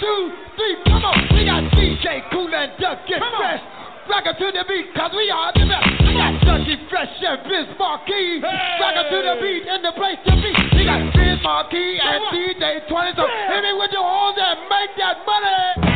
two, three, come on. We got DJ Kool and Duck Get Fresh. Rockin' to the beat, cause we are the best. We got Ducky Fresh and Biz Markie. Hey. Rockin' to the beat in the place to be. We got Biz Markie and DJ 20. So hit me with your horns and make that money.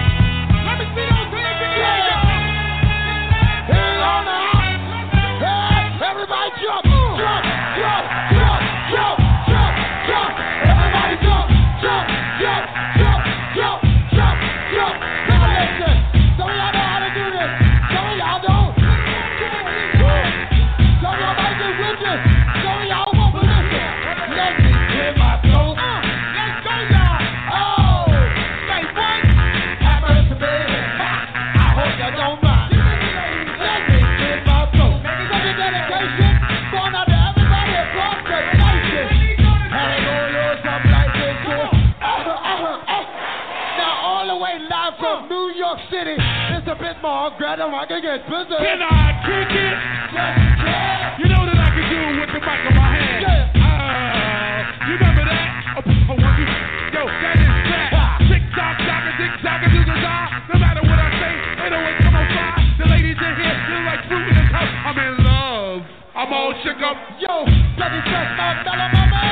Bit more greater. I can get busy. Can I kick it? Yes, yeah. You know that I can do it with the mic in my hand. Yeah. Uh, you remember that? Oh, oh, one, two. Yo, that is that. Tick tock, tock, tick tock, do the No matter what I say, it always come on fire. The ladies in here feel like fruit in a cup. I'm in love. I'm all shook up. Yo, bloody stress, my dollar, my man.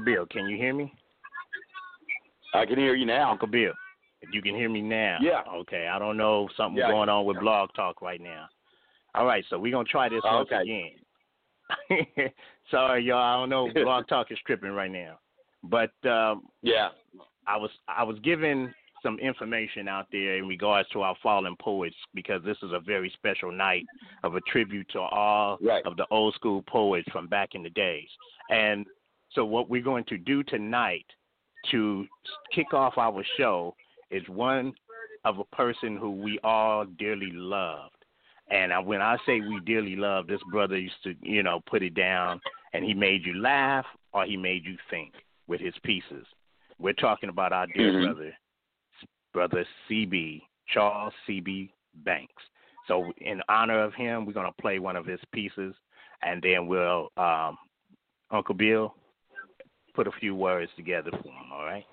Uncle Bill, can you hear me? I can hear you now. Uncle Bill, you can hear me now. Yeah. Okay. I don't know something yeah, going on with Blog Talk right now. All right, so we're gonna try this oh, once okay. again. Sorry, y'all. I don't know. Blog Talk is tripping right now. But um, yeah, I was I was given some information out there in regards to our fallen poets because this is a very special night of a tribute to all right. of the old school poets from back in the days. And so what we're going to do tonight to kick off our show is one of a person who we all dearly loved. And when I say we dearly loved, this brother used to, you know, put it down and he made you laugh or he made you think with his pieces. We're talking about our dear mm-hmm. brother, brother CB, Charles CB Banks. So in honor of him, we're going to play one of his pieces and then we'll, um, Uncle Bill, put a few words together for him, all right?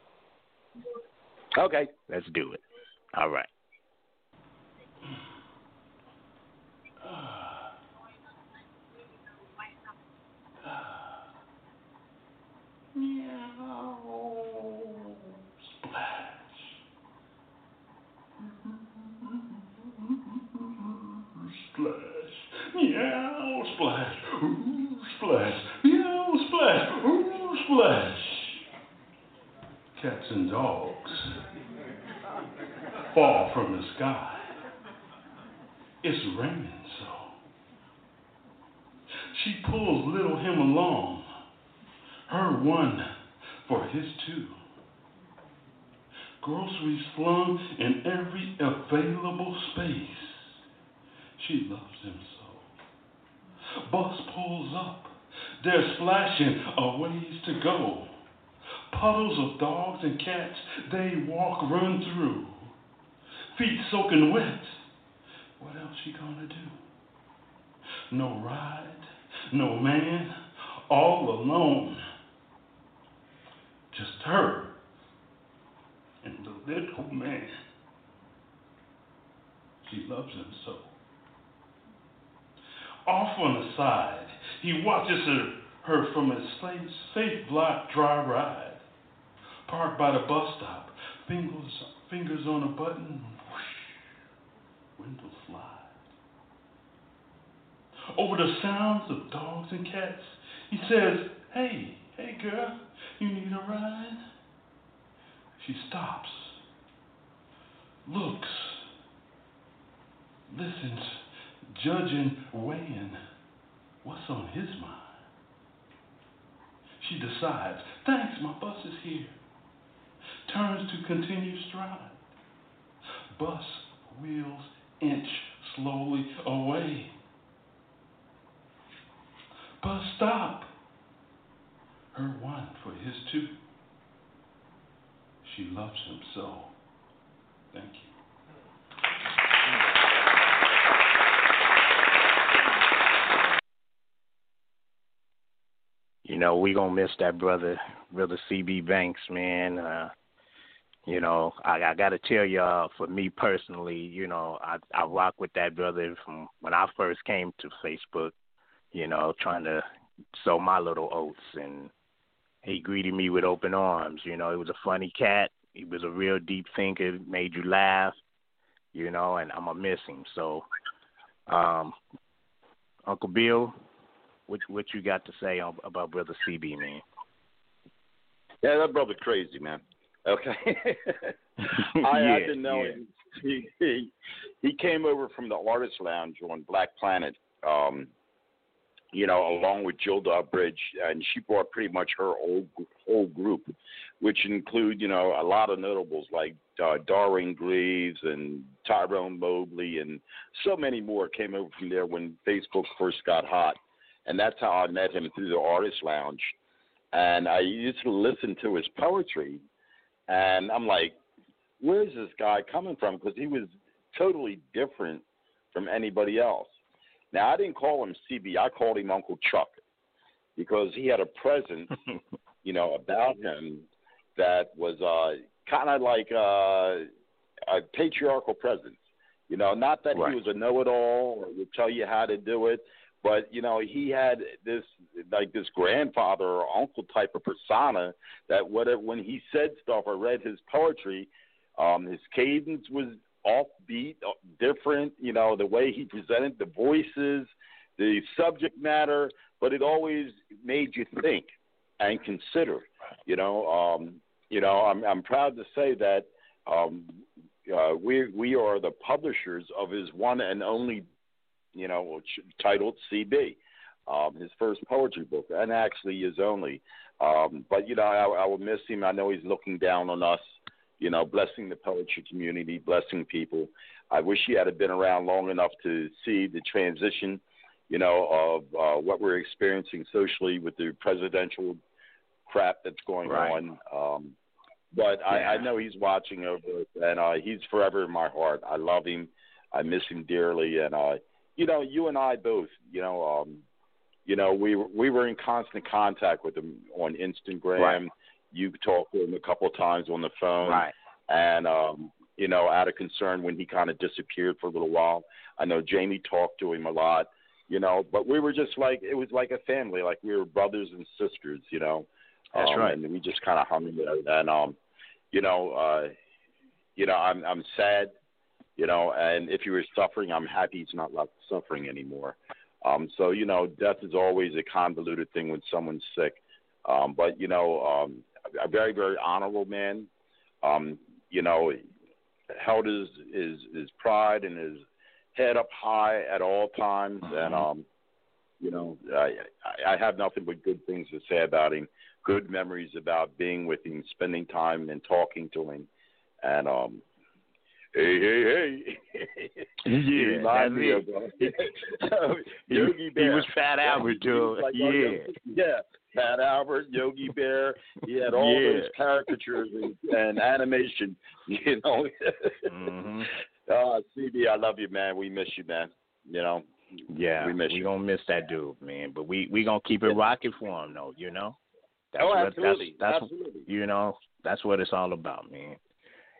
Okay. Let's do it. All right. Splash, meow, splash, ooh, splash, meow, splash, ooh, splash. Cats and dogs fall from the sky. It's raining so. She pulls little him along, her one for his two. Groceries flung in every available space. She loves him so. Bus pulls up. They're splashing a ways to go. Puddles of dogs and cats they walk, run through. Feet soaking wet. What else she gonna do? No ride, no man, all alone. Just her and the little man. She loves him so. Off on the side, he watches her, her from his safe, block dry ride. Parked by the bus stop, fingers, fingers on a button, whoosh, windows slide. Over the sounds of dogs and cats, he says, Hey, hey girl, you need a ride? She stops, looks, listens, judging, weighing what's on his mind. She decides, thanks, my bus is here. Turns to continue stride. Bus wheels inch slowly away. Bus stop. Her one for his two. She loves him so. Thank you. You know, we gonna miss that brother, brother CB Banks, man. Uh, you know, I, I got to tell y'all, for me personally, you know, I I rock with that brother from when I first came to Facebook. You know, trying to sow my little oats, and he greeted me with open arms. You know, he was a funny cat. He was a real deep thinker, made you laugh. You know, and I'm gonna miss him. So, um, Uncle Bill, what what you got to say on, about brother CB, man? Yeah, that brother crazy, man. Okay. I, yeah, I didn't know yeah. he, he he came over from the artist lounge on Black Planet, um, you know, along with Jill Dubridge, and she brought pretty much her whole whole group, which include you know a lot of notables like uh, Darwin Greaves and Tyrone Mobley and so many more came over from there when Facebook first got hot, and that's how I met him through the artist lounge, and I used to listen to his poetry and I'm like, where's this guy coming from? Because he was totally different from anybody else. Now, I didn't call him CB, I called him Uncle Chuck because he had a presence, you know, about him that was uh, kind of like uh, a patriarchal presence. You know, not that Right. he was a know-it-all or would tell you how to do it, but you know, he had this like this grandfather or uncle type of persona that whatever when he said stuff or read his poetry, um, his cadence was offbeat, uh, different. You know, the way he presented the voices, the subject matter, but it always made you think and consider. You know, um, you know, I'm I'm proud to say that um, uh, we we are the publishers of his one and only, you know, titled CB, um, his first poetry book, and actually his only. Um, but you know, I, I will miss him. I know he's looking down on us. You know, blessing the poetry community, blessing people. I wish he had been around long enough to see the transition, you know, of uh, what we're experiencing socially with the presidential crap that's going Right. on. Um, but I, I know he's watching over it, and uh, he's forever in my heart. I love him. I miss him dearly, and uh, you know, you and I both, you know, um, you know, we we were in constant contact with him on Instagram. Right. You talked to him a couple of times on the phone, Right. and um, you know, out of concern when he kind of disappeared for a little while. I know Jamie talked to him a lot, you know, but we were just like it was like a family, like we were brothers and sisters, you know. That's um, right. And we just kind of hung there, and um, you know, uh, you know, I'm I'm sad, you know, and if you were suffering, I'm happy he's not like suffering anymore. Um, so you know, death is always a convoluted thing when someone's sick. Um, but you know, um, a very very honorable man. Um, you know, held his his his pride and his head up high at all times, and um, you know, I I I have nothing but good things to say about him. Good memories about being with him, spending time and talking to him, and um, hey hey hey, Yeah, He reminded me that's uh, Yogi He was Fat Albert, too. like, Yeah. yeah, Fat Albert, Yogi Bear. He had all Yeah. those caricatures and, and animation. You know. hmm Uh, CB, I love you, man. We miss you, man. You know. Yeah, We miss we you. gonna miss that dude, man. But we we gonna keep it rocking for him, though. You know. That's oh, what, absolutely, That's, that's absolutely. you know that's what it's all about, man.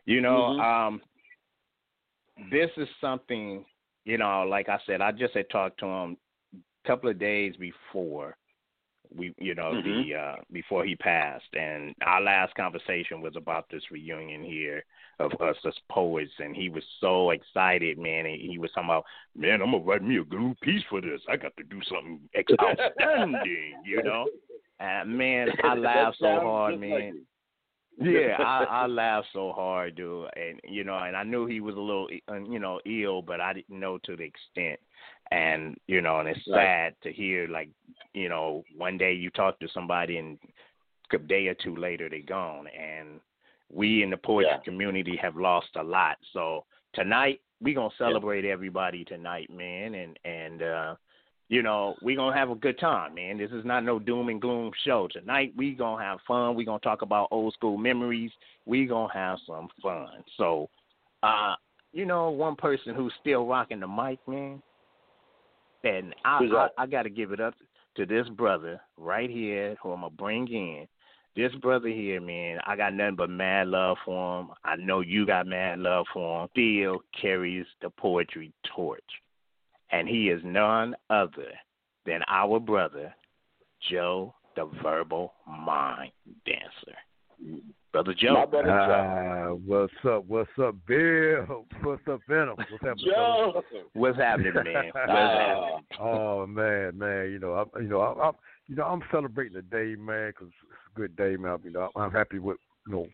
You know, Mhm. um, this is something. You know, like I said, I just had talked to him a couple of days before we, you know, the uh before he passed, and our last conversation was about this reunion here of us as poets, and he was so excited, man. And he was talking about, man, I'm gonna write me a new piece for this. I got to do something outstanding, you know. And man, I laughed so hard, man. Yeah, I, I laughed so hard, dude, and you know, and I knew he was a little, you know, ill, but I didn't know to the extent. And you know, and it's Right. sad to hear, like, you know, one day you talk to somebody, and a day or two later they're gone. And we in the poetry Yeah. community have lost a lot. So tonight we gonna celebrate everybody tonight, man, and and uh you know, we gonna have a good time, man. This is not no doom and gloom show. Tonight we gonna have fun. We gonna talk about old school memories. We gonna have some fun. So, uh, you know, one person who's still rocking the mic, man. And I, I, I got to give it up to this brother right here, who I'm gonna bring in. This brother here, man, I got nothing but mad love for him. I know you got mad love for him. Still carries the poetry torch and he is none other than our brother, Joe the Verbal Mind Dancer. Brother Joe. Brother uh, what's up? What's up, Bill? What's up, Venom? What's happening? Joe. What's happening, man? What's happening? Oh man, man, you know, I'm, you know, I'm, I'm you know, I'm celebrating the day, man, because it's a good day, man. You know, I'm happy with, you know,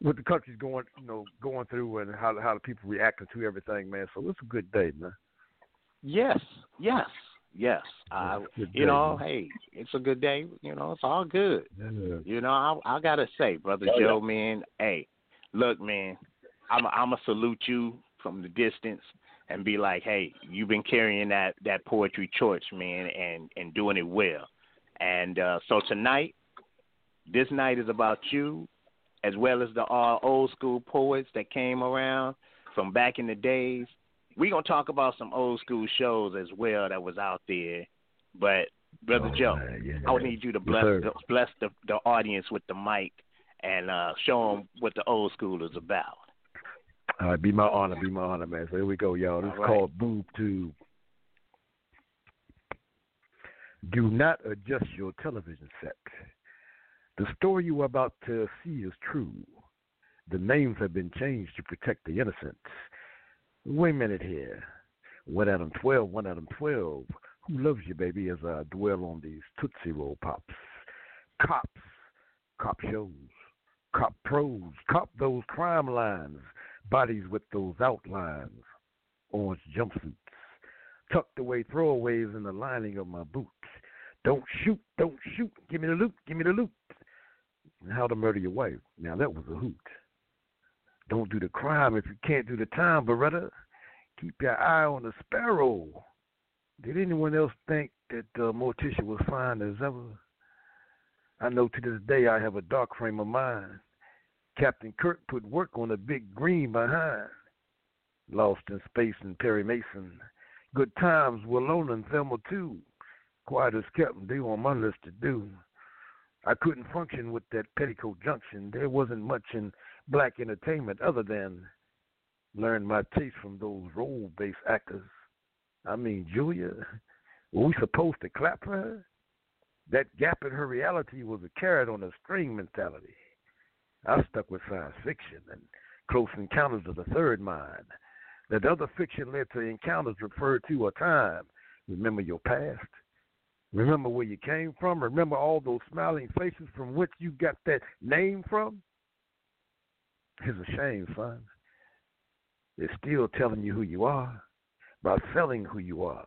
what the country's going, you know, going through and how how the people reacting to everything, man. So it's a good day, man. Yes, yes, yes. Uh, you know, hey, it's a good day. You know, it's all good. Yeah. You know, I, I gotta say, brother Oh, Joe, man, hey, look, man, I'm I'm gonna salute you from the distance and be like, hey, you've been carrying that that poetry torch, man, and and doing it well. And uh, so tonight, this night is about you, as well as the all old school poets that came around from back in the days. We're gonna talk about some old school shows as well that was out there. But brother Oh, Joe, man, yeah. I would need you to bless the, bless the, the audience with the mic and uh, show them what the old school is about. All right, be my honor, be my honor, man. So here we go, y'all. This All is right. called Boob Tube. Do not adjust your television set. The story you are about to see is true. The names have been changed to protect the innocent. Wait a minute here. One out Adam 12, one Adam 12. Who loves you, baby, as I dwell on these Tootsie Roll Pops? Cops, cop shows, cop pros, cop those crime lines, bodies with those outlines, orange jumpsuits, tucked away throwaways in the lining of my boots. Don't shoot, don't shoot, give me the loot, give me the loot. How to murder your wife. Now that was a hoot. Don't do the crime if you can't do the time, Baretta. Keep your eye on the sparrow. Did anyone else think that uh, Morticia was fine as ever? I know to this day I have a dark frame of mind. Captain Kirk put work on a big green behind. Lost in space and Perry Mason. Good times, were Willona and Thelma too. Quiet as kept they on my list to do. I couldn't function with that petticoat junction. There wasn't much in black entertainment other than learn my taste from those role based actors. I mean, Julia, were we supposed to clap for her? That gap in her reality was a carrot on a string mentality. I stuck with science fiction and close encounters of the third mind. That other fiction led to encounters referred to a time. Remember your past. Remember where you came from. Remember all those smiling faces from which you got that name from. It's a shame, son. They're still telling you who you are by selling who you are,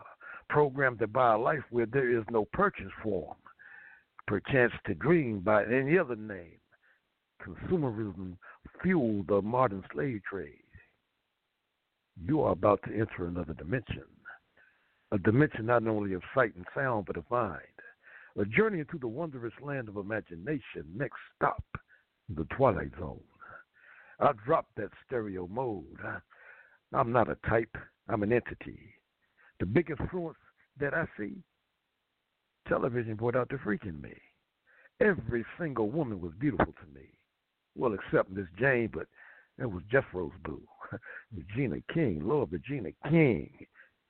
programmed to buy a life where there is no purchase form, perchance to dream by any other name. Consumerism fueled the modern slave trade. You are about to enter another dimension, a dimension not only of sight and sound, but of mind. A journey into the wondrous land of imagination. Next stop, the Twilight Zone. I dropped that stereo mode. I, I'm not a type, I'm an entity. The big influence that I see, television brought out the freak in me. Every single woman was beautiful to me. Well, except Miss Jane, but it was Jethro's boo. Regina King, Lord Regina King.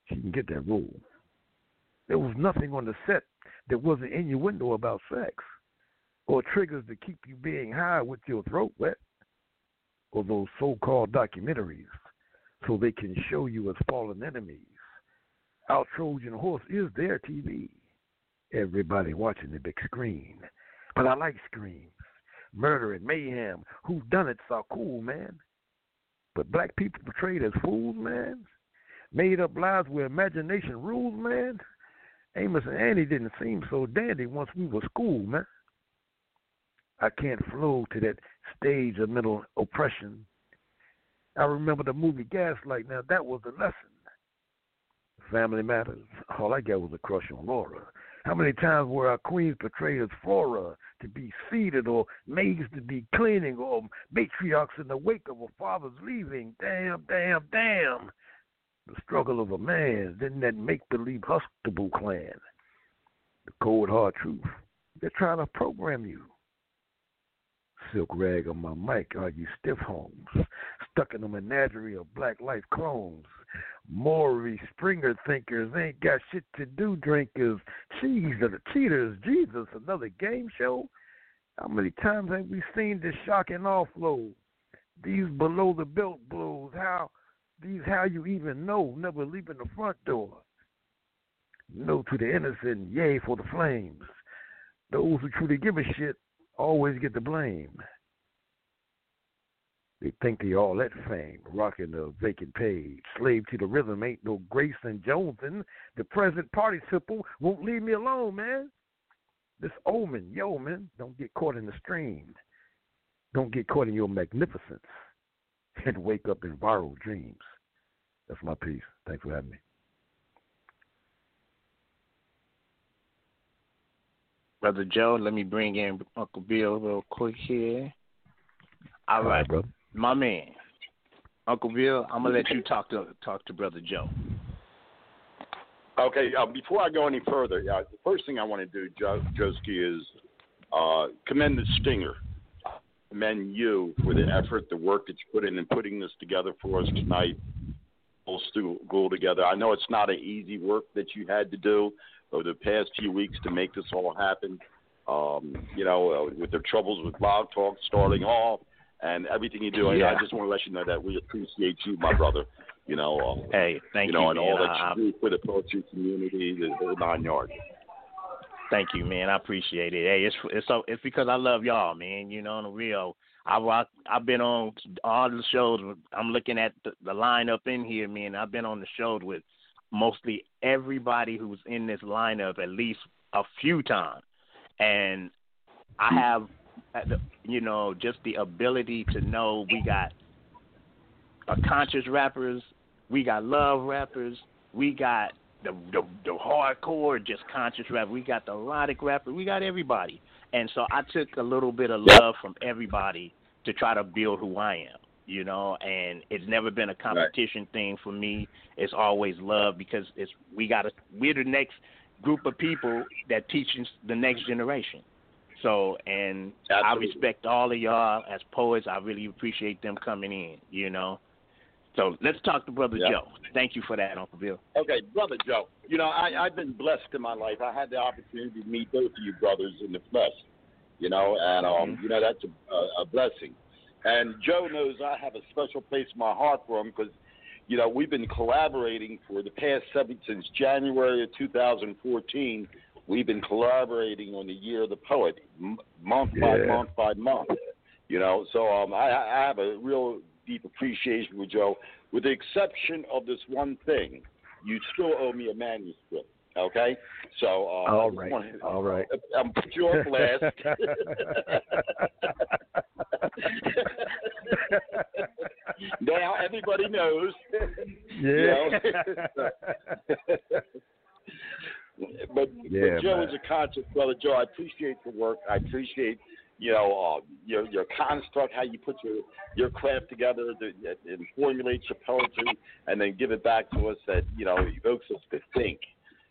She can get that role. There was nothing on the set that was an innuendo about sex or triggers to keep you being high with your throat wet or those so-called documentaries so they can show you as fallen enemies. Our Trojan horse is their TV. Everybody watching the big screen. But I like screams. Murder and mayhem. Who done it's are cool, man. But black people portrayed as fools, man. Made up lies where imagination rules, man. Amos and Andy didn't seem so dandy once we were school, man. I can't flow to that stage of mental oppression. I remember the movie Gaslight. Now that was a lesson. Family Matters. All I got was a crush on Laura. How many times were our queens portrayed as flora to be seated or maids to be cleaning or matriarchs in the wake of a father's leaving? Damn, damn, damn. The struggle of a man, then that make believe Huxtable clan. The cold hard truth. They're trying to program you. Silk rag on my mic, are you stiff homes? Stuck in a menagerie of black life clones. Maury Springer thinkers ain't got shit to do drinkers. Cheese are the cheaters. Jesus, another game show? How many times have we seen this shocking offload? These below the belt blows. How these how you even know, never leaving the front door. No to the innocent, yay for the flames. Those who truly give a shit always get the blame. They think they all that fame, rocking the vacant page. Slave to the rhythm, ain't no Grayson Joneson. The present participle won't leave me alone, man. This omen, yo, man, don't get caught in the stream. Don't get caught in your magnificence and wake up in viral dreams. That's my piece. Thanks for having me. Brother Joe, let me bring in Uncle Bill real quick here. All, All right, right brother. My man, Uncle Bill, I'm gonna let you talk to talk to Brother Joe. Okay, uh, before I go any further, uh, the first thing I want to do, jo- Joski, is uh, commend the Stinger. Commend you for the effort, the work that you put in in putting this together for us tonight. We'll school together. I know it's not an easy work that you had to do over the past few weeks to make this all happen. Um, you know, uh, with their troubles with Blog Talk starting off and everything you're doing, yeah. I just want to let you know that we appreciate you, my brother. You know, um, hey, thank you. know, you, and man. all that you do for the poetry community, the whole nine yards. Thank you, man. I appreciate it. Hey, it's it's so it's because I love y'all, man. You know, on the real. I rock, I've been on all the shows. I'm looking at the, the lineup in here, man. I've been on the shows with mostly everybody who's in this lineup at least a few times, and I have, you know, just the ability to know we got conscious rappers, we got love rappers, we got the the, the hardcore just conscious rap, we got the erotic rapper, we got everybody. And so I took a little bit of love from everybody to try to build who I am, you know, and it's never been a competition right. thing for me. It's always love because it's we got to we're the next group of people that teaches the next generation. So, and Absolutely. I respect all of y'all as poets. I really appreciate them coming in, you know. So let's talk to Brother. Joe. Thank you for that, Uncle Bill. Okay, Brother Joe. You know, I, I've been blessed in my life. I had the opportunity to meet both of you brothers in the flesh. You know, and um, mm-hmm. you know that's a, a, a blessing. And Joe knows I have a special place in my heart for him because, you know, we've been collaborating for the past seven since January of 2014. We've been collaborating on the Year of the Poet, m- month yeah. by month by month. You know, so um, I, I have a real deep appreciation for Joe, with the exception of this one thing. You still owe me a manuscript. Okay, so uh, all right, all right. I'm put you on blast. now everybody knows. Yeah. But, yeah, but Joe man. is a conscious brother. Joe, I appreciate the work. I appreciate you know uh, your your construct, how you put your your craft together to, and formulate your poetry, and then give it back to us. That you know evokes us to think.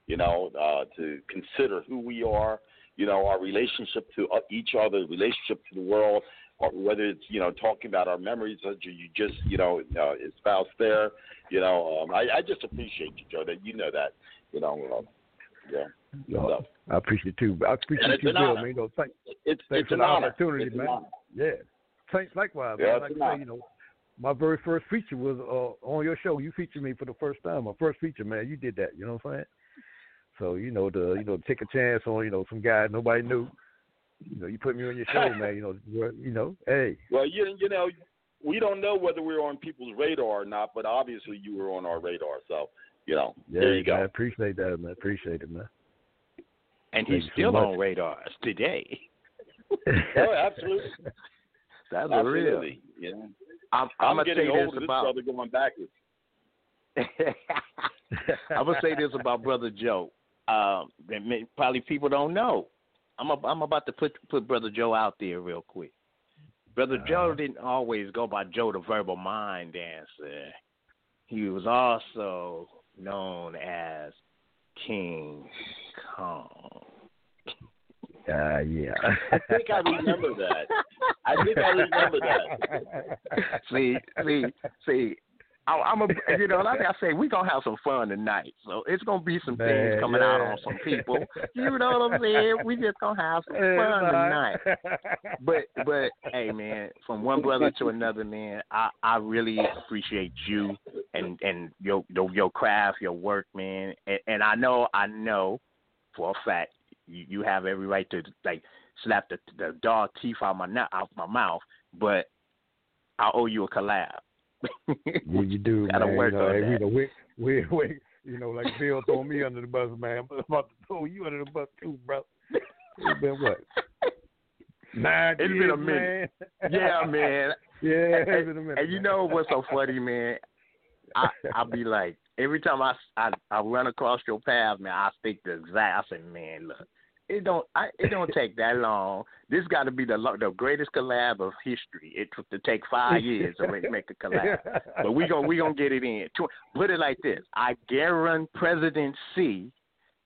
You know, uh, to consider who we are. You know, our relationship to uh, each other, relationship to the world, or whether it's you know talking about our memories that you just you know uh, espouse there. You know, um, I, I just appreciate you, Joe. That you know that. You know, um, yeah. No, I appreciate too. I appreciate you, Bill. Man. You know, thank, It's thanks it's for an the honor. opportunity, It's an man. honor. Yeah. Thanks likewise, Yeah, man. Like I say, you know, my very first feature was uh, on your show. You featured me for the first time. My first feature, man. You did that. You know what I'm saying? So you know to you know take a chance on you know some guy nobody knew. You know you put me on your show, man. You know you're- know hey Well, you you know, we don't know whether we're on people's radar or not, but obviously you were on our radar. So you know, yeah there you man. go. Appreciate that, man. Appreciate it, man. And Thank he's you so still on radars today. Oh, absolutely, That's a real. absolutely. You know, I'm, I'm, I'm gonna getting say old. this This about brother going backwards. I'm gonna say this about Brother Joe. Um, that may, probably people don't know. I'm a, I'm about to put put Brother Joe out there real quick. Brother Uh-huh. Joe didn't always go by Joe the verbal mind dancer. He was also known as King Kong. Uh, yeah. I think I remember that. I think I remember that. see, see, see. I, I'm a, you know, like I say, we gonna have some fun tonight. So it's gonna be some things Man, coming out on some people. You know what I'm saying? We just gonna have some fun tonight. But but hey man, from one brother to another man, I I really appreciate you and and your your, your craft, your work, man. And, and I know I know for a fact you, you have every right to like slap the the dog teeth out my out my mouth, but I owe you a collab. Yeah, you do, Gotta man. work you know, on hey, that. You know, we, we, we, you know, like Bill throw me under the bus, man. I'm about to throw you under the bus too, bro. It's been what? Nine It's been years, a minute. man. yeah, man. Yeah, it's been a minute. And you know what's so funny, man? I I be like every time I, I I run across your path, man. I think the exact. I say, man, look, it don't I, it don't take that long. This got to be the the greatest collab of history. It took to take five years to make, make a collab, but we gonna we gonna get it in. Put it like this: I guarantee President C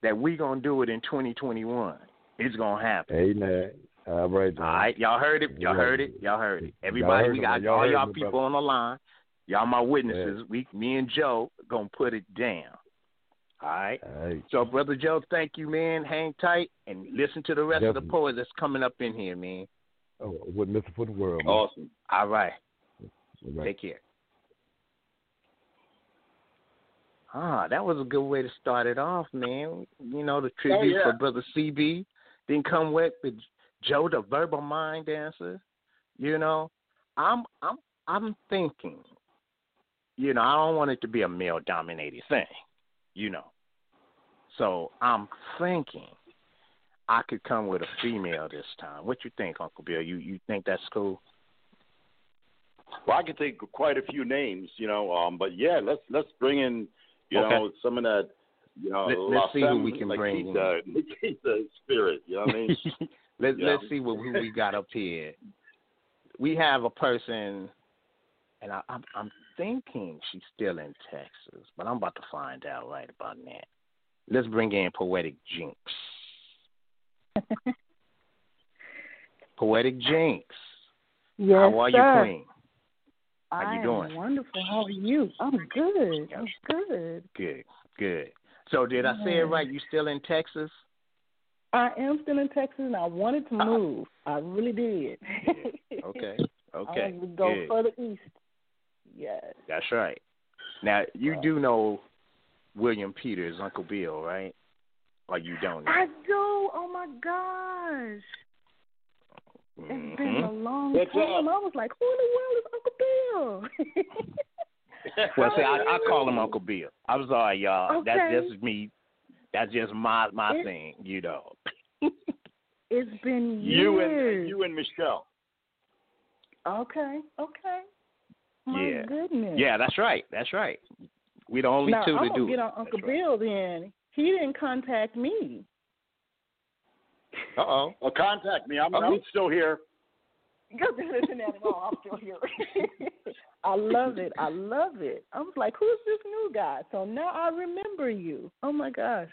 that we gonna do it in 2021. It's gonna happen. Man. All right. All right, y'all heard it. Y'all heard it. Y'all heard it. Everybody, heard we got. Y'all all y'all people on the line. Y'all my witnesses. We, me and Joe, gonna put it down. All right. All right. So, brother Joe, thank you, man. Hang tight and listen to the rest of the Definitely. poets that's coming up in here, man. Oh, wouldn't miss it for the world. Man. Awesome. All right. All right. Take care. Ah, that was a good way to start it off, man. You know, the tribute yeah. for brother CB. Then come with the Joe, the verbal mind dancer. You know, I'm I'm I'm thinking. You know, I don't want it to be a male dominated thing. You know, so I'm thinking I could come with a female this time. What you think, Uncle Bill? You you think that's cool? Well, I can think of quite a few names, you know. Um, but yeah, let's let's bring in, you Okay. know, some of that, you know, Let, let's see who we can bring in. Nikita, Nikita spirit. You know what I mean? let's Yeah. let's see what who we got up here. We have a person, and I, I'm I'm thinking she's still in Texas, but I'm about to find out right about that. Let's bring in Poetic Jinx. Poetic Jinx. Yes, How are sir. you, Queen? How I you doing? wonderful. How are you? I'm good. I'm good. Good, good. So did I say it right? You still in Texas? I am still in Texas, and I wanted to uh-huh. move. I really did. Okay, I okay, wanted to go good. further east. Yes. That's right. Now you do know William Peters, Uncle Bill, right? Or you don't know? I do. Oh my gosh. It's been mm-hmm. a long What's time. up? I was like, who in the world is Uncle Bill? Well, see, I, I call him Uncle Bill. I'm sorry, y'all. That's just me. That's just my my It- thing, you know. it's been years. you and you and Michelle. Okay. Okay. My Yeah. goodness. Yeah, that's right. That's right. We the only now, two I'm to gonna do get it. on Uncle That's right. Bill then. He didn't contact me. Uh oh. Well, contact me. I'm I'm still here. Go listen to that. Oh, I'm still here. I love it. I love it. I was like, who's this new guy? So now I remember you. Oh my gosh.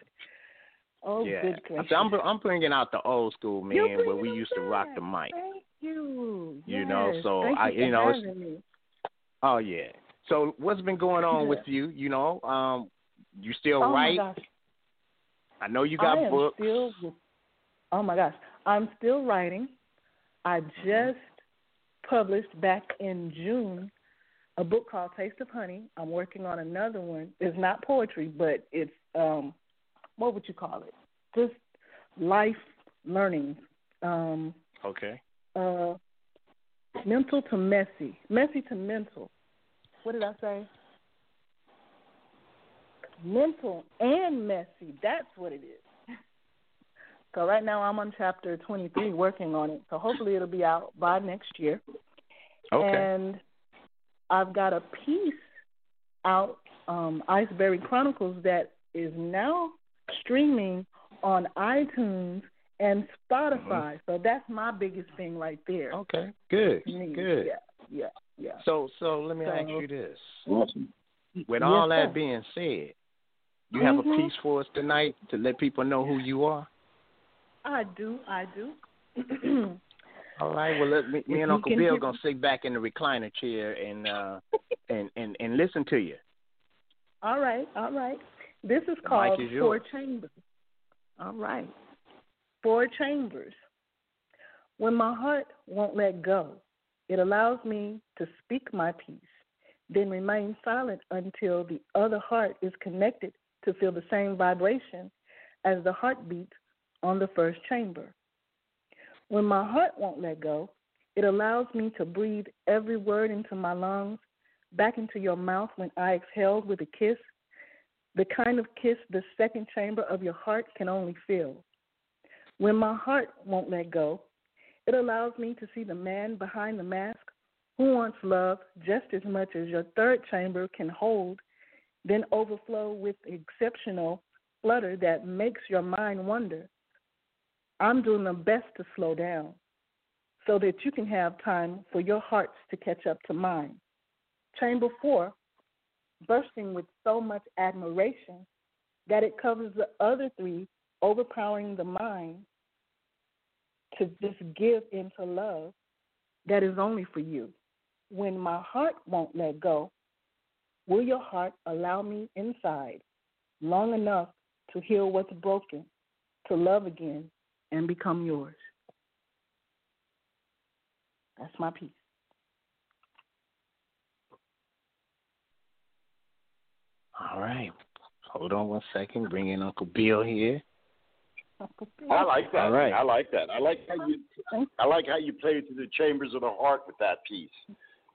Oh, yeah. good gracious. I'm I'm bringing out the old school man where we them used to rock the mic. Thank you. You know, so Thank I- you, you know, it's- having me. Oh yeah. So what's been going on Yeah. with you? You know, um, you still oh write? my gosh. I know you got I am books. Still, oh my gosh, I'm still writing. I Mm-hmm. just published back in June a book called Taste of Honey. I'm working on another one. It's not poetry, but it's um, what would you call it? Just life learning. Um, Okay. uh, mental to messy, messy to mental. What did I say? Mental and messy. That's what it is. So right now I'm on chapter 23, working on it. So hopefully it'll be out by next year. Okay. And I've got a piece out um, Iceberry Chronicles that is now streaming on iTunes and Spotify. Mm-hmm. So that's my biggest thing right there. Okay, good, Me. good. Yeah, yeah, yeah. So, so let me So- ask you this: Awesome. With Yes, all that sir. being said, you have a Mhm. piece for us tonight to let people know who you are. I do, I do. All right. Well, let me, me and Uncle Bill gonna sit back in the recliner chair and uh and and and listen to you. all right, all right. This is called is Four. Chambers. All right. Four Chambers. When my heart won't let go, it allows me to speak my piece, then remain silent until the other heart is connected to feel the same vibration as the heartbeat on the first chamber. When my heart won't let go, it allows me to breathe every word into my lungs, back into your mouth when I exhaled with a kiss, the kind of kiss the second chamber of your heart can only feel. When my heart won't let go, it allows me to see the man behind the mask who wants love just as much as your third chamber can hold, then overflow with exceptional flutter that makes your mind wonder. I'm doing the best to slow down so that you can have time for your hearts to catch up to mine. Chamber four, bursting with so much admiration that it covers the other three, overpowering the mind to just give into love that is only for you. When my heart won't let go, will your heart allow me inside long enough to heal what's broken, to love again, and become yours? That's my piece. All right. Hold on one second. Bring in Uncle Bill here. I like that. Right. I like that. I like how you. I like how you play to the chambers of the heart with that piece.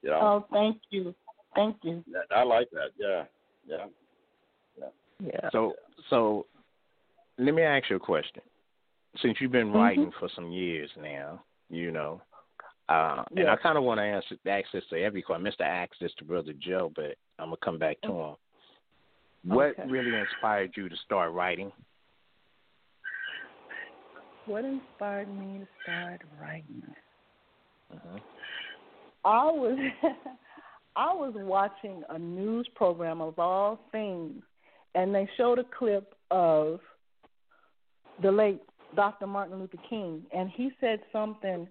You know, Oh, thank you. Thank you. I like that. Yeah, yeah. Yeah. So, so let me ask you a question. Since you've been Mhm. writing for some years now, you know, uh, and I kind of want to ask, ask this to every question. Mr. asked this to Brother Joe, but I'm gonna come back to him. What really inspired you to start writing? What inspired me to start writing? uh I was I was watching a news program of all things, and they showed a clip of the late Dr. Martin Luther King, and he said something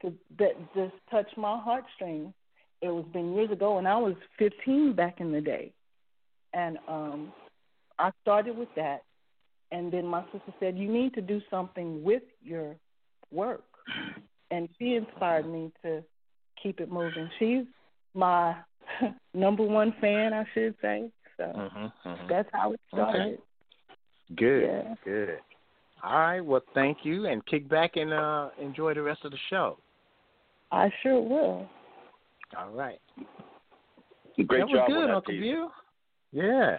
to, that just touched my heartstrings. It was been years ago, and I was 15 back in the day, and um, I started with that, and then my sister said, "You need to do something with your work," and she inspired me to keep it moving. She's my number one fan, I should say. So hmm hmm that's how it started. Okay. Good. Yeah. Good. All right. Well, thank you, and kick back and uh, enjoy the rest of the show. I sure will. All right. Great that was job good, Uncle piece. Bill. Yeah.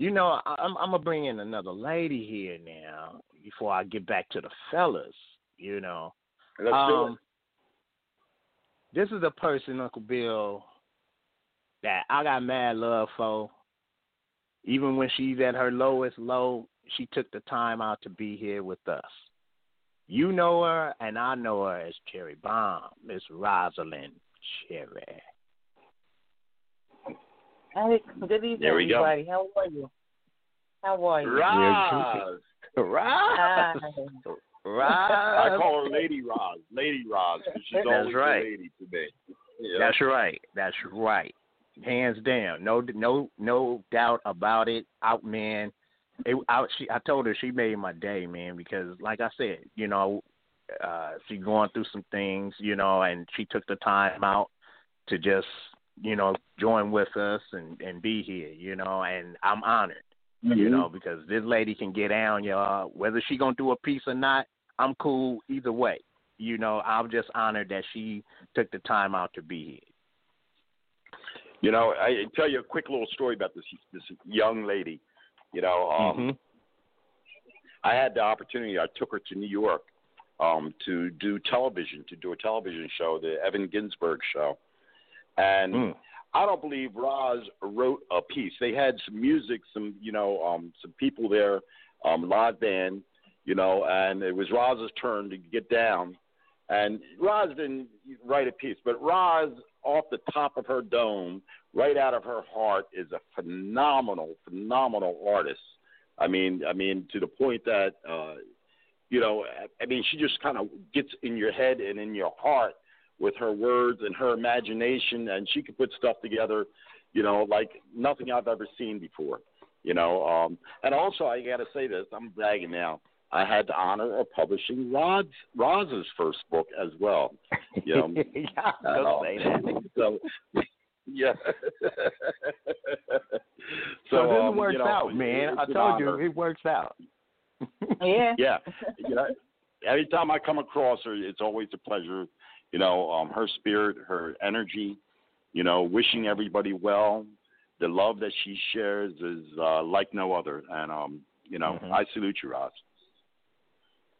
You know, I, I'm I'm gonna bring in another lady here now before I get back to the fellas. You know, Let's do um, it. this is a person, Uncle Bill, that I got mad love for. Even when she's at her lowest low, she took the time out to be here with us. You know her, and I know her as Cherry Bomb, Miss Rosalind Cherry. Hey, good evening, There we go. everybody. How are you? How are you? Roz. Roz. Hi. I call her Lady Roz. Lady Roz. 'cause She's That's always right. lady to me. Yeah. That's right. That's right. Hands down. No no no doubt about it. Out man. It, I, she, I told her she made my day, man, because like I said, you know, uh she's going through some things, you know, and she took the time out to just, you know, join with us and and be here, you know, and I'm honored, you Mhm. know, because this lady can get down, y'all. Whether she gonna do a piece or not, I'm cool either way. You know, I'm just honored that she took the time out to be here. You know, I tell you a quick little story about this this young lady. You know, um, Mhm. I had the opportunity. I took her to New York um, to do television, to do a television show, the Evan Ginsberg show, and Mm. I don't believe Roz wrote a piece. They had some music, some you know, um, some people there, um, live band, you know, and it was Roz's turn to get down. And Roz didn't write a piece, but Roz, off the top of her dome, right out of her heart, is a phenomenal, phenomenal artist. I mean, I mean, to the point that, uh, you know, I mean, she just kind of gets in your head and in your heart with her words and her imagination, and she could put stuff together, you know, like nothing I've ever seen before. You know, um, and also I got to say this: I'm bragging now. I had the honor of publishing Rod's Roz's first book as well. You know, yeah, don't say that. So, yeah. so, so this um, works you know, out, man. I told you it works out. Yeah. yeah. You know, every time I come across her, it's always a pleasure. You know, um, her spirit, her energy. You know, wishing everybody well. The love that she shares is uh, like no other, and um, you know, Mhm. I salute you, Roz.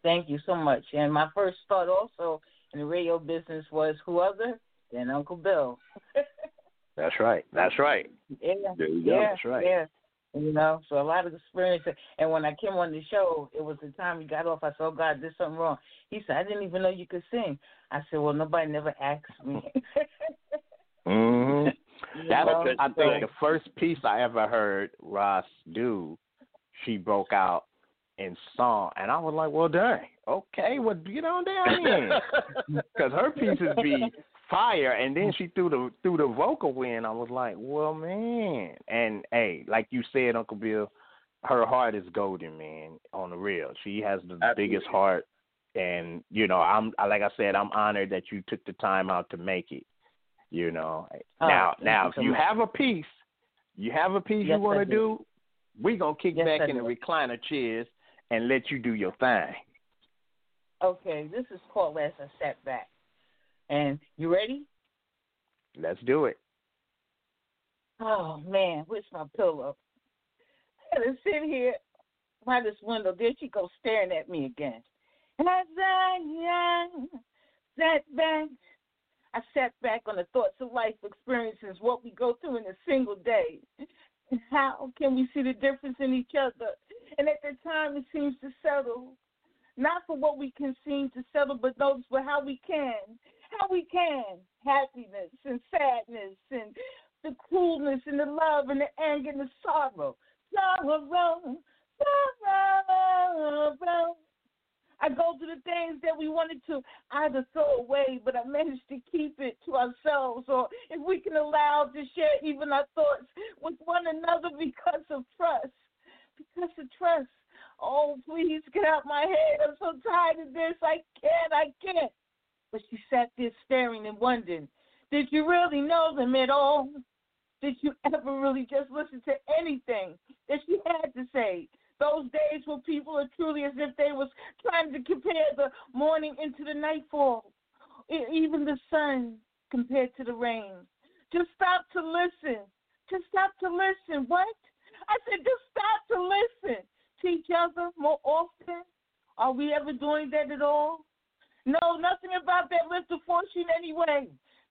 Thank you so much. And my first thought also in the radio business was who other than Uncle Bill. That's right. That's right. Yeah, There you go. yeah, That's right. yeah. You know, so a lot of experience. And when I came on the show, it was the time he got off. I said, "Oh God, there's something wrong." He said, "I didn't even know you could sing." I said, "Well, nobody never asked me." hmm That was, I think, the first piece I ever heard Roz do. She broke out in song, and I was like, "Well, dang, okay, well, get on down then," because her pieces be fire, and then she threw the threw the vocal in. I was like, "Well, man," and hey, like you said, Uncle Bill, her heart is golden, man. On the real, she has the Absolutely. biggest heart, and you know, I'm like I said, I'm honored that you took the time out to make it. You know, Oh, now now you if so you much. have a piece, you have a piece Yes, you want to do. we gonna kick Yes, back in the recliner chairs and let you do your thing. Okay, this is called As I Sat Back. And you ready? Let's do it. Oh man, where's my pillow? I to sit here by this window. There she goes staring at me again. As I sat back, I sat back on the thoughts of life experiences, what we go through in a single day. And how can we see the difference in each other? And at the time, it seems to settle. Not for what we can seem to settle, but those for how we can. How we can. Happiness and sadness and the coolness and the love and the anger and the sorrow. Sorrow, sorrow. I go through the things that we wanted to either throw away, but I managed to keep it to ourselves, or if we can allow to share even our thoughts with one another because of trust. Because of trust. Oh, please get out my head. I'm so tired of this. I can't, I can't. But she sat there staring and wondering, did you really know them at all? Did you ever really just listen to anything that she had to say? Those days where people are truly as if they was trying to compare the morning into the nightfall, even the sun compared to the rain. Just stop to listen. Just stop to listen. What? I said, just stop to listen to each other more often. Are we ever doing that at all? No, nothing about that lift of fortune anyway.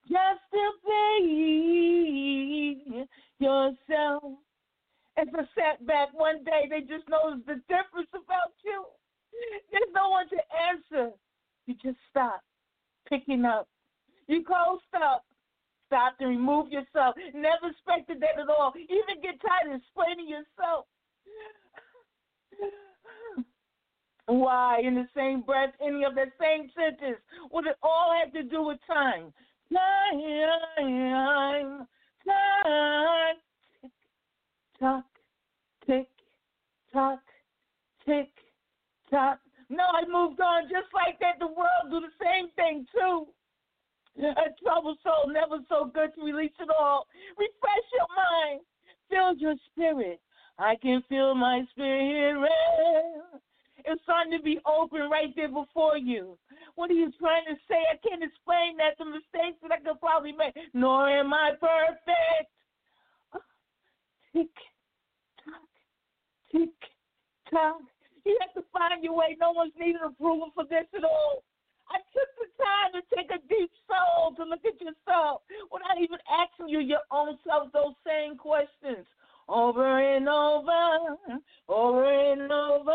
Just to be yourself. As I sat back one day, they just noticed the difference about you. There's no one to answer. You just stop picking up. You coast up. Stop and remove yourself. Never expected that at all. Even get tired of explaining yourself. Why, in the same breath, any of that same sentence, would it all have to do with time? Time, time, tick, tock, tick, tock, tick, tock. No, I moved on just like that. The world do the same thing too. A troubled soul, never so good to release it all. Refresh your mind, fill your spirit. I can feel my spirit. It's starting to be open right there before you. What are you trying to say? I can't explain that. The mistakes that I could probably make. Nor am I perfect. Tick tock, tick tock. You have to find your way. No one's needed approval for this at all. I took the time to take a deep soul to look at yourself without even asking you your own self those same questions over and over, over and over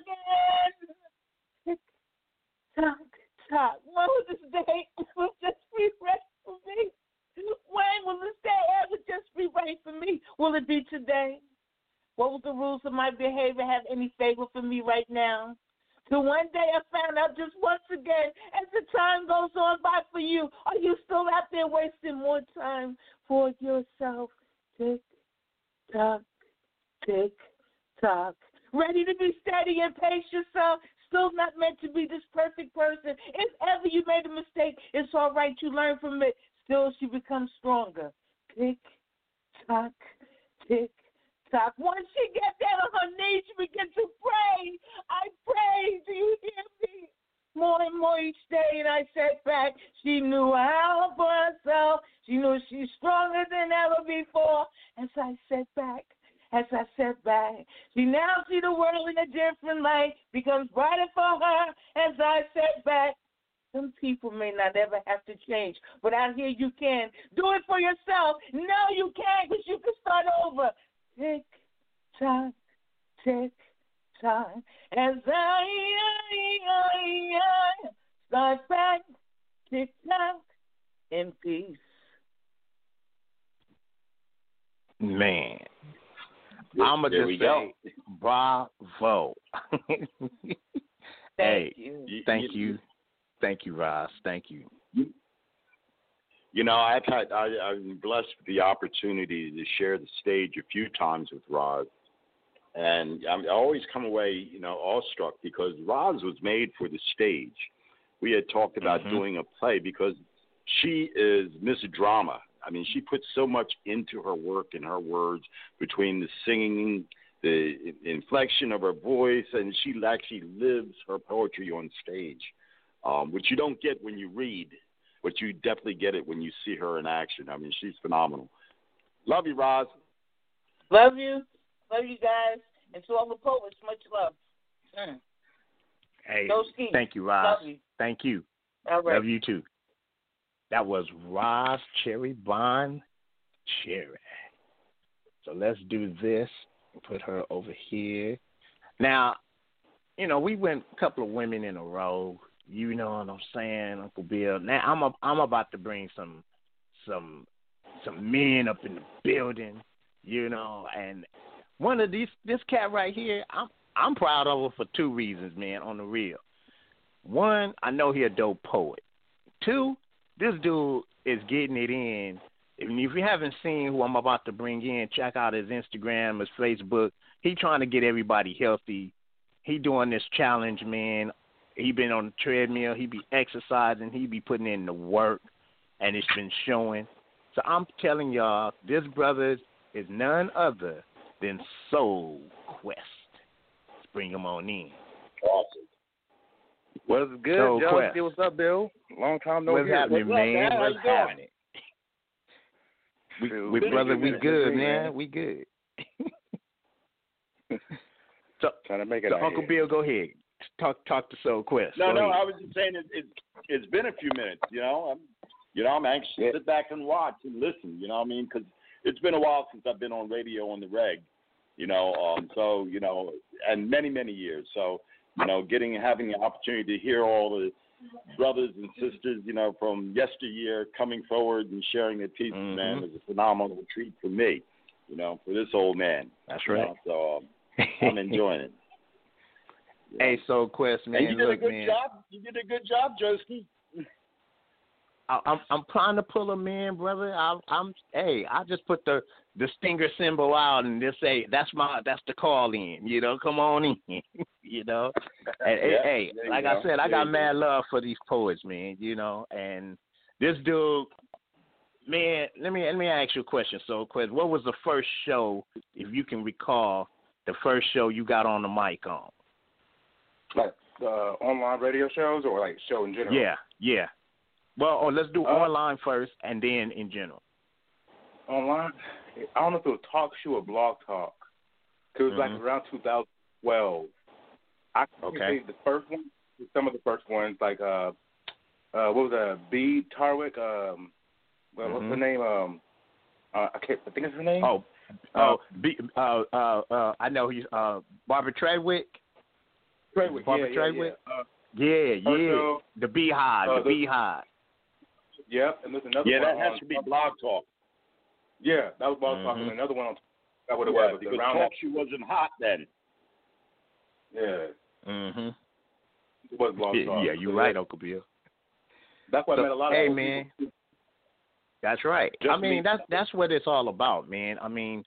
again. Tock, tock. When will this day will just be right for me? When will this day ever just be right for me? Will it be today? What will the rules of my behavior have any favor for me right now? So one day I found out just once again, as the time goes on by for you, are you still out there wasting more time for yourself? Tick tock, tick tock. Ready to be steady and pace yourself. Still not meant to be this perfect person. If ever you made a mistake, it's all right. You learn from it. Still, she becomes stronger. Tick tock, tick tock. Once she gets down on her knees, she begins to pray. I pray. Do you hear me? More and more each day, and I sat back. She knew how for herself. She knew she's stronger than ever before. As I sat back, as I sat back, she now see the world in a different light. Becomes brighter for her as I sat back. Some people may not ever have to change, but out here you can. Do it for yourself. No, you can't because you can start over. Tick tock, tick tock. As I, I, I, I start back, tick tock, in peace. Man, I'ma just say go. bravo. hey, you. thank you, thank you, Roz. Thank you. You know, I've had I, I'm blessed with the opportunity to share the stage a few times with Roz, and I'm, always come away, you know, awestruck because Roz was made for the stage. We had talked about Mhm. doing a play because she is Miss Drama. I mean, she puts so much into her work and her words between the singing, the inflection of her voice, and she actually lives her poetry on stage, um, which you don't get when you read but you definitely get it when you see her in action. I mean, she's phenomenal. Love you, Roz. Love you. Love you guys. And to all the poets, much love. Mm. Hey, Go ski. thank you, Roz. Love you. Thank you. All right. Love you too. That was Roz Cherry Bomb Cherry. So let's do this. Put her over here. Now, you know, we went a couple of women in a row. You know what I'm saying, Uncle Bill. Now I'm a, I'm about to bring some some some men up in the building, you know, and one of these this cat right here, I'm I'm proud of him for two reasons, man, on the real. One, I know he a dope poet. Two, this dude is getting it in. If if you haven't seen who I'm about to bring in, check out his Instagram, his Facebook. He trying to get everybody healthy. He doing this challenge, man. He been on the treadmill. He be exercising. He be putting in the work, and it's been showing. So I'm telling y'all, this brother is none other than Soul Quest. Let's bring him on in. Awesome. What's good, So, Joe? Quest. What's up, Bill? Long time no What's hear. happening, What's up, man? How What's happening? We, Dude, we brother, we good, man. We good. Trying to make it. So Uncle here. Bill, go ahead. Talk talk to Soul Quest. No, Go no, ahead. I was just saying it, it, it's been a few minutes. You know, I'm, you know, I'm anxious Yeah. to sit back and watch and listen. You know, what I mean, because it's been a while since I've been on radio on the reg. You know, um, so you know, and many many years. So you know, getting having the opportunity to hear all the brothers and sisters, you know, from yesteryear coming forward and sharing their pieces, Mhm. man, is a phenomenal treat for me. You know, for this old man. That's right. know, so um, I'm enjoying it. Hey, Soul Quest, man. and you did look, a good man. job. You did a good job, Joski. I, I'm I'm trying to pull him in, brother. I, I'm hey, I just put the the stinger symbol out and just say that's my that's the call in. You know, come on in. you know, and, Yeah, hey, like go. I said, I got mad love for these poets, man. You know, and this dude, man. Let me let me ask you a question. So, Quest, what was the first show, if you can recall, the first show you got on the mic on? Like uh, online radio shows or like show in general. Yeah, yeah. Well, or let's do Uh, online first, and then in general. Online. I don't know if it was talk show or blog talk. 'Cause It was Mhm. like around 2012. I can Okay. the first one, some of the first ones, like uh, uh, what was that? B Tarwick. Um, well, what's the name? Um, uh, I can't. I think it's his name. Oh, oh, B, uh, uh, uh, I know he's uh, Barbara Treadwick. Treadwick. Barbara yeah, yeah, Treadwick? yeah. Uh, Yeah, yeah. Also, the Beehive, uh, the the- Beehive. Yep, and there's another one. Yeah, one. that has on- to be Blog Talk. Yeah, that was Blog Talk, Mhm. and another one on. That what it Yeah, was. because around Talk that. Show wasn't hot then. Yeah, Mm-hmm. it was Blog Yeah, Talk. yeah, you're So right, Uncle Bill. That's why I met a lot of hey, old man. people. That's right. Just I mean, me. that's that's what it's all about, man. I mean,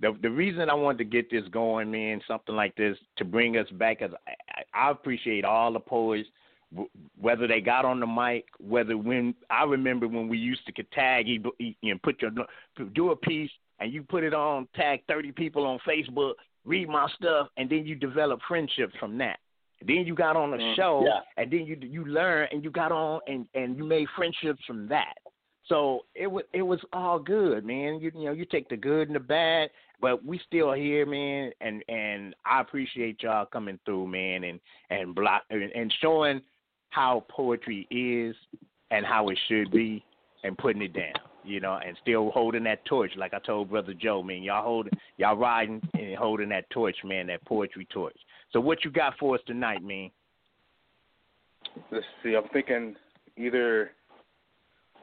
the the reason I wanted to get this going, man, something like this to bring us back, as I, I appreciate all the poets, w- whether they got on the mic, whether when I remember when we used to tag and put your do a piece and you put it on, tag thirty people on Facebook, read my stuff, and then you develop friendships from that. Then you got on a Mhm. show, Yeah. and then you you learn, and you got on, and and you made friendships from that. So it was it was all good, man. You you know you take the good and the bad, but we still here, man. And and I appreciate y'all coming through, man, and and block and, and showing how poetry is and how it should be, and putting it down, you know, and still holding that torch. Like I told brother Joe, man, y'all holding y'all riding and holding that torch, man, that poetry torch. So what you got for us tonight, man? Let's see. I'm thinking either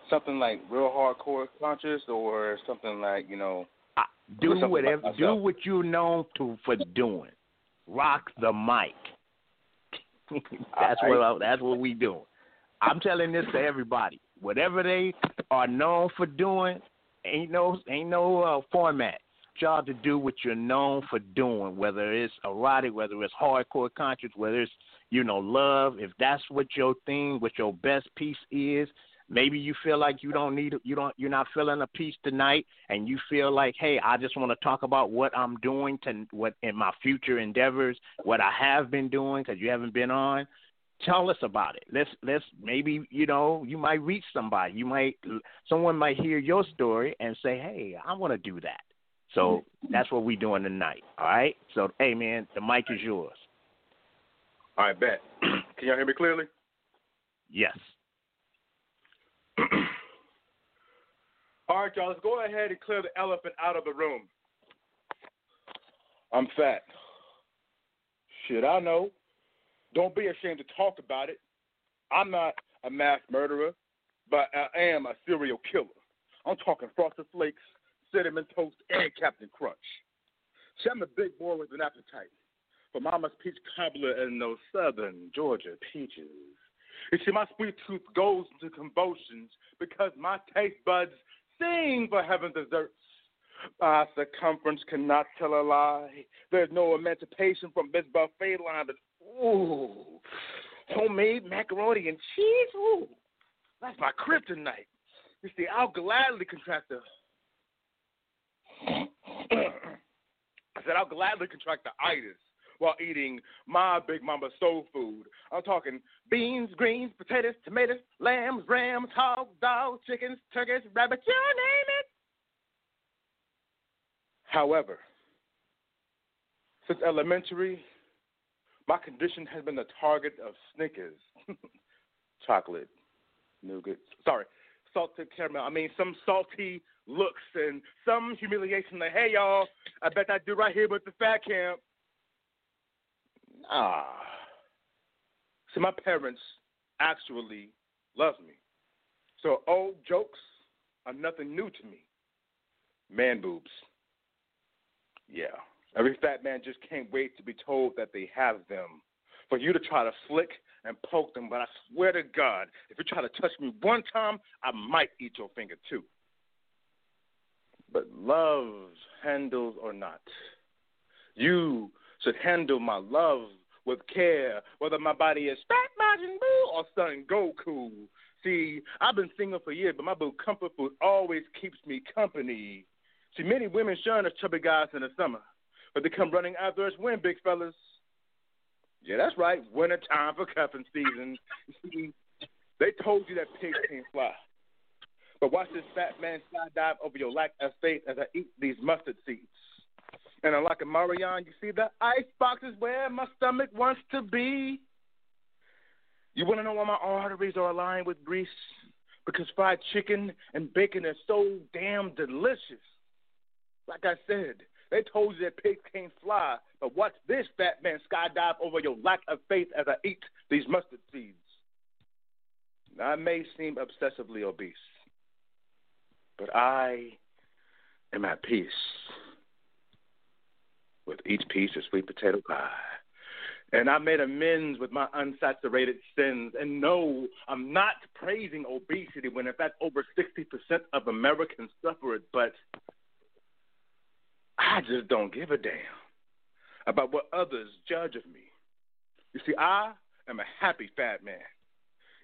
something like real hardcore conscious or something like you know. Do whatever. about Do what you're known to for doing. Rock the mic. that's I- what I, that's what we doing. I'm telling this to everybody. Whatever they are known for doing, ain't no ain't no uh, format. Y'all to do what you're known for doing, whether it's erotic, whether it's hardcore conscious, whether it's you know love. If that's what your thing, what your best piece is, maybe you feel like you don't need you don't you're not feeling a piece tonight and you feel like hey i just want to talk about what i'm doing to what in my future endeavors what i have been doing because you haven't been on. Tell us about it. Let's let's maybe you know you might reach somebody. You might someone might hear your story and say hey i want to do that. So that's what we're doing tonight all right? So hey man the mic is yours. All right, bet. Can y'all hear me clearly? yes All right, y'all. Let's go ahead and clear the elephant out of the room. I'm fat. Shit, I know. Don't be ashamed to talk about it. I'm not a mass murderer, but I am a serial killer. I'm talking Frosted Flakes, Cinnamon Toast, and Captain Crunch. See, I'm a big boy with an appetite for Mama's peach cobbler and those southern Georgia peaches. You see, my sweet tooth goes into convulsions because my taste buds sing for heaven's desserts. My circumference cannot tell a lie. There's no emancipation from this buffet line. But, ooh, homemade macaroni and cheese. Ooh, that's my kryptonite. You see, I'll gladly contract the. I said I'll gladly contract the itis while eating my Big Mama soul food. I'm talking beans, greens, potatoes, tomatoes, lambs, rams, hogs, dogs, chickens, turkeys, rabbits, you name it. However, since elementary, my condition has been the target of Snickers, chocolate, nougat, sorry, salted caramel. I mean, some salty looks and some humiliation. Like, hey, y'all, I bet I do right here with the fat camp. Ah. So my parents actually love me. So old jokes are nothing new to me. Man boobs. Yeah. Every fat man just can't wait to be told that they have them. For you to try to flick and poke them, but I swear to God, if you try to touch me one time, I might eat your finger too. But love, handles or not, you should handle my love with care, whether my body is fat Majin Buu or Son Goku. See, I've been single for years, but my boo comfort food always keeps me company. See, many women shun us chubby guys in the summer, but they come running after us when, big fellas. Yeah, that's right, winter time for cuffing season. See, they told you that pigs can't fly. But watch this fat man skydive over your lack of faith as I eat these mustard seeds. And unlike a Marion, you see the ice box is where my stomach wants to be. You want to know why my arteries are aligned with grease? Because fried chicken and bacon are so damn delicious. Like I said, they told you that pigs can't fly, but watch this fat man skydive over your lack of faith as I eat these mustard seeds. Now, I may seem obsessively obese, but I am at peace with each piece of sweet potato pie. And I made amends with my unsaturated sins. And no, I'm not praising obesity when, in fact, over 60% of Americans suffer it, but I just don't give a damn about what others judge of me. You see, I am a happy fat man.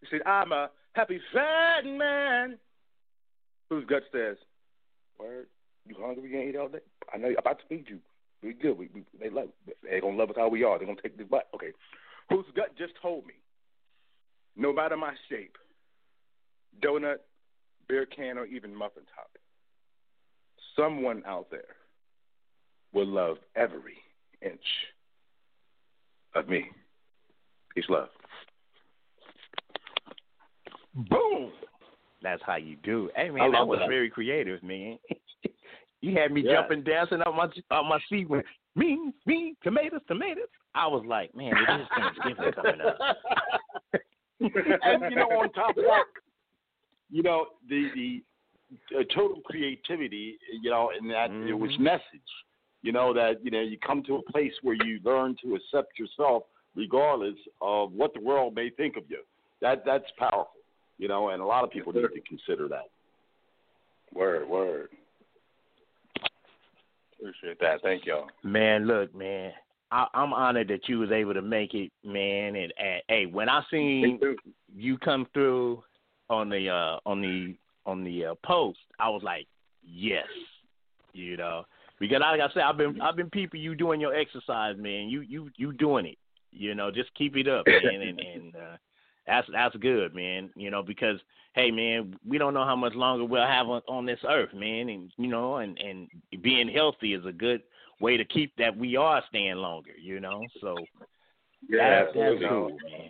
You see, I'm a happy fat man whose gut says, Word, you hungry? You ain't eat all day? I know you're about to feed you. We good. We, we they love. They gonna love us how we are. They gonna take this butt. Okay. Whose gut just told me, no matter my shape, donut, beer can, or even muffin top, someone out there will love every inch of me. Peace, love. Boom. That's how you do. Hey I man, that was that. very creative, man. you had me Yeah. jumping, dancing up my up my seat when me, me, tomatoes, tomatoes. I was like, man, it is Thanksgiving coming up. and you know, on top of that, you know, the the uh, total creativity, you know, and that it was Mhm. message. You know that you know you come to a place where you learn to accept yourself, regardless of what the world may think of you. That that's powerful. You know, and a lot of people need to consider that. Word, word. Appreciate that. Thank y'all. Man, look, man. I, I'm honored that you was able to make it, man. And, and hey, when I seen you come through on the uh on the on the uh, post, I was like, yes, you know, because like I said, I've been I've been peeping you doing your exercise, man. You you you doing it, you know. Just keep it up, man, and and uh, that's that's good, man. You know, because hey, man, we don't know how much longer we'll have on, on this earth, man, and you know, and and being healthy is a good way to keep that we are staying longer, you know. So Yeah, that, that's absolutely. cool, man.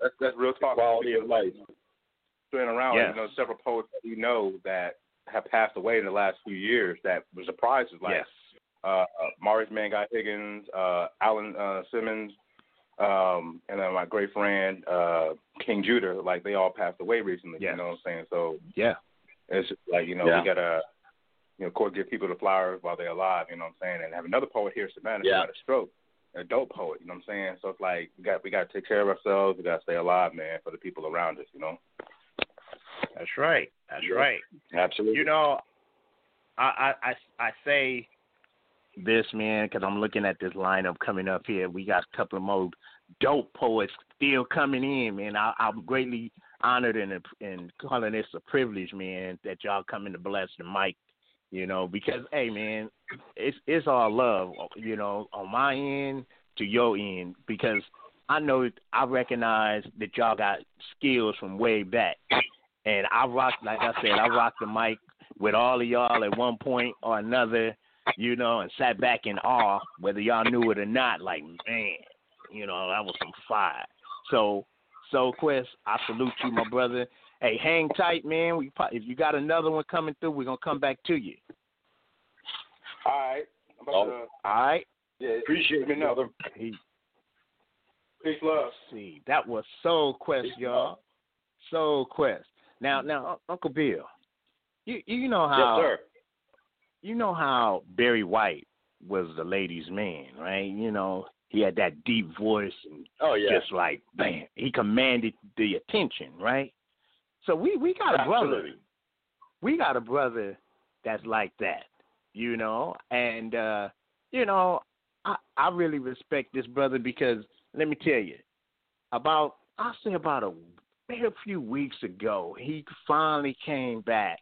That's that's real talk. Quality of life. Been around, Yes. you know, several poets that we know that have passed away in the last few years that were surprises. Like Yes. uh, uh, Maurice Manguy Higgins, uh, Alan uh, Simmons, um, and then my great friend uh, King Judah. Like they all passed away recently. Yes. You know what I'm saying? So Yeah. it's like you know Yeah. we gotta, you know, of course, give people the flowers while they're alive. You know what I'm saying? And have another poet here, Savannah, Yeah. who had a stroke, a dope poet. You know what I'm saying? So it's like we got we got to take care of ourselves. We got to stay alive, man, for the people around us. You know. That's right. That's right. Absolutely. You know, I I I, I say this man because I'm looking at this lineup coming up here. We got a couple of more dope poets still coming in, man. I, I'm greatly honored and and calling this a privilege, man, that y'all coming to bless the mic. You know, because hey, man, it's it's all love. You know, on my end to your end, because I know I recognize that y'all got skills from way back. And I rocked, like I said, I rocked the mic with all of y'all at one point or another, you know, and sat back in awe, whether y'all knew it or not. Like, man, you know, that was some fire. So, so Quest, I salute you, my brother. Hey, hang tight, man. We if you got another one coming through, we're gonna come back to you. All right. Oh. to, All right. yeah, Appreciate me brother. He, Peace, love. see, that was Soul Quest, y'all. Soul Quest. Now, now, Uncle Bill, you you know how Yes, sir. you know how Barry White was the ladies' man, right? You know, he had that deep voice and Oh yeah. just like bam, he commanded the attention, right? So we we got a brother. Absolutely. We got a brother that's like that, you know, and uh, you know, I I really respect this brother because let me tell you, about I'll say about a a few weeks ago, he finally came back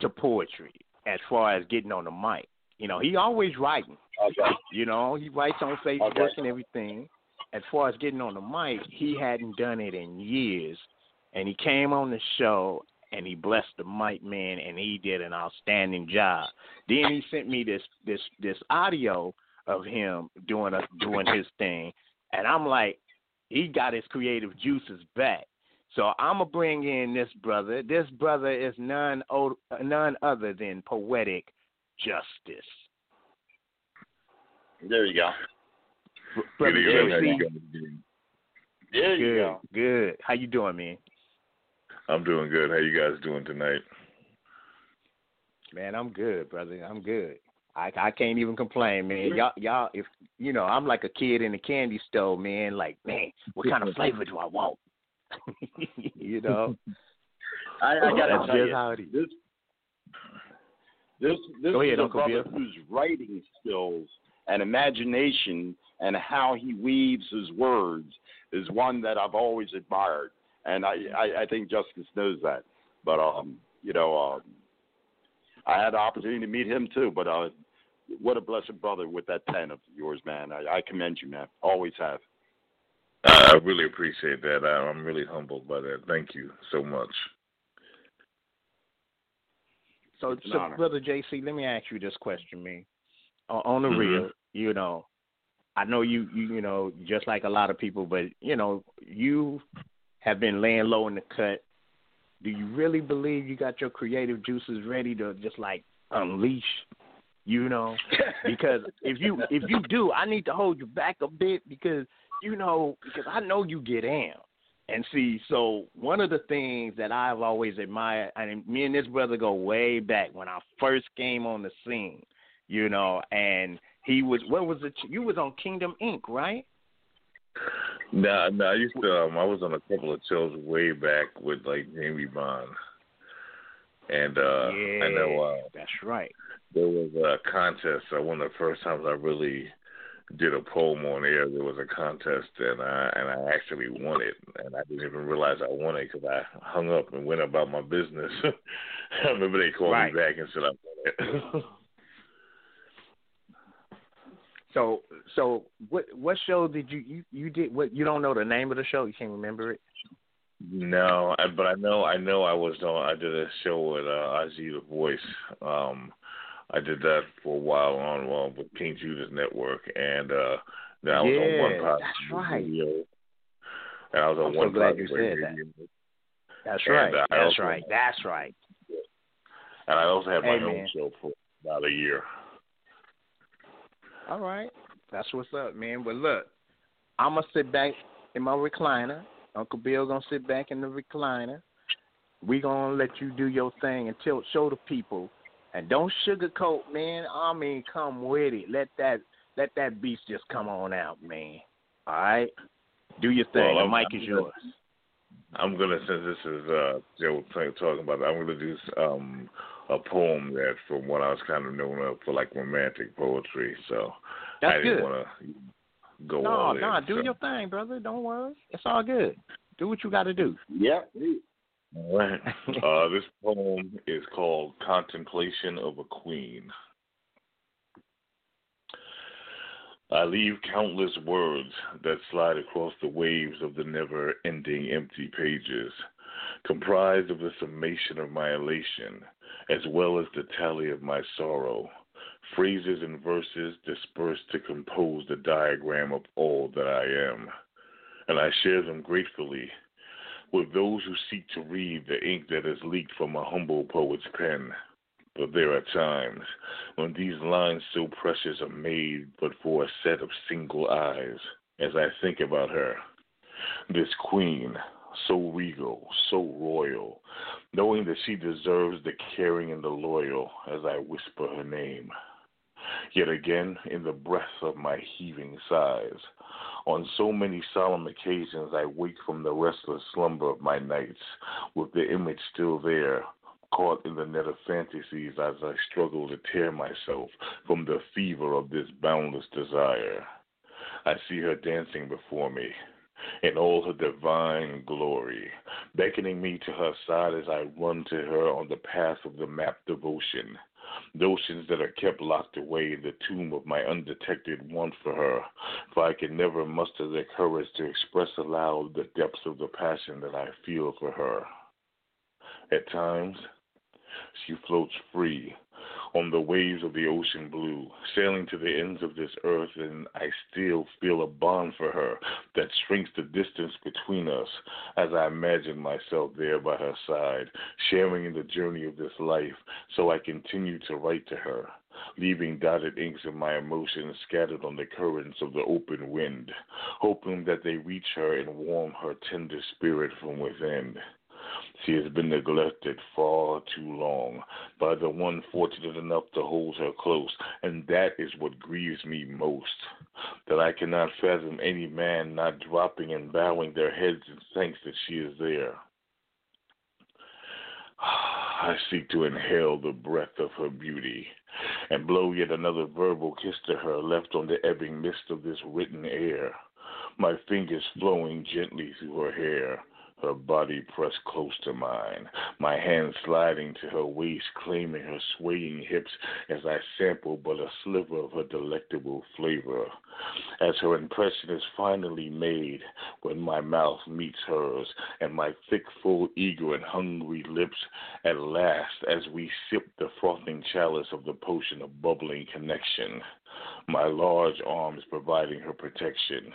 to poetry as far as getting on the mic. You know, he always writing. Okay. You know, he writes on Facebook Okay. and everything. As far as getting on the mic, he hadn't done it in years. And he came on the show and he blessed the mic man and he did an outstanding job. Then he sent me this this this audio of him doing a doing his thing and I'm like, he got his creative juices back. So I'm gonna bring in this brother. This brother is none o- none other than poetic justice. There you go. Brother Good. How JC. you guys doing? There you Good, go. good. How you doing, man? I'm doing good. How you guys doing tonight? Man, I'm good, brother. I'm good. I I can't even complain, man. Y'all y'all if you know, I'm like a kid in a candy store, man, like, man, what kind of flavor do I want? you know. I, I gotta That's tell you, how it is. this this this Go ahead, is a brother Bill. whose writing skills and imagination and how he weaves his words is one that I've always admired, and I I, I think Justice knows that. But um, you know, um, I had the opportunity to meet him too. But uh, what a blessed brother with that pen of yours, man. I, I commend you, man. Always have. I I really appreciate that. I- I'm really humbled by that. Thank you so much. So, so brother JC, let me ask you this question, man. On, on the Mhm. real, you know, I know you, you, you know, just like a lot of people, but you know, you have been laying low in the cut. Do you really believe you got your creative juices ready to just like unleash? You know, because if you if you do, I need to hold you back a bit because you know because I know you get am. And see, so one of the things that I've always admired, I and me and this brother go way back when I first came on the scene, you know, and he was what was it? You was on Kingdom Inc., right? No, no, I used to. Um, I was on a couple of shows way back with like Jamie Bond, and uh yeah, I know uh, that's right. there was a contest. Uh, one of the first times I really did a poem on air. There was a contest, and I and I actually won it, and I didn't even realize I won it because I hung up and went about my business. I remember they called Right. me back and said I won it. So, so what what show did you you you did? What you don't know the name of the show? You can't remember it? No, I, but I know I know I was on. I did a show with uh, Ozzy the Voice. Um, I did that for a while on well, with King Judas Network, and uh, then I was on one Yeah, positive that's right. radio, and I was on I'm so one glad you positive said that. radio, That's And, right. uh, I That's right. That's right. and I also had my Hey, own man. show for about a year. All right. That's what's up, man. But look, I'm gonna sit back in my recliner. Uncle Bill gonna sit back in the recliner. We gonna let you do your thing and tell, show the people, and don't sugarcoat, man. I mean, come with it. Let that let that beast just come on out, man. All right. Do your thing. Well, the I'm- mic is I'm yours. I'm gonna since this is uh Joe t- talking about it, I'm gonna do um a poem that from what I was kind of known up for like romantic poetry. So That's I didn't want to go No, all no, in. do so. your thing, brother. Don't worry. It's all good. Do what you got to do. Yeah. All right. Uh, this poem is called Contemplation of a Queen. I leave countless words that slide across the waves of the never ending empty pages, comprised of the summation of my elation, as well as the tally of my sorrow, phrases and verses dispersed to compose the diagram of all that I am. And I share them gratefully with those who seek to read the ink that has leaked from a humble poet's pen. But there are times when these lines so precious are made but for a set of single eyes as I think about her. This queen, so regal, so royal, knowing that she deserves the caring and the loyal as I whisper her name. Yet again, in the breath of my heaving sighs, on so many solemn occasions, I wake from the restless slumber of my nights with the image still there, caught in the net of fantasies as I struggle to tear myself from the fever of this boundless desire. I see her dancing before me in all her divine glory, beckoning me to her side as I run to her on the path of the mapped devotion notions that are kept locked away in the tomb of my undetected want for her, for I can never muster the courage to express aloud the depths of the passion that I feel for her. At times, she floats free on the waves of the ocean blue, sailing to the ends of this earth, and I still feel a bond for her that shrinks the distance between us as I imagine myself there by her side, sharing in the journey of this life, so I continue to write to her leaving dotted inks of my emotions scattered on the currents of the open wind, hoping that they reach her and warm her tender spirit from within. She has been neglected far too long by the one fortunate enough to hold her close, and that is what grieves me most. That I cannot fathom any man not dropping and bowing their heads in thanks that she is there. I seek to inhale the breath of her beauty and blow yet another verbal kiss to her left on the ebbing mist of this written air, my fingers flowing gently through her hair her body pressed close to mine, my hand sliding to her waist, claiming her swaying hips as I sample but a sliver of her delectable flavor. As her impression is finally made, when my mouth meets hers, and my thick, full, eager, and hungry lips at last, as we sip the frothing chalice of the potion of bubbling connection my large arms providing her protection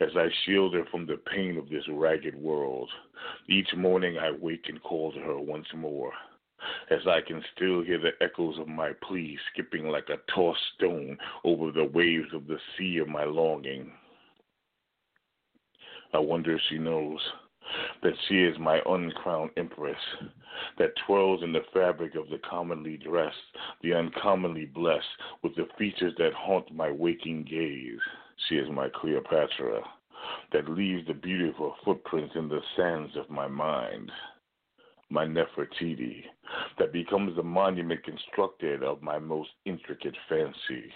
as I shield her from the pain of this ragged world. Each morning I wake and call to her once more, as I can still hear the echoes of my plea skipping like a tossed stone over the waves of the sea of my longing. I wonder if she knows that she is my uncrowned empress, that twirls in the fabric of the commonly dressed, the uncommonly blessed, with the features that haunt my waking gaze. She is my Cleopatra, that leaves the beautiful footprints in the sands of my mind. My Nefertiti, that becomes the monument constructed of my most intricate fancy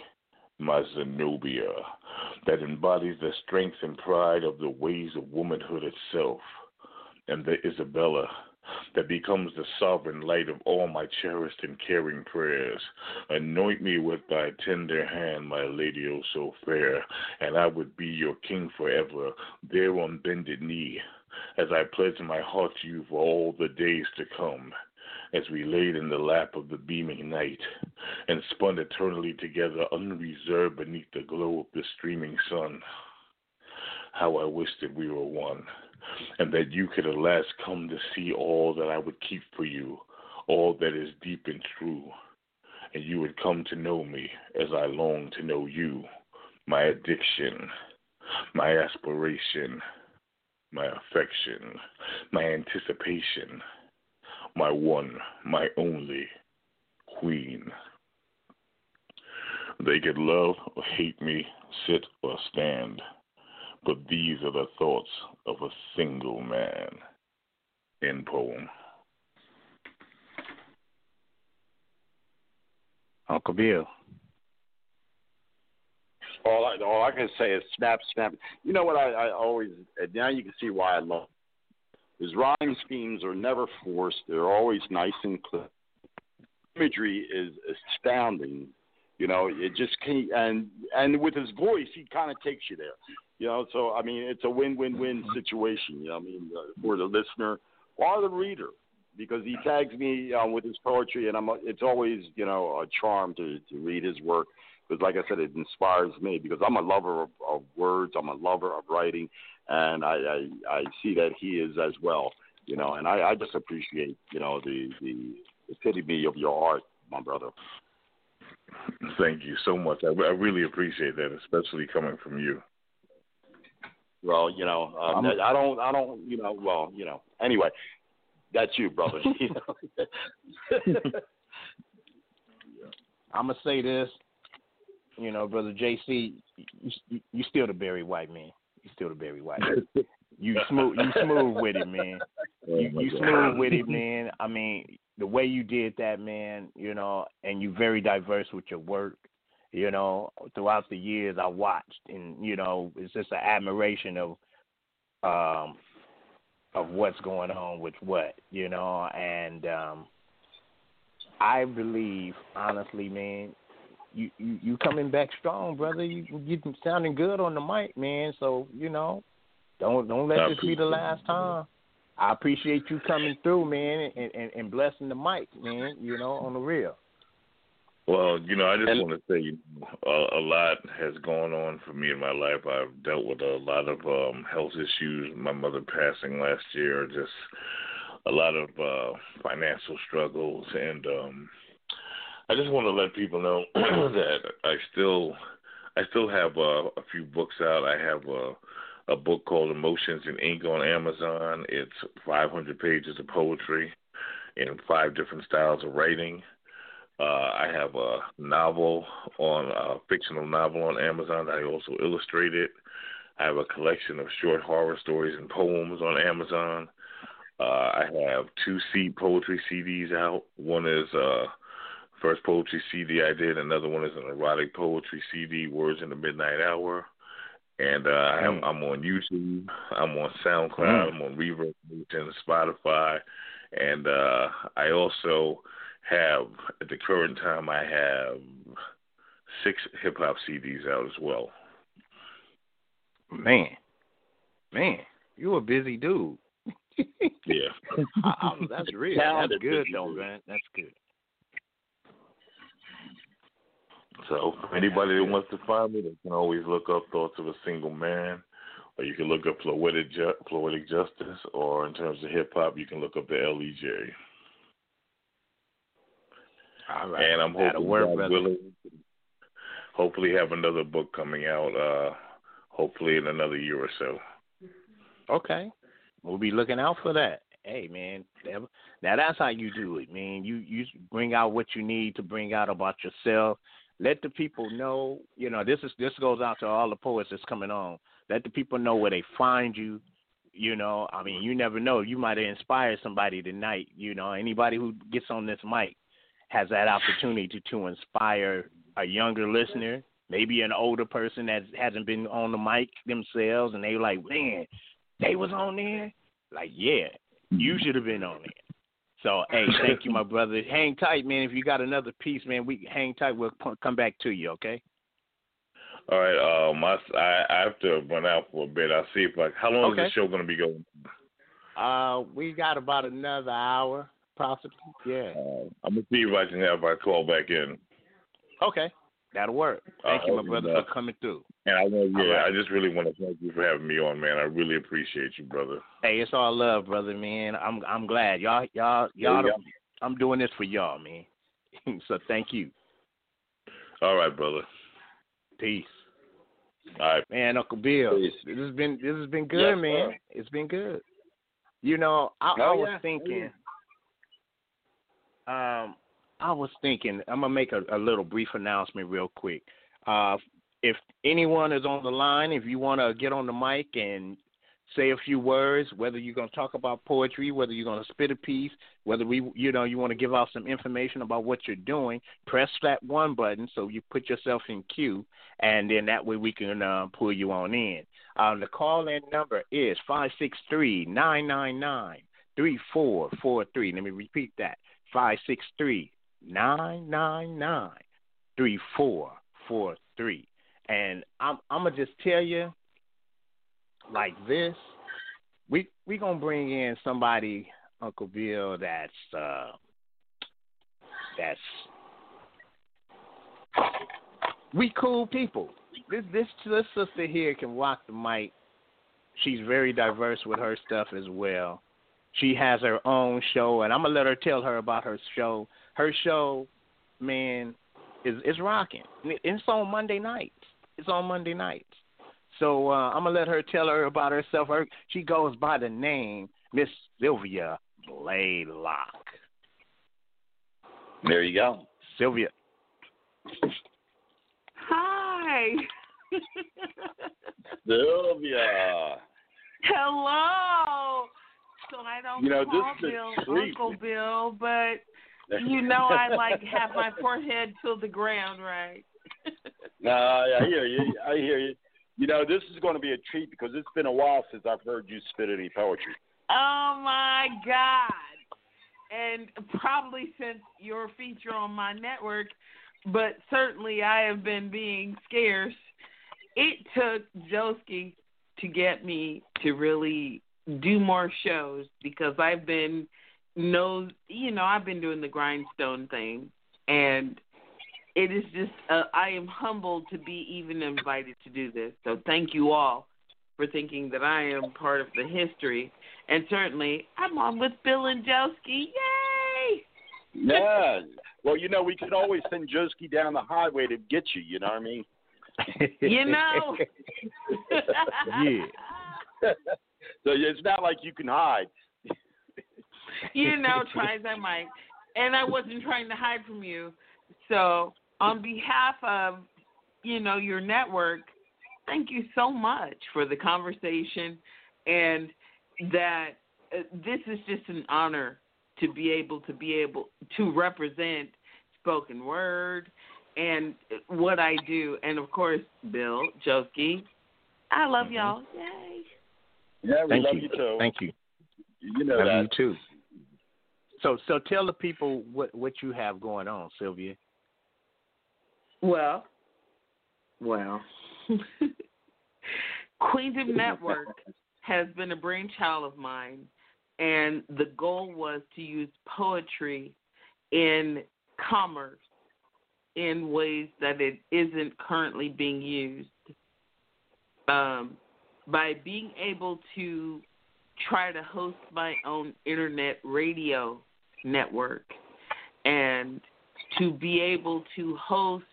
my Zenobia, that embodies the strength and pride of the ways of womanhood itself, and the Isabella, that becomes the sovereign light of all my cherished and caring prayers. Anoint me with thy tender hand, my lady, oh so fair, and I would be your king forever, there on bended knee, as I pledge my heart to you for all the days to come as we laid in the lap of the beaming night and spun eternally together unreserved beneath the glow of the streaming sun. How I wish that we were one, and that you could at last come to see all that I would keep for you, all that is deep and true, and you would come to know me as I long to know you, my addiction, my aspiration, my affection, my anticipation my one, my only queen. They could love or hate me, sit or stand, but these are the thoughts of a single man. End poem. Uncle Bill. All I, all I can say is snap, snap. You know what I, I always now you can see why I love his rhyme schemes are never forced. They're always nice and clear. Imagery is astounding. You know, it just can't. and and with his voice, he kind of takes you there. You know, so I mean, it's a win-win-win situation. You know, I mean, uh, for the listener or the reader, because he tags me uh, with his poetry, and I'm. It's always you know a charm to to read his work because, like I said, it inspires me because I'm a lover of, of words. I'm a lover of writing, and I, I I see that he is as well. You know, and I, I just appreciate you know the the epitome of your art, my brother. Thank you so much. I, I really appreciate that, especially coming from you. Well, you know, um, I don't, I don't, you know, well, you know. Anyway, that's you, brother. I'm gonna say this, you know, brother JC, you, you still the Barry White man. You still the Barry White. you smooth, you smooth with it, man. Oh you, you smooth with it, man. I mean, the way you did that, man. You know, and you very diverse with your work. You know, throughout the years I watched, and you know, it's just an admiration of, um, of what's going on with what, you know, and um, I believe, honestly, man, you, you you coming back strong, brother. You you sounding good on the mic, man. So you know, don't don't let this be the last time. I appreciate you coming through, man, and, and, and blessing the mic, man. You know, on the real. Well, you know, I just want to say a, a lot has gone on for me in my life. I've dealt with a lot of um health issues. My mother passing last year, just a lot of uh financial struggles, and um I just want to let people know that I still I still have uh, a few books out. I have a a book called Emotions in Ink on Amazon. It's 500 pages of poetry in five different styles of writing. Uh, I have a novel on a fictional novel on Amazon that I also illustrated. I have a collection of short horror stories and poems on Amazon. Uh, I have two seed poetry CDs out. One is uh, first poetry CD I did. Another one is an erotic poetry CD, Words in the Midnight Hour. And uh, I am, I'm on YouTube. I'm on SoundCloud. Mm. I'm on Reverb Nation, Spotify, and uh, I also have at the current time I have six hip hop CDs out as well. Man, man, you a busy dude. yeah, I, I, that's real. That's good though, man. That's good. So anybody that wants to find me, they can always look up Thoughts of a Single Man, or you can look up Poetic, Ju- Poetic Justice, or in terms of hip hop, you can look up the LEJ. All right. And I'm hoping work, God willing, hopefully have another book coming out. Uh, hopefully in another year or so. Okay, we'll be looking out for that. Hey man, now that's how you do it, man. You you bring out what you need to bring out about yourself. Let the people know. You know, this is this goes out to all the poets that's coming on. Let the people know where they find you. You know, I mean, you never know. You might have inspired somebody tonight. You know, anybody who gets on this mic has that opportunity to, to inspire a younger listener, maybe an older person that hasn't been on the mic themselves, and they like, man, they was on there. Like, yeah, you should have been on there. So, hey, thank you, my brother. Hang tight, man. If you got another piece, man, we hang tight. We'll come back to you, okay? All right. Um, I, I have to run out for a bit. I'll see if like how long okay. is the show going to be going? Uh, we got about another hour, possibly. Yeah. Uh, I'm gonna see if I can have my call back in. Okay, that'll work. Thank uh, you, my brother, for coming through. And I want, yeah, right. I just really want to thank you for having me on, man. I really appreciate you, brother. Hey, it's all love, brother, man. I'm I'm glad y'all y'all y'all. Yeah, I'm doing this for y'all, man. so thank you. All right, brother. Peace. All right, man. Uncle Bill, Peace. this has been this has been good, yes, man. Sir. It's been good. You know, I, oh, I was yeah. thinking. Um, I was thinking. I'm gonna make a, a little brief announcement real quick. Uh, if anyone is on the line, if you want to get on the mic and say a few words, whether you're going to talk about poetry, whether you're going to spit a piece, whether we, you know, you want to give out some information about what you're doing, press that one button so you put yourself in queue, and then that way we can uh, pull you on in. Um, the call-in number is five six three nine nine nine three four four three. Let me repeat that: five six three nine nine nine three four four three. And I'm I'm gonna just tell you like this. We we gonna bring in somebody, Uncle Bill, that's uh that's we cool people. This this this sister here can rock the mic. She's very diverse with her stuff as well. She has her own show, and I'm gonna let her tell her about her show. Her show, man, is is rocking. It's on Monday nights. It's on Monday nights. So uh, I'm gonna let her tell her about herself. Her, she goes by the name Miss Sylvia Blaylock. There you go, Sylvia. Hi. Sylvia. Hello. So I don't You know, call Bill treat. Uncle Bill, but you know I like have my forehead to the ground, right? No, I hear you. I hear you. You know, this is going to be a treat because it's been a while since I've heard you spit any poetry. Oh my God. And probably since your feature on my network, but certainly I have been being scarce. It took Joski to get me to really do more shows because I've been no you know, I've been doing the grindstone thing and it is just uh, I am humbled to be even invited to do this. So thank you all for thinking that I am part of the history, and certainly I'm on with Bill and Joski. Yay! Yeah. Well, you know, we could always send Joski down the highway to get you. You know what I mean? You know. yeah. so it's not like you can hide. you know, try as I might. And I wasn't trying to hide from you. So, on behalf of, you know, your network, thank you so much for the conversation and that uh, this is just an honor to be able to be able to represent spoken word and what I do. And of course, Bill, Joski, I love Mm-hmm. y'all. Yay. Yeah, we Thank love you. you too. Thank you. You know Love that. you too. So, so tell the people what what you have going on, Sylvia. Well, well, Queendom Network has been a brainchild of mine, and the goal was to use poetry in commerce in ways that it isn't currently being used. Um, by being able to try to host my own internet radio network and to be able to host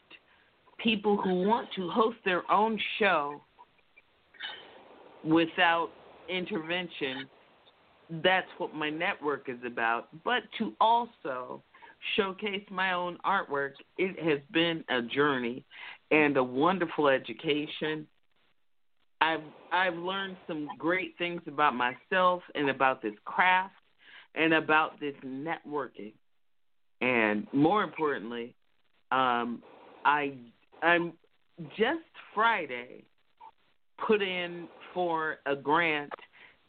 people who want to host their own show without intervention. That's what my network is about. But to also showcase my own artwork, it has been a journey and a wonderful education. I've I've learned some great things about myself and about this craft and about this networking. And more importantly, um, I I'm just Friday put in for a grant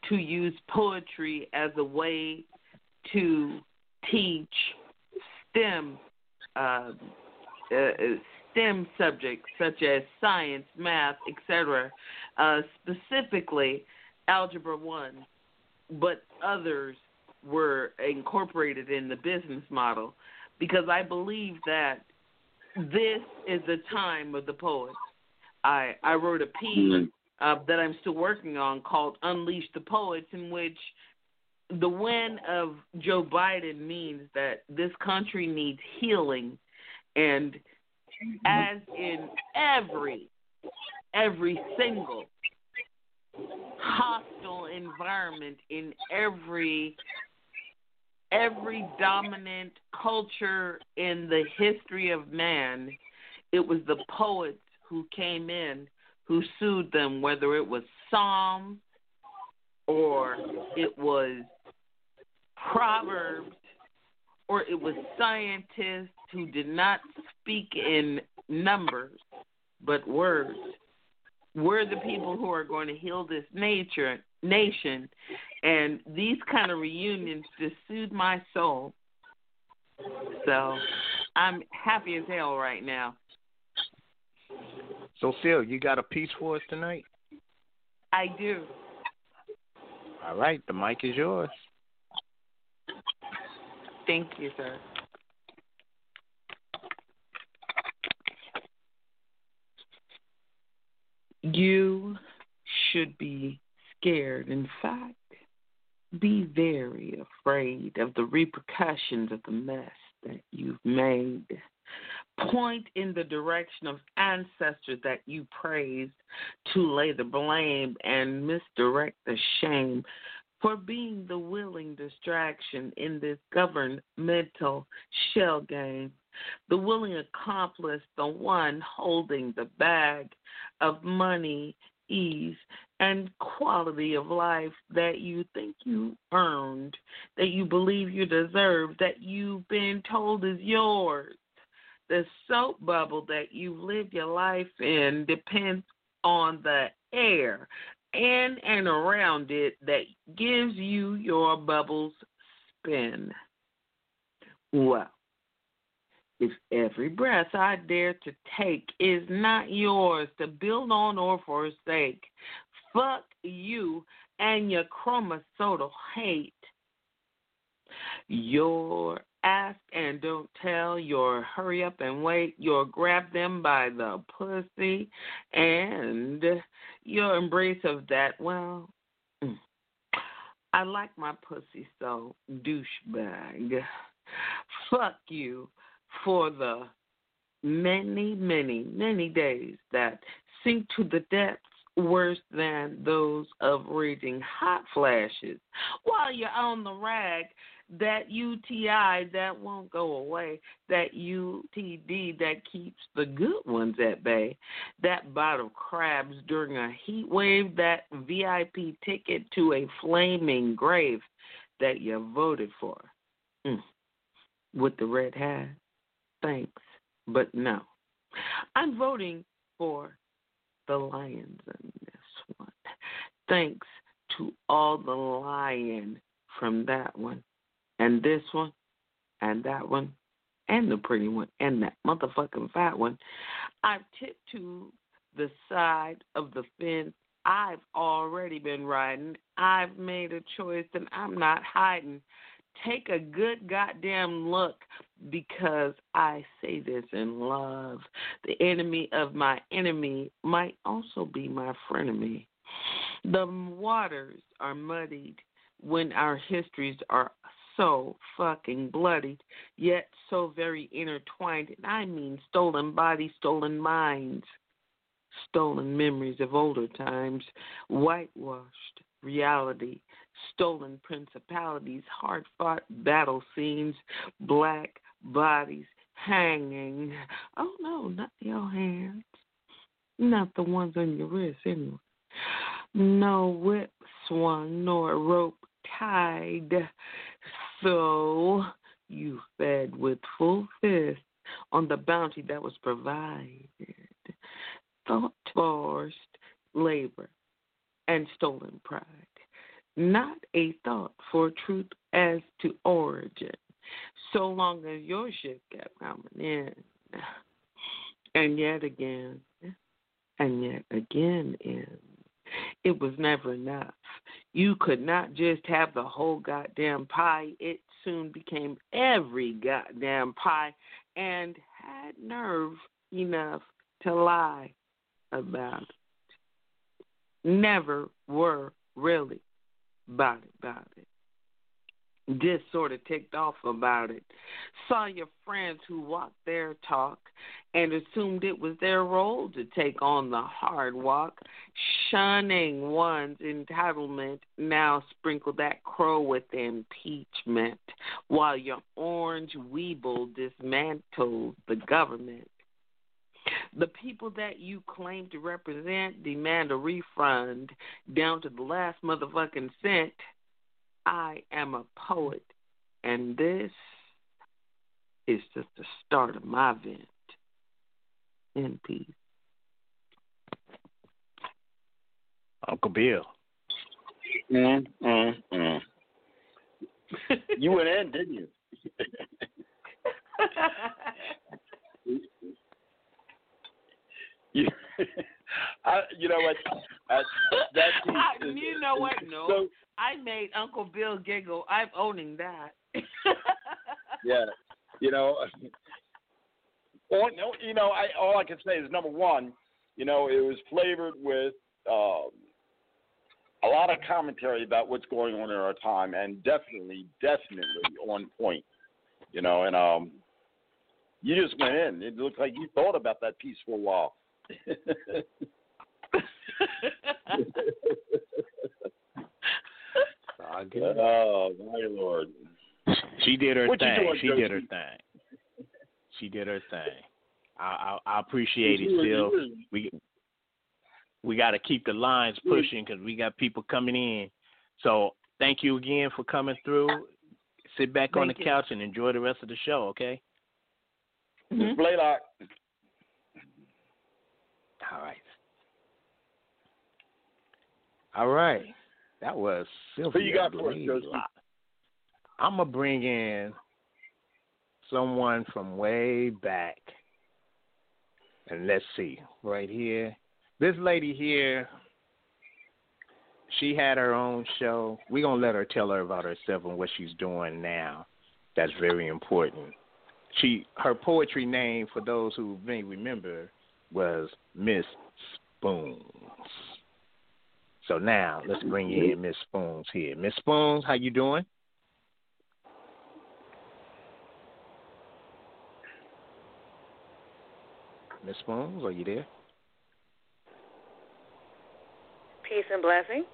to use poetry as a way to teach STEM uh, uh, STEM subjects such as science, math, etc. Uh, specifically, Algebra One, but others were incorporated in the business model because I believe that this is the time of the poets. I I wrote a piece uh, that I'm still working on called "Unleash the Poets," in which the win of Joe Biden means that this country needs healing, and as in every every single hostile environment in every every dominant culture in the history of man, it was the poets who came in who sued them, whether it was Psalm or it was Proverbs or it was scientists who did not speak in numbers but words. We're the people who are going to heal this nature nation and these kind of reunions just soothe my soul. So I'm happy as hell right now. So, Sil, you got a piece for us tonight? I do. All right, the mic is yours. Thank you, sir. You should be scared. In fact, be very afraid of the repercussions of the mess that you've made. Point in the direction of ancestors that you praised to lay the blame and misdirect the shame for being the willing distraction in this governmental shell game. The willing accomplice, the one holding the bag of money, ease, and quality of life that you think you earned, that you believe you deserve, that you've been told is yours. The soap bubble that you've lived your life in depends on the air in and around it that gives you your bubbles spin. Well, if every breath I dare to take is not yours to build on or forsake, fuck you and your chromosomal hate. Your ask and don't tell, your hurry up and wait, your grab them by the pussy, and your embrace of that, well, mm, I like my pussy so, douchebag. Fuck you for the many, many, many days that sink to the depths worse than those of raging hot flashes. While you're on the rag that UTI that won't go away, that UTD that keeps the good ones at bay, that bout of crabs during a heat wave, that VIP ticket to a flaming grave that you voted for. Mm. With the red hat. Thanks, but no. I'm voting for the Lions in this one. Thanks to all the lion from that one, and this one, and that one, and the pretty one, and that motherfucking fat one. I've tipped to the side of the fence. I've already been riding. I've made a choice, and I'm not hiding take a good goddamn look because I say this in love. The enemy of my enemy might also be my frenemy. The waters are muddied when our histories are so fucking bloodied, yet so very intertwined. And I mean stolen bodies, stolen minds, stolen memories of older times, whitewashed reality, stolen principalities, hard fought battle scenes, black bodies hanging. Oh no, not your hands. Not the ones on your wrist, anyway. No whip swung nor rope tied. So you fed with full fist on the bounty that was provided. Thought forced labor and stolen pride not a thought for truth as to origin, so long as your shit kept coming in. And yet again, and yet again in. It was never enough. You could not just have the whole goddamn pie. It soon became every goddamn pie and had nerve enough to lie about it. Never were really it, about it. Just sort of ticked off about it. Saw your friends who walked their talk and assumed it was their role to take on the hard walk, shunning one's entitlement. Now sprinkle that crow with impeachment, while your orange weeble dismantles the government. The people that you claim to represent demand a refund down to the last motherfucking cent. I am a poet, and this is just the start of my vent. In peace. Uncle Bill. Mm, mm, mm. you went in, didn't you? you, I, you know what? Uh, that I, you know what? No, so, I made Uncle Bill giggle. I'm owning that. yeah, you know, all, you know, I all I can say is number one, you know, it was flavored with um, a lot of commentary about what's going on in our time, and definitely, definitely on point. You know, and um, you just went in. It looked like you thought about that piece for a while oh my lord! She did her what thing. Doing, she Josie? did her thing. She did her thing. I I, I appreciate it. Still, we we got to keep the lines pushing because we got people coming in. So thank you again for coming through. Sit back on the you. couch and enjoy the rest of the show. Okay. Miss Blaylock. All right. All right. That was Sylvia Who you got for us, I'm gonna bring in someone from way back, and let's see right here. This lady here, she had her own show. We're gonna let her tell her about herself and what she's doing now. That's very important. She her poetry name for those who may remember was Miss Spoons. So now let's bring you in Miss Spoons here. Miss Spoons, how you doing? Miss Spoons, are you there? Peace and blessing.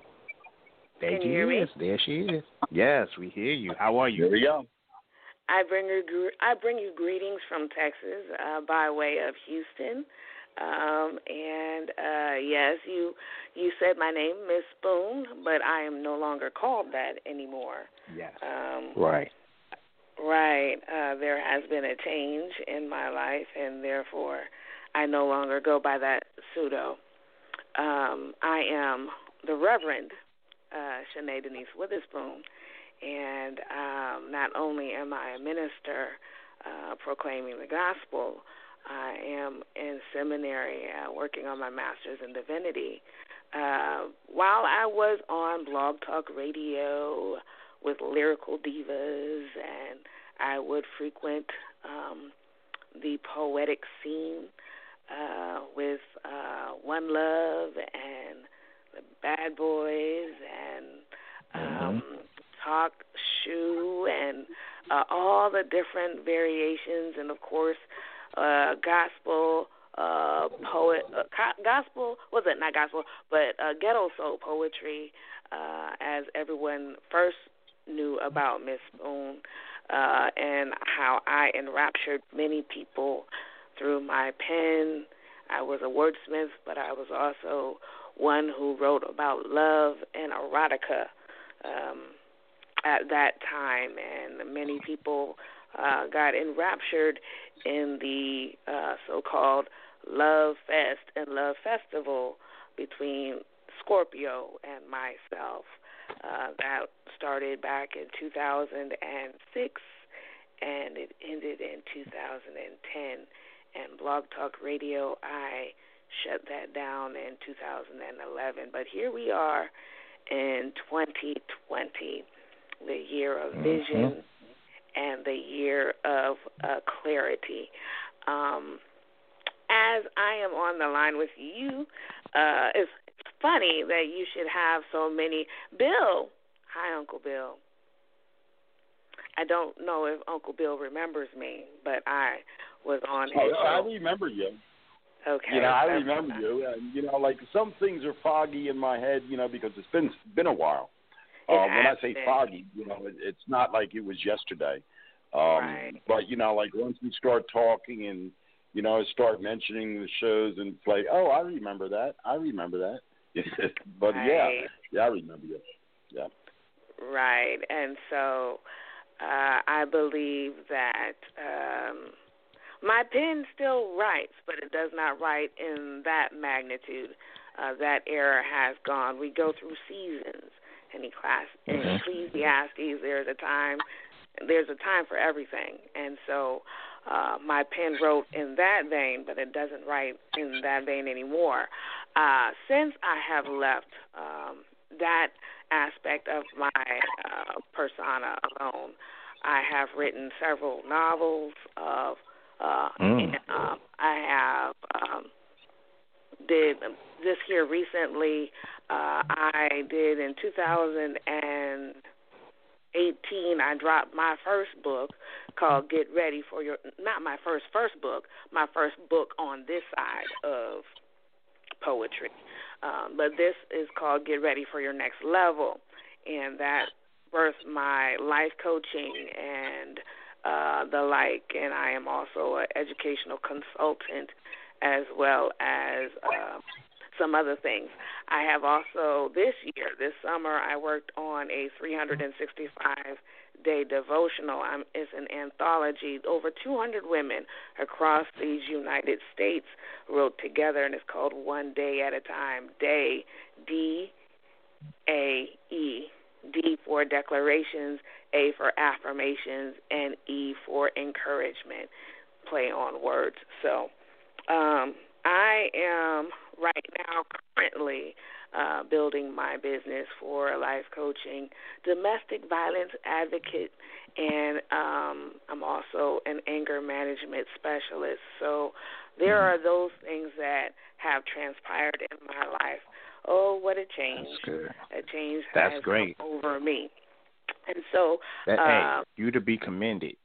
There Can you hear me? There she is. Yes, we hear you. How are you? There we go. I bring you I bring you greetings from Texas uh, by way of Houston. Um, and uh, yes, you you said my name, Miss Spoon, but I am no longer called that anymore. Yes. Um, Right. Right. Uh, there has been a change in my life, and therefore, I no longer go by that pseudo. Um, I am the Reverend uh, Shanae Denise Witherspoon, and um, not only am I a minister uh, proclaiming the gospel, I am in seminary uh, working on my master's in divinity. Uh, while I was on Blog Talk Radio with lyrical divas, and I would frequent um, the poetic scene uh, with uh, One Love and the Bad Boys and um, Talk Shoe and uh, all the different variations, and of course, uh, gospel uh, poet, uh, gospel was it not gospel, but uh, ghetto soul poetry, uh, as everyone first knew about Miss Spoon, uh, and how I enraptured many people through my pen. I was a wordsmith, but I was also one who wrote about love and erotica um, at that time, and many people uh, got enraptured in the uh, so-called Love Fest and Love Festival between Scorpio and myself. Uh, that started back in 2006 and it ended in 2010. And Blog Talk Radio, I shut that down in 2011. But here we are in 2020, the year of vision and the year of uh, clarity. Um, as I am on the line with you, uh, it's funny that you should have so many. Bill, hi, Uncle Bill. I don't know if Uncle Bill remembers me, but I was on his Oh, I show. remember you. Okay. You know, I remember you. And, you know, like some things are foggy in my head, you know, because it's been been a while. Uh, when I say foggy, you know, it, it's not like it was yesterday. Um, Right. But you know, like once we start talking and you know start mentioning the shows, and it's like, oh, I remember that. I remember that. but yeah, Right. yeah, I remember you. Yeah. Right. And so uh, I believe that um, my pen still writes, but it does not write in that magnitude. Uh, that era has gone. We go through seasons. In, class, in Mhm. Ecclesiastes, there's a time. There's a time for everything, and so uh, my pen wrote in that vein, but it doesn't write in that vein anymore. Uh, since I have left um, that aspect of my uh, persona alone. I have written several novels of uh Mm. and, um I have um did this here recently uh I did in 2018 I dropped my first book called Get Ready for Your not my first first book, my first book on this side of poetry. Um, but this is called Get Ready for Your Next Level, and that birthed my life coaching and uh, the like. And I am also an educational consultant as well as uh, some other things. I have also this year, this summer, I worked on a 365 day devotional. I'm, it's an anthology. Over 200 women across these United States wrote together, and it's called One Day at a Time. Day, D A E. D for declarations, A for affirmations, and E for encouragement. Play on words. So, um, I am right now currently uh, building my business for life coaching, domestic violence advocate, and um, I'm also an anger management specialist. So there Mm-hmm. are those things that have transpired in my life. Oh, what a change! That's good. A change That's has great. over me. And so, That, uh, hey, you to be commended.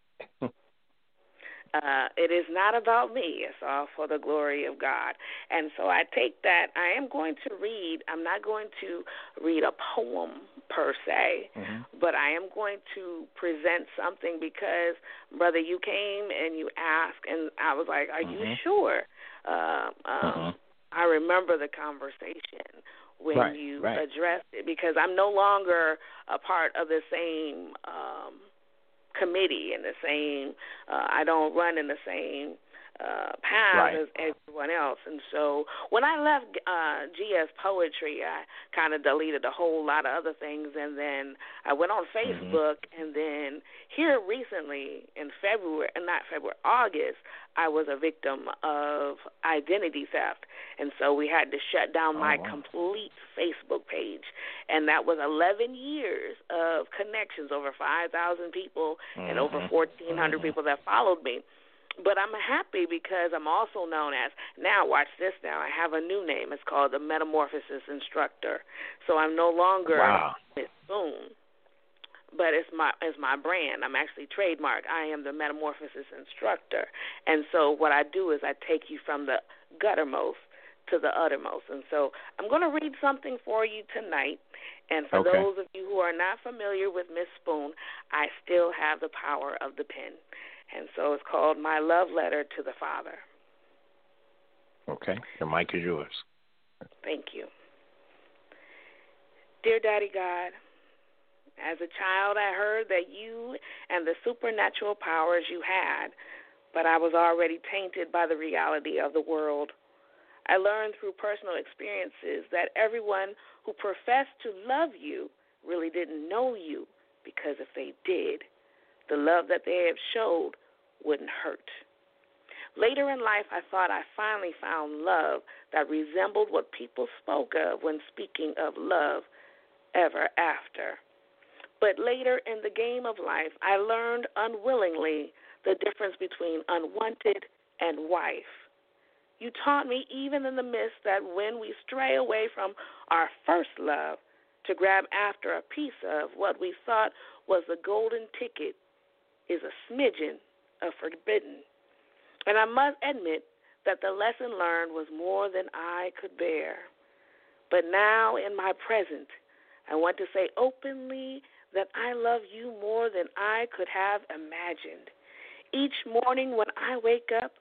Uh, it is not about me. It's all for the glory of God. And so I take that. I am going to read, I'm not going to read a poem per se, Mm-hmm. but I am going to present something because, brother, you came and you asked, and I was like, Are you Mhm. sure? Uh, um, Mhm. I remember the conversation when Right, you right. addressed it because I'm no longer a part of the same um committee and the same uh I don't run in the same uh path Right. as everyone else. And so when I left uh GS Poetry I kinda deleted a whole lot of other things and then I went on Mm-hmm. Facebook and then here recently in February and not February, August, I was a victim of identity theft. And so we had to shut down Oh, my wow. complete Facebook page. And that was 11 years of connections, over 5,000 people and over Mhm. 1,400 Mhm. people that followed me. But I'm happy because I'm also known as, now watch this now, I have a new name. It's called the Metamorphosis Instructor. So I'm no longer Wow. Miss Spoon but it's my it's my brand. I'm actually trademark. I am the metamorphosis instructor. And so what I do is I take you from the guttermost to the uttermost. And so I'm going to read something for you tonight. And for Okay. those of you who are not familiar with Miss Spoon, I still have the power of the pen. And so it's called My Love Letter to the Father. Okay. The mic is yours. Thank you. Dear Daddy God, as a child, I heard that you and the supernatural powers you had, but I was already tainted by the reality of the world. I learned through personal experiences that everyone who professed to love you really didn't know you because if they did, the love that they have showed wouldn't hurt. Later in life, I thought I finally found love that resembled what people spoke of when speaking of love ever after. But later in the game of life, I learned unwillingly the difference between unwanted and wife. You taught me, even in the midst, that when we stray away from our first love to grab after a piece of what we thought was the golden ticket is a smidgen of forbidden. And I must admit that the lesson learned was more than I could bear. But now, in my present, I want to say openly that I love you more than I could have imagined. Each morning when I wake up,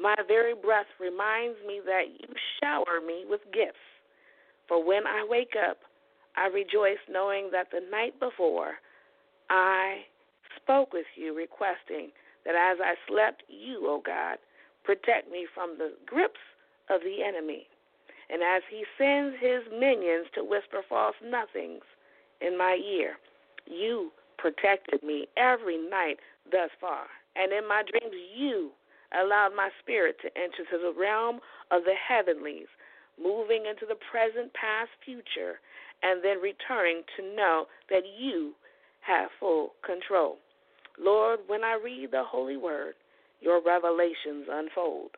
my very breath reminds me that you shower me with gifts. For when I wake up, I rejoice knowing that the night before I spoke with you, requesting that as I slept, you, O God, protect me from the grips of the enemy. And as he sends his minions to whisper false nothings in my ear, you protected me every night thus far. And in my dreams, you allowed my spirit to enter to the realm of the heavenlies, moving into the present, past, future, and then returning to know that you have full control. Lord, when I read the holy word, your revelations unfold.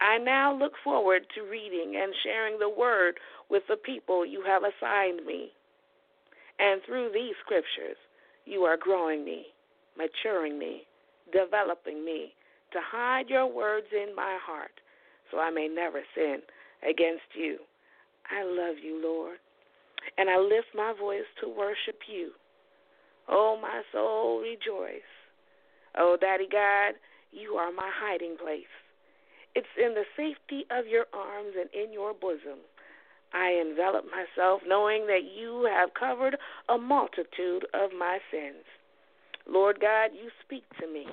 I now look forward to reading and sharing the word with the people you have assigned me. And through these scriptures, you are growing me, maturing me, developing me to hide your words in my heart so I may never sin against you. I love you, Lord, and I lift my voice to worship you. Oh, my soul, rejoice. Oh, Daddy God, you are my hiding place. It's in the safety of your arms and in your bosom. I envelop myself knowing that you have covered a multitude of my sins. Lord God, you speak to me.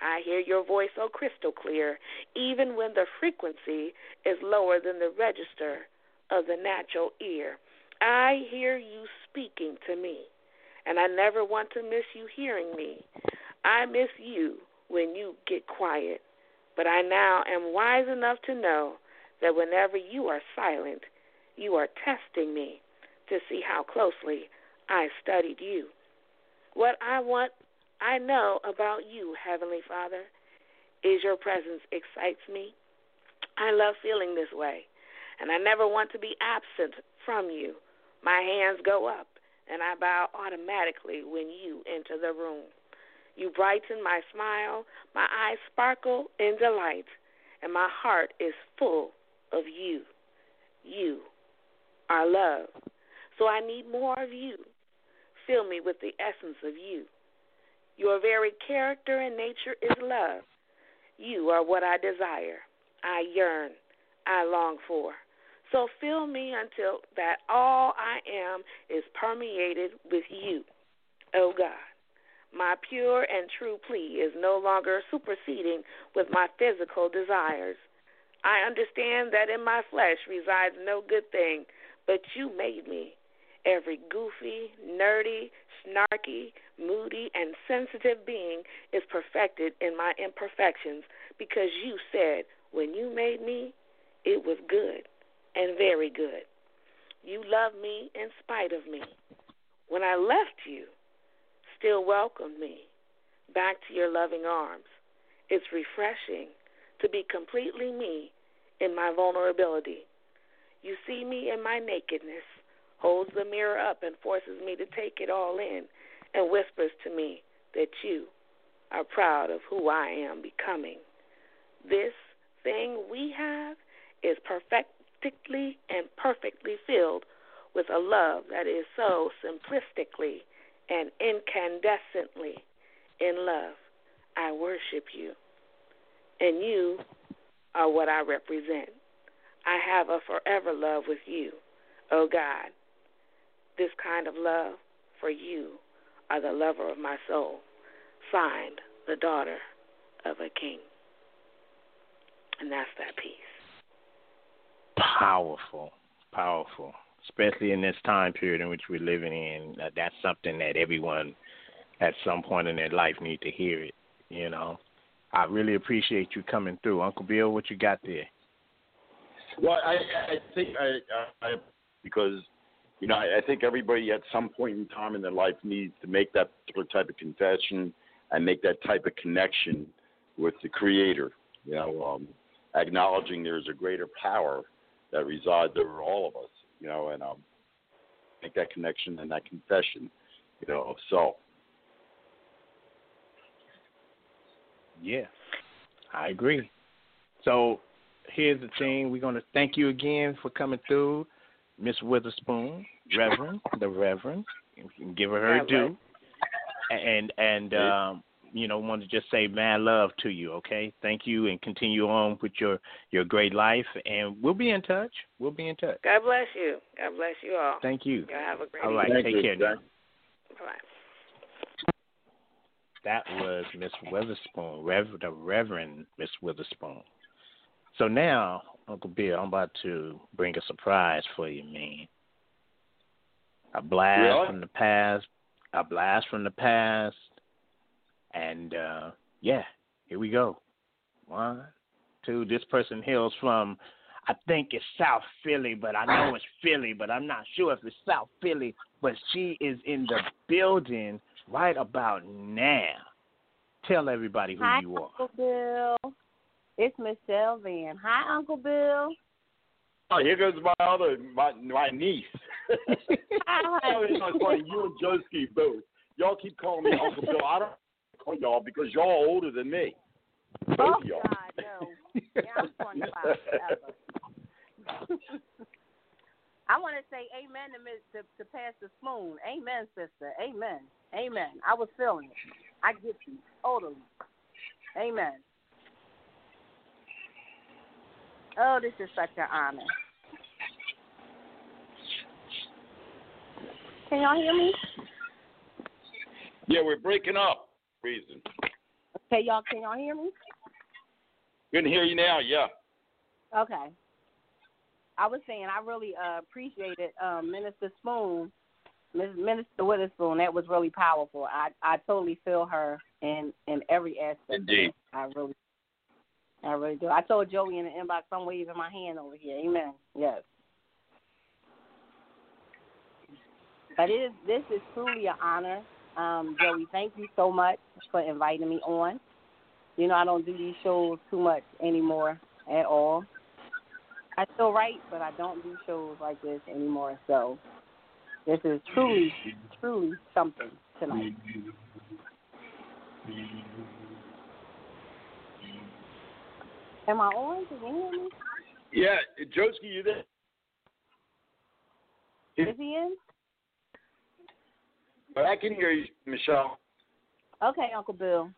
I hear your voice so crystal clear, even when the frequency is lower than the register of the natural ear. I hear you speaking to me, and I never want to miss you hearing me. I miss you when you get quiet, but I now am wise enough to know that whenever you are silent, you are testing me to see how closely I studied you. What I want, I know about you, Heavenly Father, is your presence excites me. I love feeling this way, and I never want to be absent from you. My hands go up, and I bow automatically when you enter the room. You brighten my smile, my eyes sparkle in delight, and my heart is full of you. You are love. So I need more of you. Fill me with the essence of you. Your very character and nature is love. You are what I desire, I yearn, I long for. So fill me until that all I am is permeated with you, oh God. My pure and true plea is no longer superseding with my physical desires. I understand that in my flesh resides no good thing, but you made me. Every goofy, nerdy, snarky, moody, and sensitive being is perfected in my imperfections because you said, when you made me, it was good and very good. You loved me in spite of me. When I left you, still welcomed me back to your loving arms. It's refreshing to be completely me in my vulnerability. You see me in my nakedness, holds the mirror up and forces me to take it all in, and whispers to me that you are proud of who I am becoming. This thing we have is perfectly and perfectly filled with a love that is so simplistically and incandescently in love. I worship you, and you are what I represent. I have a forever love with you, oh God. This kind of love for you are the lover of my soul. Signed, the daughter of a king. And that's that piece. Powerful, powerful, especially in this time period in which we're living in. Uh, that's something that everyone at some point in their life need to hear it. You know, I really appreciate you coming through, Uncle Bill. What you got there? Well, I, I think I, I because you know I, I think everybody at some point in time in their life needs to make that particular type of confession and make that type of connection with the Creator. You know, um, acknowledging there's a greater power that resides over all of us. You know, and um, make that connection and that confession. You know, of self. Yeah, I agree. So here's the thing. We're going to thank you again for coming through, Miss Witherspoon, Reverend, the Reverend. We can give her her due. And and um, you know, want to just say mad love to you. Okay, thank you, and continue on with your your great life. And we'll be in touch. We'll be in touch. God bless you. God bless you all. Thank you. Y'all have a great All right, Thank take you. care. Now. Bye. That was Miss Witherspoon, Rev- the Reverend Miss Witherspoon. So now, Uncle Bill, I'm about to bring a surprise for you, man. A blast Really? from the past. A blast from the past. And uh yeah, here we go. One, two. This person hails from I think it's South Philly, but I know it's Philly, but I'm not sure if it's South Philly. But she is in the building right about now. Tell everybody who Hi, you are. Uncle Bill. It's Michelle Van. Hi, Uncle Bill. Oh, here goes my other my my niece. Hi. it's funny. You and Joski both. Y'all keep calling me Uncle Bill. I don't call y'all because y'all are older than me. Both Oh, y'all. God, no. Yeah, I'm 25. I want to say amen to, to, to Pastor Spoon. Amen, sister. Amen. Amen. I was feeling it. I get you. Totally. Amen. Oh, this is such an honor. Can y'all hear me? Yeah, we're breaking up. Reason. Okay, y'all. Can y'all hear me? Good to hear you now. Yeah. Okay. I was saying I really uh, appreciated um, Minister Spoon, Ms. Minister Witherspoon. That was really powerful. I I totally feel her in in every aspect. Indeed. I really, I really do. I told Joey in the inbox, I'm waving my hand over here. Amen. Yes. But it is this is truly an honor. Um, Joey, thank you so much for inviting me on. You know, I don't do these shows too much anymore at all. I still write, but I don't do shows like this anymore. So this is truly, truly something tonight. Am I on? Can you hear me? Yeah, Joski, you there? Is he in? I can hear you, Michelle. Okay, Uncle Bill.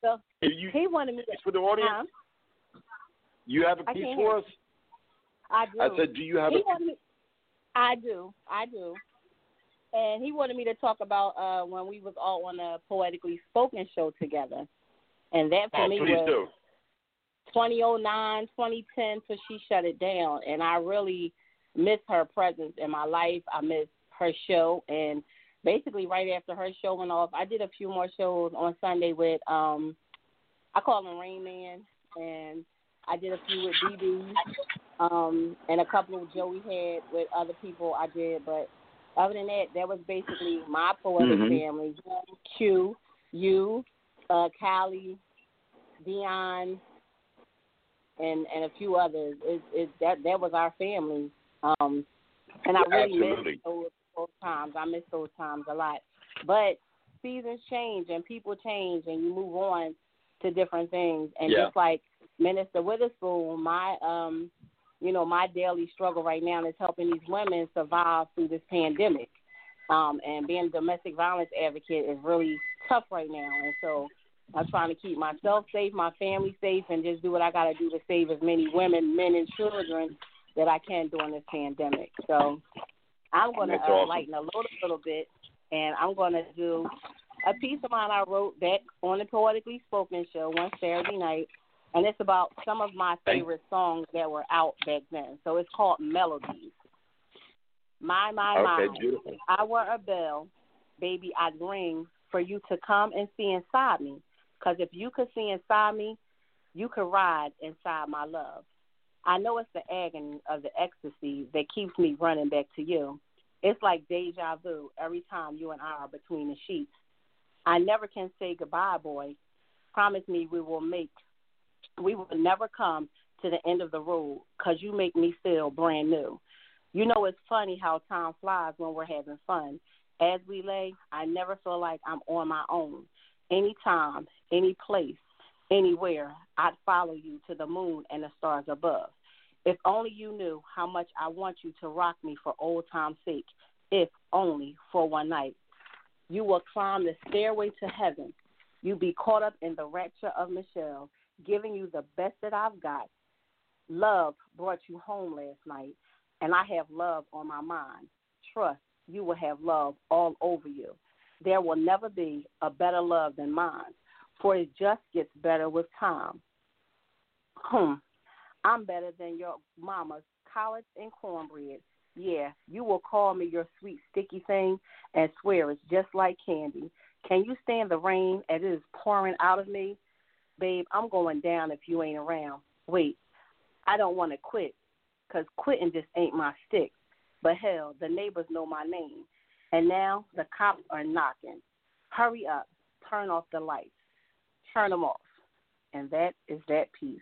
So you, he wanted me to for the audience. Huh? You have a piece for us? I do. I said, do you have he a me, I do. I do. And he wanted me to talk about uh when we was all on a poetically spoken show together. And that for Oh, me please was do. 2009, 2010 till she shut it down. And I really miss her presence in my life. I miss her show. And basically, right after her show went off, I did a few more shows on Sunday with, um, I call him Rain Man. And I did a few with BB um, and a couple of Joey had with other people I did. But other than that, that was basically my poetic Mhm. family. Q, you, uh, Callie, Dion, and and a few others. It, it that that was our family. Um, and I really Absolutely. miss those, those times. I miss those times a lot. But seasons change and people change, and you move on to different things. And Yeah. just like Minister Witherspoon, my um, you know, my daily struggle right now is helping these women survive through this pandemic. Um, and being a domestic violence advocate is really tough right now. And so I'm trying to keep myself safe, my family safe, and just do what I got to do to save as many women, men, and children that I can during this pandemic. So I'm going to uh, awesome. lighten the load a little bit, and I'm going to do a piece of mine I wrote back on the Poetically Spoken show one Saturday night, and it's about some of my favorite songs that were out back then. So it's called Melodies. My, my, Okay, my. beautiful. If I were a bell, baby, I'd ring for you to come and see inside me. Because if you could see inside me, you could ride inside my love. I know it's the agony of the ecstasy that keeps me running back to you. It's like deja vu every time you and I are between the sheets. I never can say goodbye, boy. Promise me we will make, we will never come to the end of the road because you make me feel brand new. You know, it's funny how time flies when we're having fun. As we lay, I never feel like I'm on my own. Anytime, any place, anywhere, I'd follow you to the moon and the stars above. If only you knew how much I want you to rock me for old time's sake, if only for one night. You will climb the stairway to heaven. You'll be caught up in the rapture of Michelle, giving you the best that I've got. Love brought you home last night, and I have love on my mind. Trust, you will have love all over you. There will never be a better love than mine, for it just gets better with time. Hmm. I'm better than your mama's collard and cornbread. Yeah, you will call me your sweet sticky thing and swear it's just like candy. Can you stand the rain as it is pouring out of me? Babe, I'm going down if you ain't around. Wait, I don't want to quit, 'cause quitting just ain't my stick. But hell, the neighbors know my name. And now the cops are knocking. Hurry up, turn off the lights, turn them off. And that is that piece.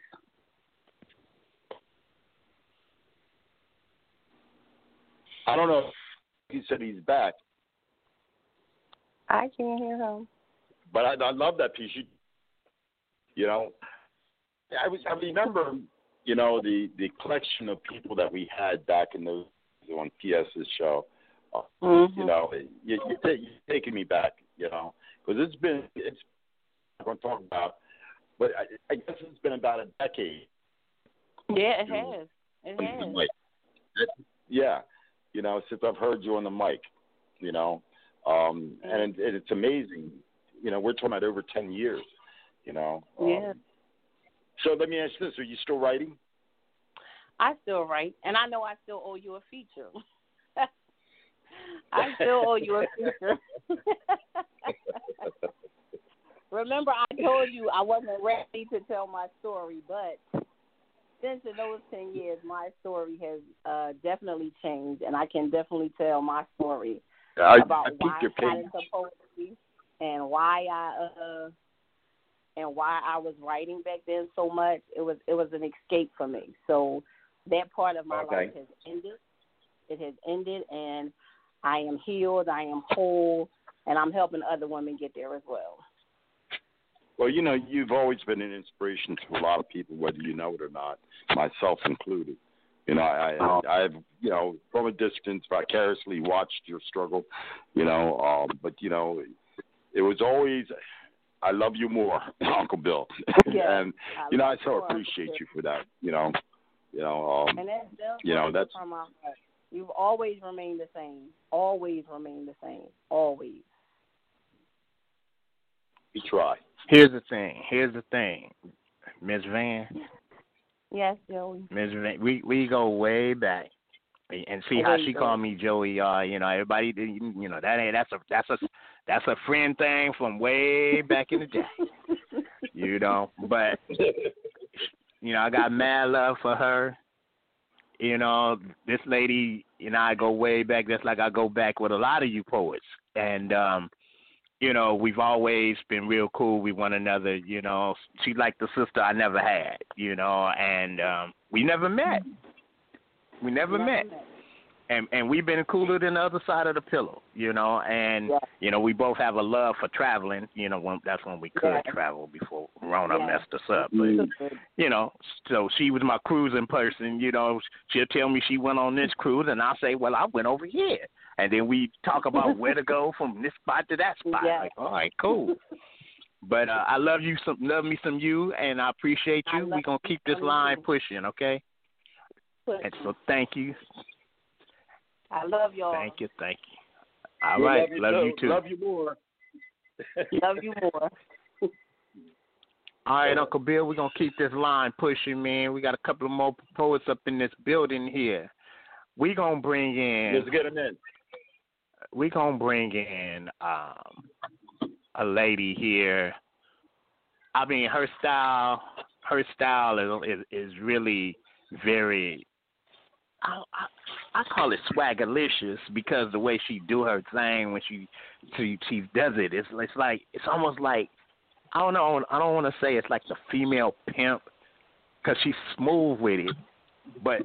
I don't know. if He said he's back, I can't hear him. but I, I love that piece. You, you know, I was I remember, you know, the the collection of people that we had back in those on PS's show. Mm-hmm. You know, you, you're, you're taking me back. You know, because it's been it's I'm going to talk about, but I, I guess it's been about a decade. Yeah, it has. It has. mic. Yeah, you know, since I've heard you on the mic, you know, um, and, it, and it's amazing. You know, we're talking about over ten years. You know. Um, Yeah. So let me ask you this: Are you still writing? I still write, and I know I still owe you a feature. I still owe you a feature. Remember, I told you I wasn't ready to tell my story, but since in those ten years, my story has uh, definitely changed, and I can definitely tell my story I, about I why I got into poetry and why I uh, and why I was writing back then so much. It was it was an escape for me. So that part of my Okay. life has ended. It has ended, and I am healed. I am whole, and I'm helping other women get there as well. Well, you know, you've always been an inspiration to a lot of people, whether you know it or not, myself included. You know, I, I I've you know from a distance vicariously watched your struggle. You know, um, but you know, it was always I love you more, Uncle Bill, Yes, and you know I so more, appreciate you for that. You know, you know, um, And that's you know that's from my heart. You've always remained the same. Always remained the same. Always. we try. Here's the thing. Here's the thing, Miss Van. Yes, Joey. Miss Van, we we go way back, and see how she back. called me Joey. Uh, you know, everybody, you know, that ain't that's a that's a that's a friend thing from way back in the day. You know, but you know, I got mad love for her. You know, this lady and I go way back. That's like I go back with a lot of you poets, and um, you know, we've always been real cool with one another. You know, she's like the sister I never had. You know, and um, we never met. We never, met. And and we've been cooler than the other side of the pillow, you know. And you know, we both have a love for traveling. You know, when, that's when we could Yeah. travel before Rona Yeah. messed us up. But you know, so she was my cruising person. You know, she'll tell me she went on this cruise, and I'll say, well, I went over here, and then we talk about where to go from this spot to that spot. Yeah. Like, all right, cool. But uh, I love you some, love me some you, and I appreciate you. We're gonna keep this line pushing, okay? And so thank you, I love y'all. thank you, thank you. All We right, love you, too. too. Love you more. Love you more. All right, Uncle Bill, we're gonna keep this line pushing, man. We got a couple of more poets up in this building here. We gonna bring in. Let's get them in. we gonna bring in um a lady here. I mean, her style, her style is is, is really very. I, I I call it swaggerlicious because the way she do her thing when she she she does it, it's it's like it's almost like I don't know. I don't want to say it's like the female pimp because she's smooth with it, but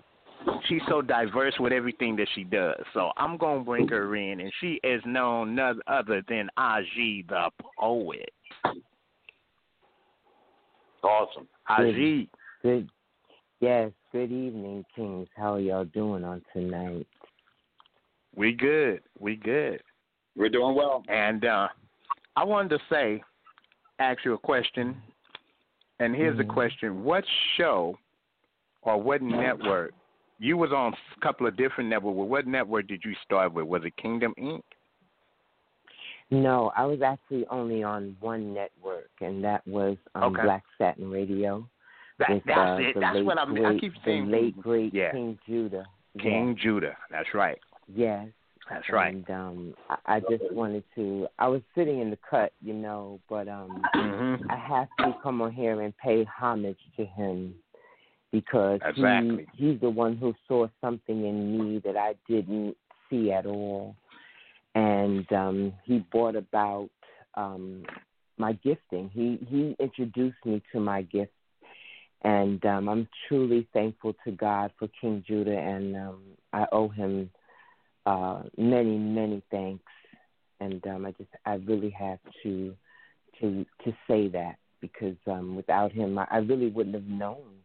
she's so diverse with everything that she does. So I'm gonna bring her in, and she is known none other than Aji the poet. Awesome. Aji, Good. Yes. Good evening, Kings. How are y'all doing on tonight? we good, we good, We're doing well. and uh I wanted to say, ask you a question, and here's the Mhm. question: What show or what network? You was on a couple of different networks. What network did you start with? Was it Kingdom Inc.? No, I was actually only on one network, and that was um, Okay. Black Satin Radio. That, that's uh, it. That's what I mean. great, I keep the saying late great Yeah. King Judah. King Judah. That's right. Yes. That's right. And um, I, I just wanted to. I was sitting in the cut, you know, but um, Mhm. I have to come on here and pay homage to him because Exactly. he he's the one who saw something in me that I didn't see at all, and um, he brought about um, my gifting. He he introduced me to my gift, and um, I'm truly thankful to God for King Judah, and um, I owe him uh, many many thanks. And um, I just I really have to to to say that because um, without him, I, I really wouldn't have known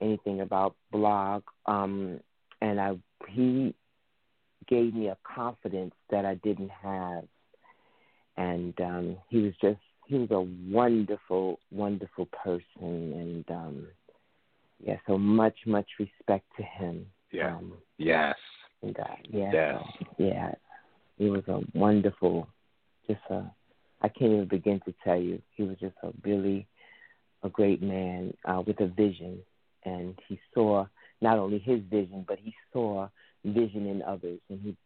anything about blog. Um, and I he gave me a confidence that I didn't have, and um, he was just he was a wonderful wonderful person, and um, yeah, so much much respect to him. Yeah. Um, Yes. and uh, yeah, Yes. so, yeah, he was a wonderful, just a. I can't even begin to tell you. He was just a really, a great man uh, with a vision, and he saw not only his vision, but he saw vision in others, and he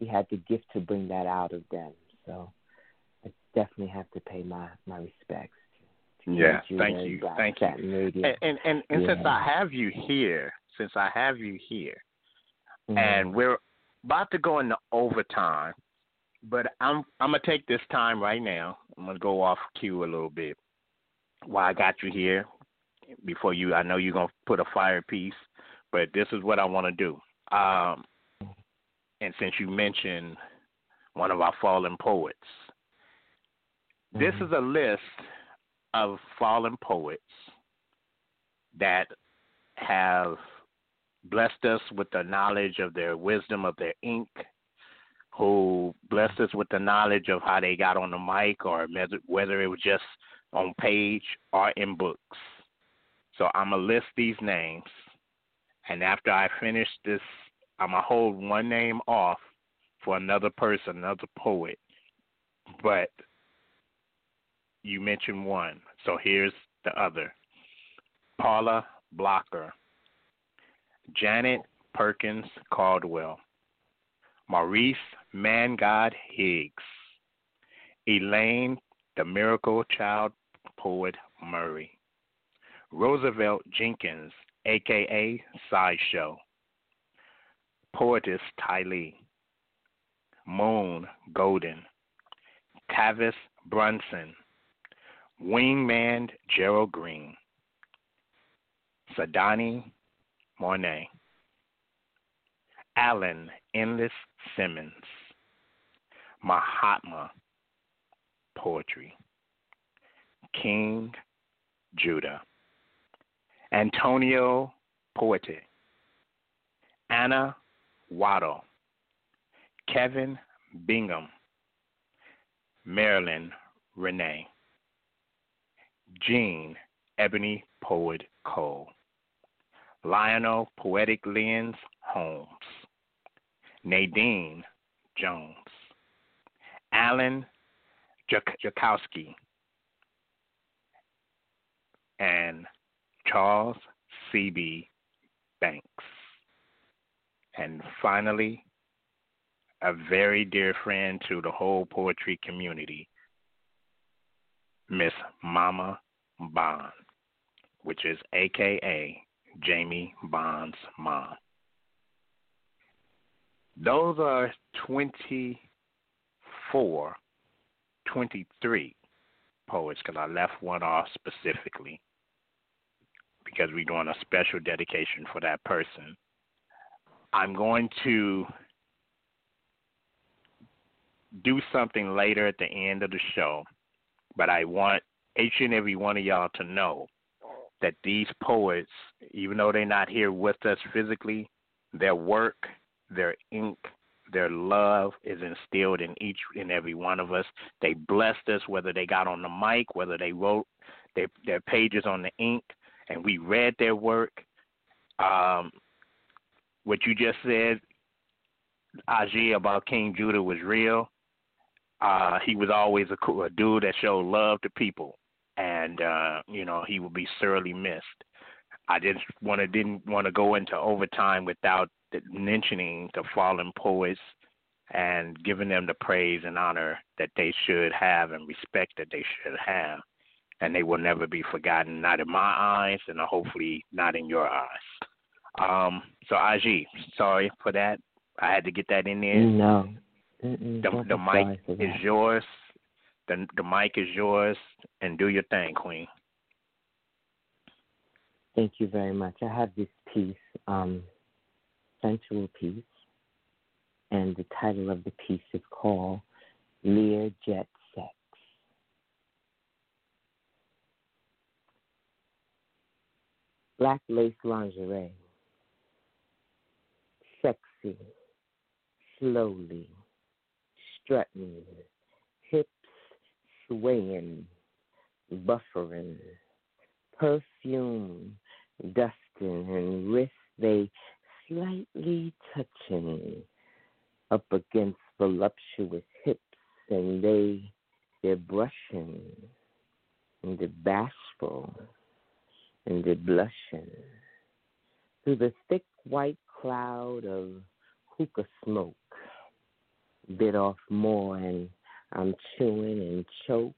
he had the gift to bring that out of them. So definitely have to pay my my respects Yeah, you thank you, thank you. Radio. And and, and, and since I have you here, since I have you here, Mhm. and we're about to go into overtime, but I'm I'm gonna take this time right now. I'm gonna go off cue a little bit. Why I got you here, before you, I know you're gonna put a fire piece, but this is what I want to do. Um, and since you mentioned one of our fallen poets, this mm-hmm. is a list of fallen poets that have blessed us with the knowledge of their wisdom of their ink, who blessed us with the knowledge of how they got on the mic or whether- whether it was just on page or in books. So I'm going to list these names. And after I finish this, I'm going to hold one name off for another person, another poet. But you mentioned one. So here's the other. Paula Blocker, Janet Perkins Caldwell, Maurice Mangod Higgs, Elaine the Miracle Child Poet Murray, Roosevelt Jenkins, aka Sideshow, Poetess Tylee, Moon Golden, Tavis Brunson, Wingman Gerald Green, Sadani Monet, Alan Endless Simmons, Mahatma Poetry, King Judah, Antonio Poete, Anna Waddle, Kevin Bingham, Marilyn Renee, Jean Ebony Poet Cole, Lionel Poetic Lens Holmes, Nadine Jones, Alan Jak- Jakowski, and Charles C.B. Banks. And finally, a very dear friend to the whole poetry community, Miss Mama Bond, which is AKA Jamie Bond's mom. Those are 24, 23 poets because I left one off specifically because we're doing a special dedication for that person. I'm going to do something later at the end of the show, but I want each and every one of y'all to know that these poets, even though they're not here with us physically, their work, their ink, their love is instilled in each and every one of us. They blessed us, whether they got on the mic, whether they wrote their, their pages on the ink, and we read their work. Um, what you just said, Aji, about King Judah was real. Uh, he was always a, cool, a dude that showed love to people, and uh, you know he will be sorely missed. I just want to didn't want to go into overtime without mentioning the fallen poets and giving them the praise and honor that they should have and respect that they should have, and they will never be forgotten, not in my eyes, and hopefully not in your eyes. Um, so Aji, sorry for that. I had to get that in there. No. Mm-mm, The, the mic is yours. The the mic is yours, and do your thing, Queen. Thank you very much. I have this piece, um, sensual piece, and the title of the piece is called Lear Jet Sex. Black lace lingerie, sexy, slowly, strutting, hips swaying, buffering, perfume dusting and wrists they slightly touching up against voluptuous hips and they they're brushing and they're bashful and they're blushing. Through the thick white cloud of hookah smoke bit off more and I'm chewing and choke.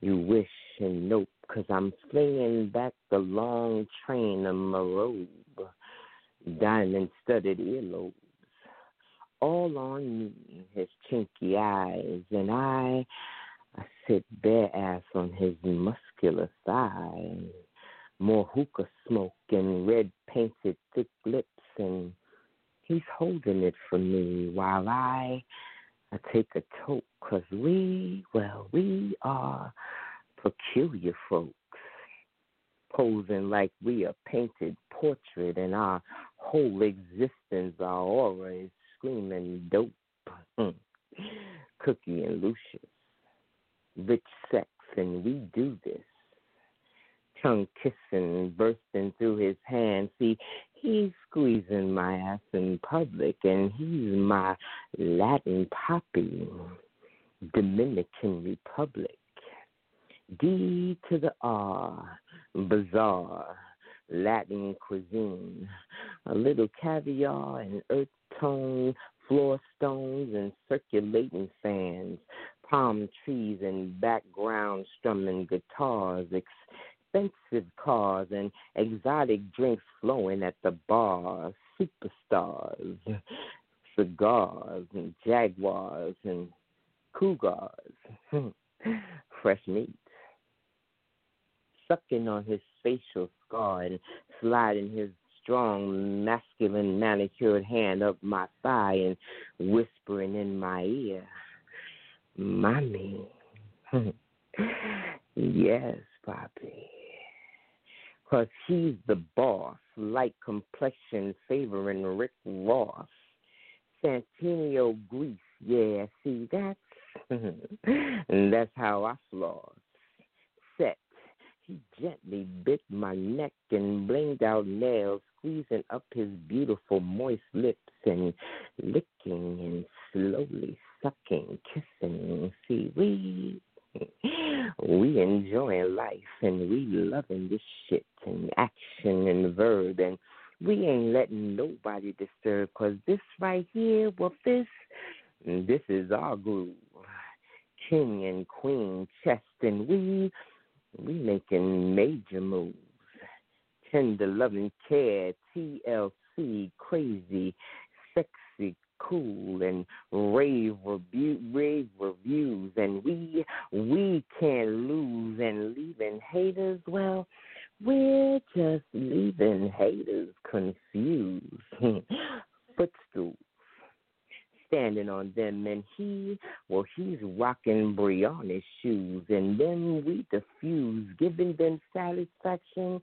You wish and nope, cause I'm flinging back the long train of my robe, diamond studded earlobes, all on me, his chinky eyes, and I, I sit bare ass on his muscular thigh, more hookah smoke and red painted thick lips, and he's holding it for me while I I take a toke because we, well, we are peculiar folks, posing like we are painted portrait, and our whole existence, our aura is screaming dope. Mm. Cookie and Lucius, rich sex, and we do this. Tongue kissing, bursting through his hand. See, He's squeezing my ass in public, and he's my Latin poppy, Dominican Republic. D to the R, bizarre, Latin cuisine. A little caviar and earth tone, floor stones and circulating fans, palm trees and background strumming guitars, expensive cars and exotic drinks flowing at the bar, superstars, cigars and jaguars and cougars, fresh meat. Sucking on his facial scar and sliding his strong, masculine, manicured hand up my thigh and whispering in my ear, Mommy. yes, Poppy. Cause he's the boss, light complexion favoring Rick Ross. Santinio Grease, yeah, see that's and that's how I floss. Set. He gently bit my neck and blinked out nails, squeezing up his beautiful moist lips and licking and slowly sucking, kissing. See, we we enjoying life and we loving this shit and action and verb and we ain't letting nobody disturb cause this right here well this this is our groove. King and queen chest and we we making major moves. Tender loving care tlc crazy sexy cool and rave review, rave reviews, and we we can't lose and leaving haters. Well, we're just leaving haters confused. Footstools standing on them, and he, well, he's rocking Brianna's shoes, and then we diffuse, giving them satisfaction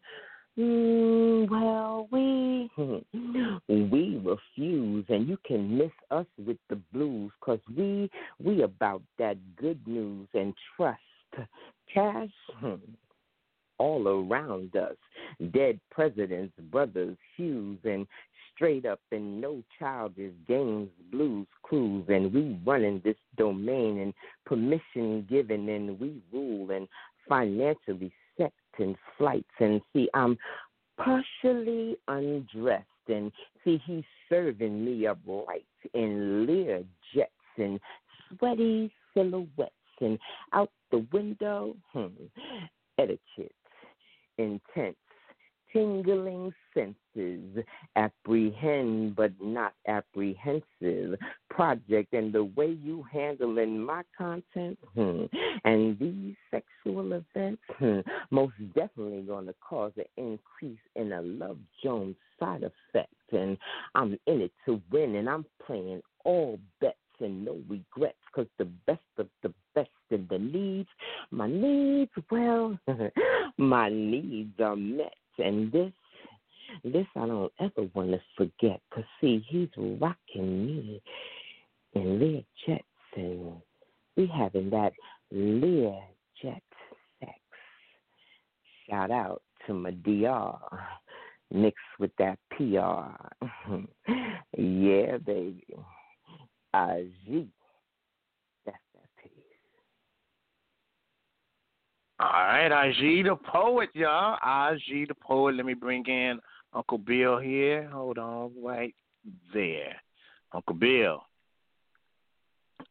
Mm, well, we we refuse, and you can miss us with the blues, cause we we about that good news and trust. Cash hmm, all around us, dead presidents, brothers, Hughes, and straight up and no childish games, blues, clues, and we running this domain and permission given, and we rule and financially in flights and see I'm partially undressed and see he's serving me up right in Lear jets and sweaty silhouettes and out the window, hmm, etiquette, intense tingling senses, apprehend but not apprehensive. Project, and the way you handling my content hmm, and these sexual events hmm, most definitely going to cause an increase in a Love Jones side effect, and I'm in it to win, and I'm playing all bets and no regrets because the best of the best in the needs, my needs, well, my needs are met and this, this I don't ever want to forget. Cause see, he's rocking me in Lear and we having that Lear jet sex. Shout out to my DR mixed with that PR. yeah, baby. Aji. All right, Aj the poet, y'all. Aj the poet. Let me bring in Uncle Bill here. Hold on, right there. Uncle Bill.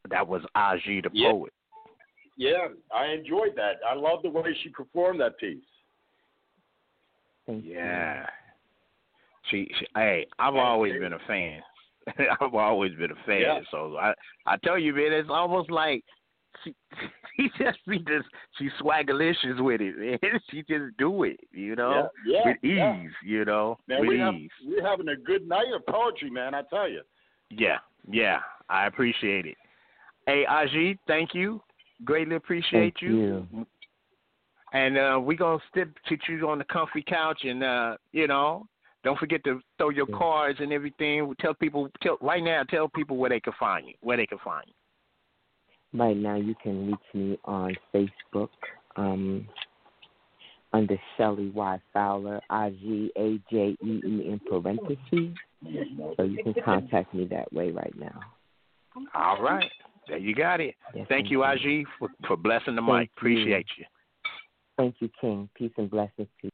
That was Aji the Yeah. poet. Yeah, I enjoyed that. I love the way she performed that piece. Yeah. She, she hey, I've always been a fan. I've always been a fan. Yeah. So I I tell you, man, it's almost like she she just be just she's swaggerlicious with it, man. She just do it, you know, Yeah, yeah, with ease, yeah. you know, Man, with we have, ease. we're having a good night of poetry, man. I tell you. Yeah, yeah, I appreciate it. Hey, Aji, thank you. Greatly appreciate Thank you. And uh, we're gonna sit sit you on the comfy couch, and uh, you know, don't forget to throw your cards and everything. Tell people, tell right now, tell people where they can find you, where they can find you. Right now, you can reach me on Facebook um, under Shelly Y. Fowler, I G A J E E in parentheses. So you can contact me that way right now. All right, there you got it. thank you, Aji, for, for blessing the Thank mic. you. Appreciate you. Thank you, King. Peace and blessings to you.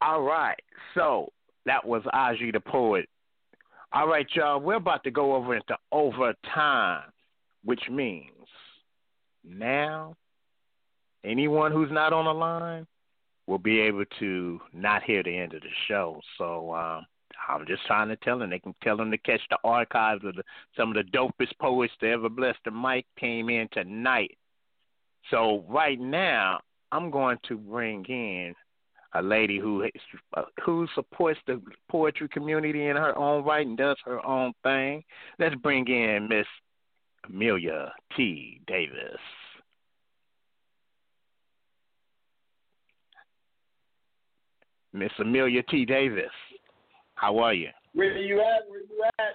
All right, so that was Aji the poet. All right, y'all, we're about to go over into overtime, which means now anyone who's not on the line will be able to not hear the end of the show. So um, I'm just trying to tell them they can tell them to catch the archives of the, some of the dopest poets to ever bless the mic came in tonight. So right now, I'm going to bring in a lady who uh, who supports the poetry community in her own right and does her own thing. Let's bring in Miss Amelia T. Davis. Miss Amelia T. Davis, how are you? Where you at? Where you at?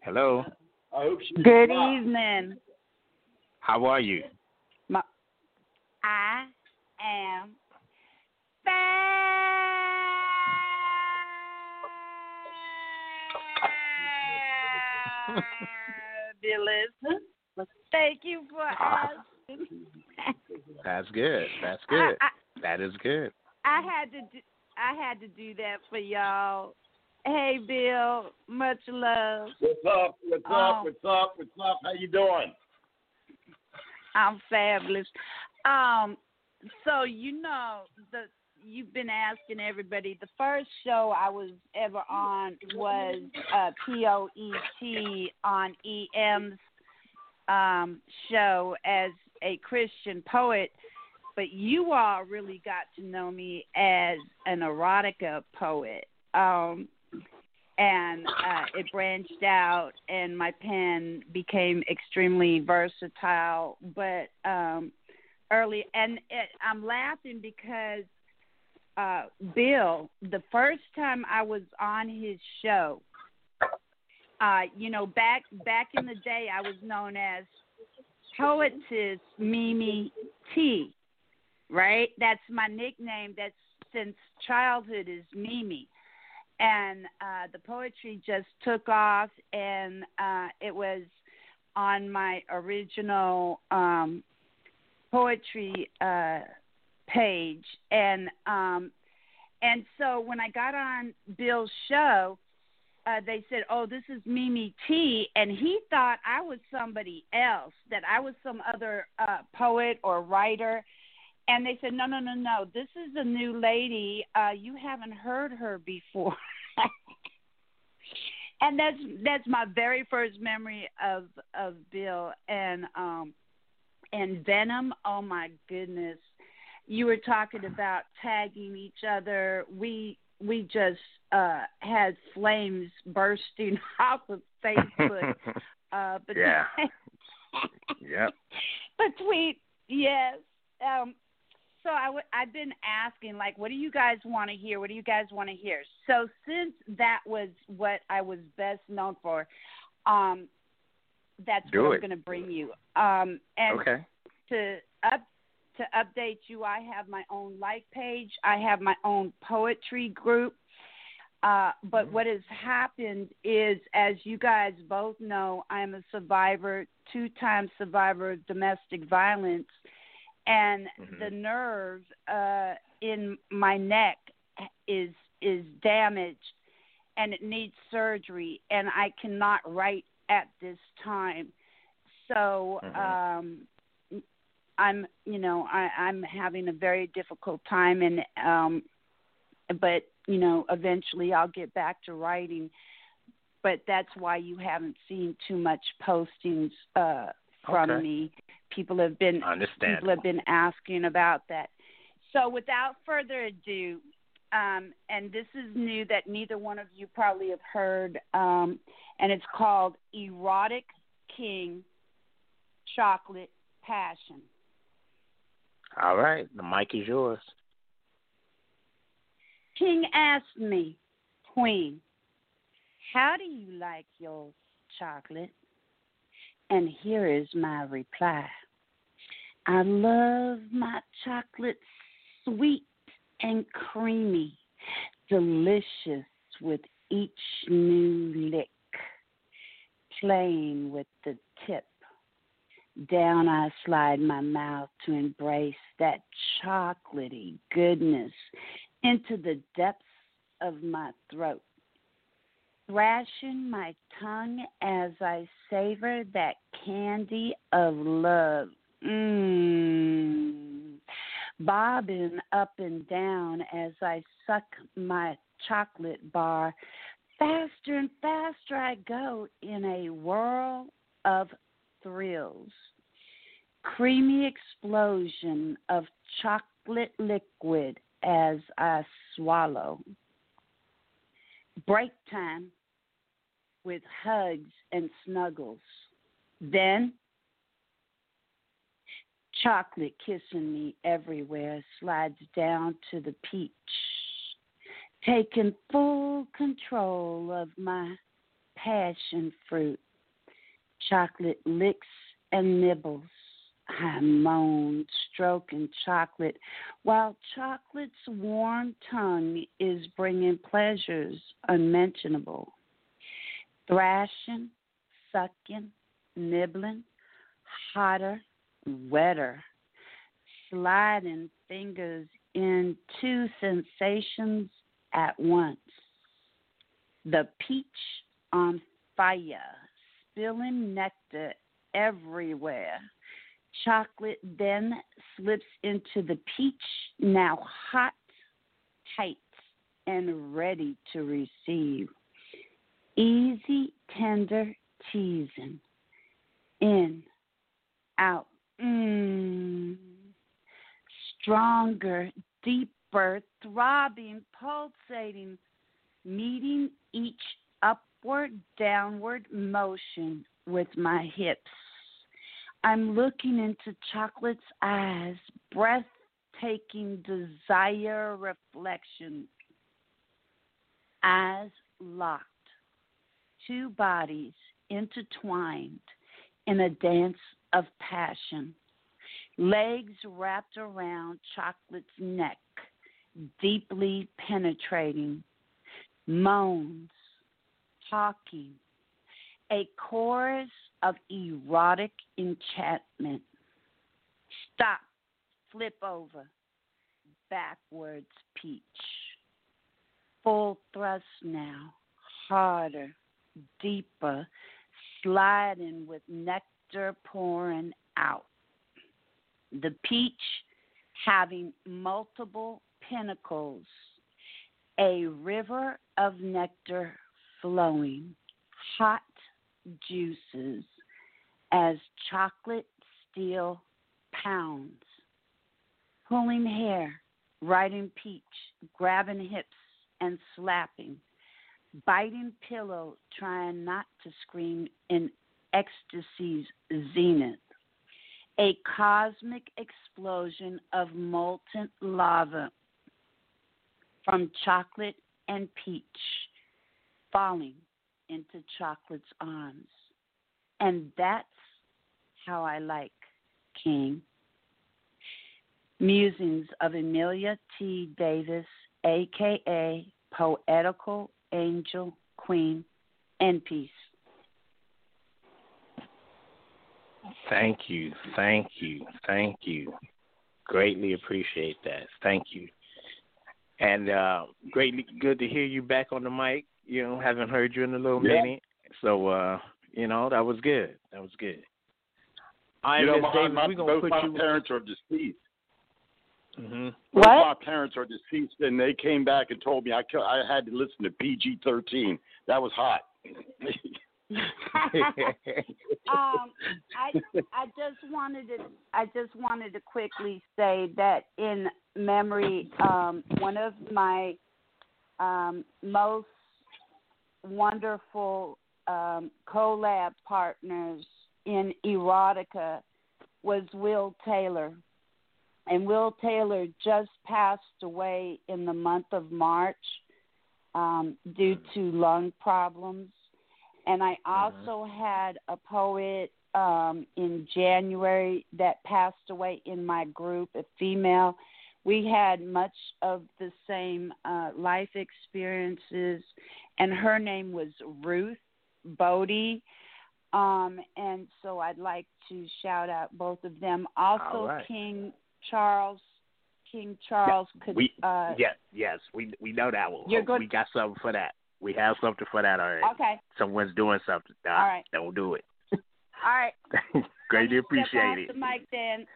Hello, I hope she. Good evening. how are you? My, I am fabulous. Thank you for asking. That's good. That's good. I, that is good. I had to do, I had to do that for y'all. Hey Bill, much love. What's up? What's Um, up? What's up? What's up? How you doing? I'm fabulous. Um, so you know the you've been asking everybody. The first show I was ever on was uh, POET on EM's um, show as a Christian poet. But you all really got to know me as an erotica poet. Um, and uh, it branched out, and my pen became extremely versatile. But um, early, and it, I'm laughing because uh, Bill, the first time I was on his show, uh, you know, back back in the day, I was known as poetess Mimi T. Right? That's my nickname. That's since childhood is Mimi and uh, the poetry just took off, and uh, it was on my original um, poetry uh, page, and um, and so when I got on Bill's show, uh, they said, "Oh, this is Mimi T," and he thought I was somebody else, that I was some other uh, poet or writer. And they said, no, no, no, no. This is a new lady. Uh, you haven't heard her before. and that's that's my very first memory of of Bill and um and Venom. Oh my goodness, you were talking about tagging each other. We we just uh had flames bursting off of Facebook. uh, but Yeah. Yep. between yes um so I w- i've been asking like what do you guys want to hear what do you guys want to hear so since that was what i was best known for um that's Do what it. i'm going to bring you. Um and Okay. to up to update you i have my own like page. I have my own poetry group. Uh, but what has happened is, as you guys both know, I'm a survivor, two time survivor of domestic violence, and the nerve uh, in my neck is is damaged, and it needs surgery, and I cannot write at this time. So Mm-hmm. um, I'm, you know, I, I'm having a very difficult time, and um, but you know, eventually I'll get back to writing. But that's why you haven't seen too much postings uh, from Okay. me. People have been people have been asking about that. So without further ado, um, and this is new that neither one of you probably have heard, um, and it's called Erotic King Chocolate Passion. All right, the mic is yours. King asked me, Queen, how do you like your chocolate? And here is my reply I love my chocolate sweet and creamy, delicious with each new lick, playing with the tip. Down I slide my mouth to embrace that chocolatey goodness into the depths of my throat, thrashing my tongue as I savor that candy of love. Mmm. Bobbing up and down as I suck my chocolate bar. Faster and faster I go in a whirl of thrills. Creamy explosion of chocolate liquid as I swallow. Break time with hugs and snuggles. Then, chocolate kissing me everywhere slides down to the peach, taking full control of my passion fruit. Chocolate licks and nibbles. I moan, stroking chocolate, while chocolate's warm tongue is bringing pleasures unmentionable. Thrashing, sucking, nibbling, hotter, wetter, sliding fingers into sensations at once. The peach on fire, spilling nectar everywhere. Chocolate then slips into the peach, now hot, tight, and ready to receive. Easy, tender teasing. In, out. Mmm. Stronger, deeper, throbbing, pulsating, meeting each upward, downward motion with my hips. I'm looking into chocolate's eyes, breathtaking desire reflection. Eyes locked, two bodies intertwined in a dance of passion. Legs wrapped around chocolate's neck, deeply penetrating. Moans, talking, a chorus of erotic enchantment. Stop, flip over, backwards peach. Full thrust now, harder, deeper, sliding with nectar pouring out. The peach having multiple pinnacles, a river of nectar flowing, hot juices as chocolate steel pounds, pulling hair, riding peach, grabbing hips and slapping, biting pillow, trying not to scream in ecstasy's zenith. A cosmic explosion of molten lava from chocolate and peach falling into chocolate's arms. And that's how I like King. Musings of Amelia T. Davis, aka Poetical Angel Queen, and peace. Thank you, thank you, thank you. Greatly appreciate that. Thank you. And uh greatly good to hear you back on the mic. You know, haven't heard you in a little Yeah. minute. So uh, you know, that was good. That was good. All right, you know, Miss my, Davis, my, both put my you parents are deceased. hmm Both my parents are deceased, and they came back and told me I I had to listen to PG thirteen. That was hot. um, I I just wanted to I just wanted to quickly say that in memory, um, one of my um, most wonderful um, collab partners in erotica was Will Taylor, and Will Taylor just passed away in the month of March um, due to lung problems. And I also had a poet um, in January that passed away in my group, a female. We had much of the same uh, life experiences, and her name was Ruth Bodie. Um, and so I'd like to shout out both of them. Also, right. King Charles. King Charles could. we uh, yes, yes, we we know that one. You're good- We got something for that. We have something for that already. Okay. Someone's doing something. Nah, All right. Don't do it. All right. Greatly Step appreciate off it. The mic, then.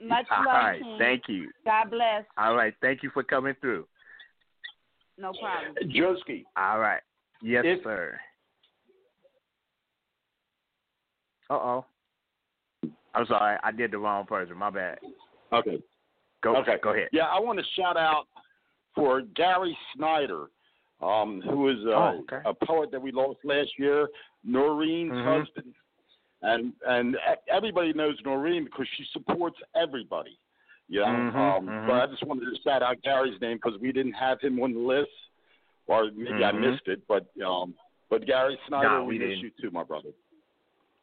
Much All love, right. King. Thank you. God bless. All right. Thank you for coming through. No problem. Joski. All right. Yes, If- sir. Uh oh. I'm sorry. I did the wrong person. My bad. Okay. Go. Okay. Go ahead. Yeah, I want to shout out for Gary Snyder, um, who is uh, Oh, okay. a poet that we lost last year, Noreen's Mhm. husband, and and everybody knows Noreen because she supports everybody. You know, Mhm, um, mhm. but I just wanted to shout out Gary's name because we didn't have him on the list, or maybe I Mhm. missed it. But um, but Gary Snyder, No, we we miss you too, my brother.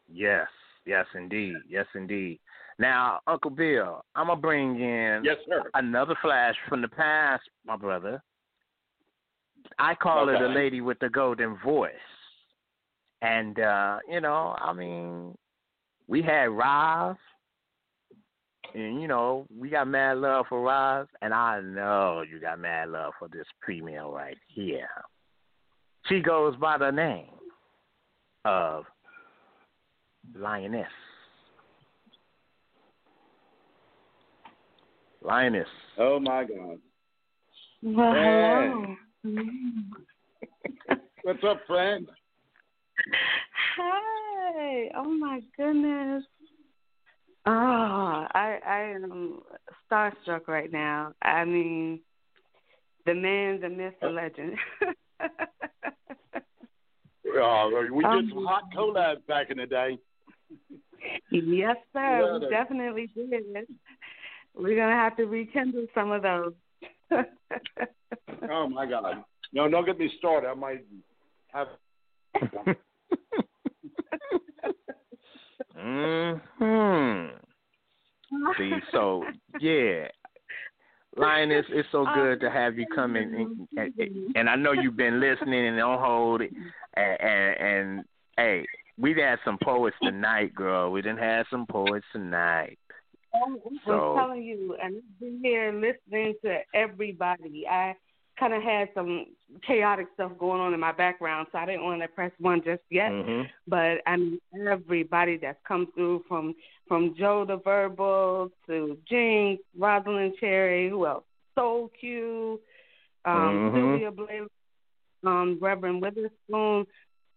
Yes. Yes, indeed. Yes, indeed. Now, Uncle Bill, I'm gonna bring in Yes, sir. another flash from the past, my brother. I call her the lady with the golden voice. And uh, you know, I mean, we had Roz and you know, we got mad love for Roz, and I know you got mad love for this female right here. She goes by the name of Lioness. Lioness. Oh my God. Well, Hey. hello. What's up, friend? Hi. Oh my goodness. Oh, I I am starstruck right now. I mean, the man, the myth, the legend. Uh, we did Um, some hot collabs back in the day. yes, sir. We definitely did. We're gonna have to rekindle some of those. Oh my God! No, don't get me started. I might have. Hmm. See, so yeah, Lioness, it's so good to have you come in, and, and, and I know you've been listening and on hold, and, and, and hey, we've had some poets tonight, girl. We didn't have some poets tonight. I'm So- telling you, and I've been here listening to everybody. I kind of had some chaotic stuff going on in my background, so I didn't want to press one just yet. Mhm. But I mean, everybody that's come through from from Joe the Verbal to Jinx, Rosalind Cherry, who else? Soul Q, um, Mhm. Sylvia Blair, um, Reverend Witherspoon,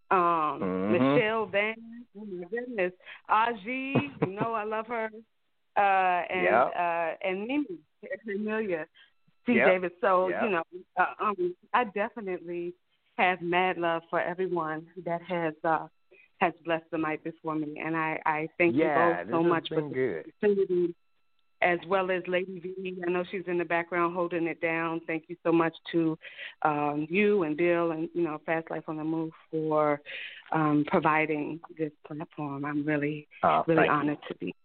um, Mhm. Michelle Van. Oh my goodness, Aji, you know I love her, uh, and Yep. uh, and Mimi Amelia C. Yep. Davis. So Yep. you know, uh, um, I definitely have mad love for everyone that has uh, has blessed the mic before me, and I I thank yeah, you both so much for the opportunity, as well as Lady V. I know she's in the background holding it down. Thank you so much to um, you and Bill and you know Fast Life on the Move for um, providing this platform. I'm really Uh, really thank you. honored to be.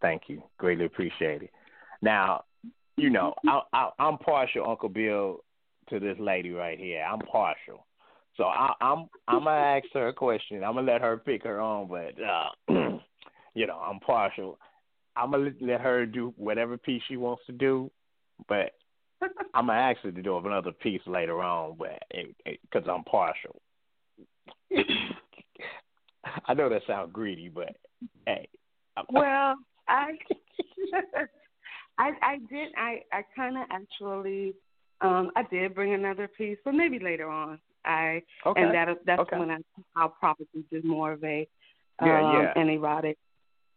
Thank you. Greatly appreciate it. Now, you know, I, I, I'm partial, Uncle Bill, to this lady right here. I'm partial. So I, I'm I'm gonna ask her a question. I'm gonna let her pick her own, but uh, you know, I'm partial. I'm gonna let- let her do whatever piece she wants to do, but I'm gonna ask her to do another piece later on, but because I'm partial. I know that sounds greedy, but hey. well, I, I, I did. I, I kind of actually, um, I did bring another piece, but maybe later on. I okay. and that that's okay. when I I'll probably do more of a yeah, um, yeah. an erotic,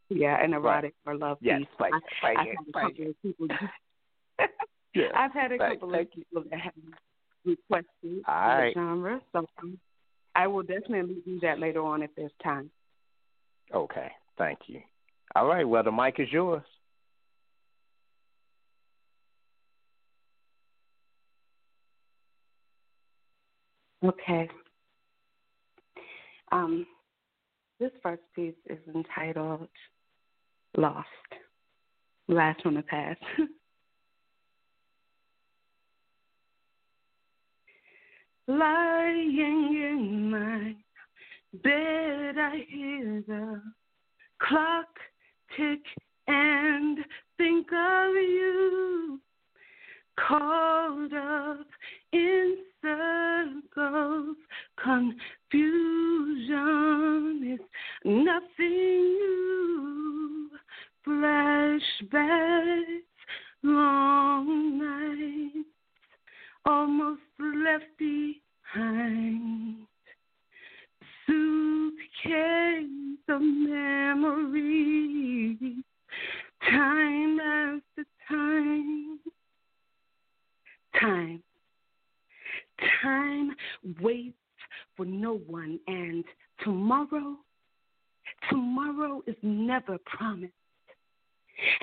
yeah, an erotic right. or love yes, piece. Right, I, right, I've yeah, had a right, couple of people. yeah. I've had a right, couple of people that have requested All the genre, so um, I will definitely do that later on if there's time. Okay, thank you. All right, well the mic is yours. Okay. Um, this first piece is entitled Lost. Last one to pass. Lying in my bed, I hear the clock tick and think of you. Caught up in circles, confusion is nothing new. Flashbacks, long nights, almost left behind. Suitcase of memories, time after time. Time. Time waits for no one, and tomorrow, tomorrow is never promised.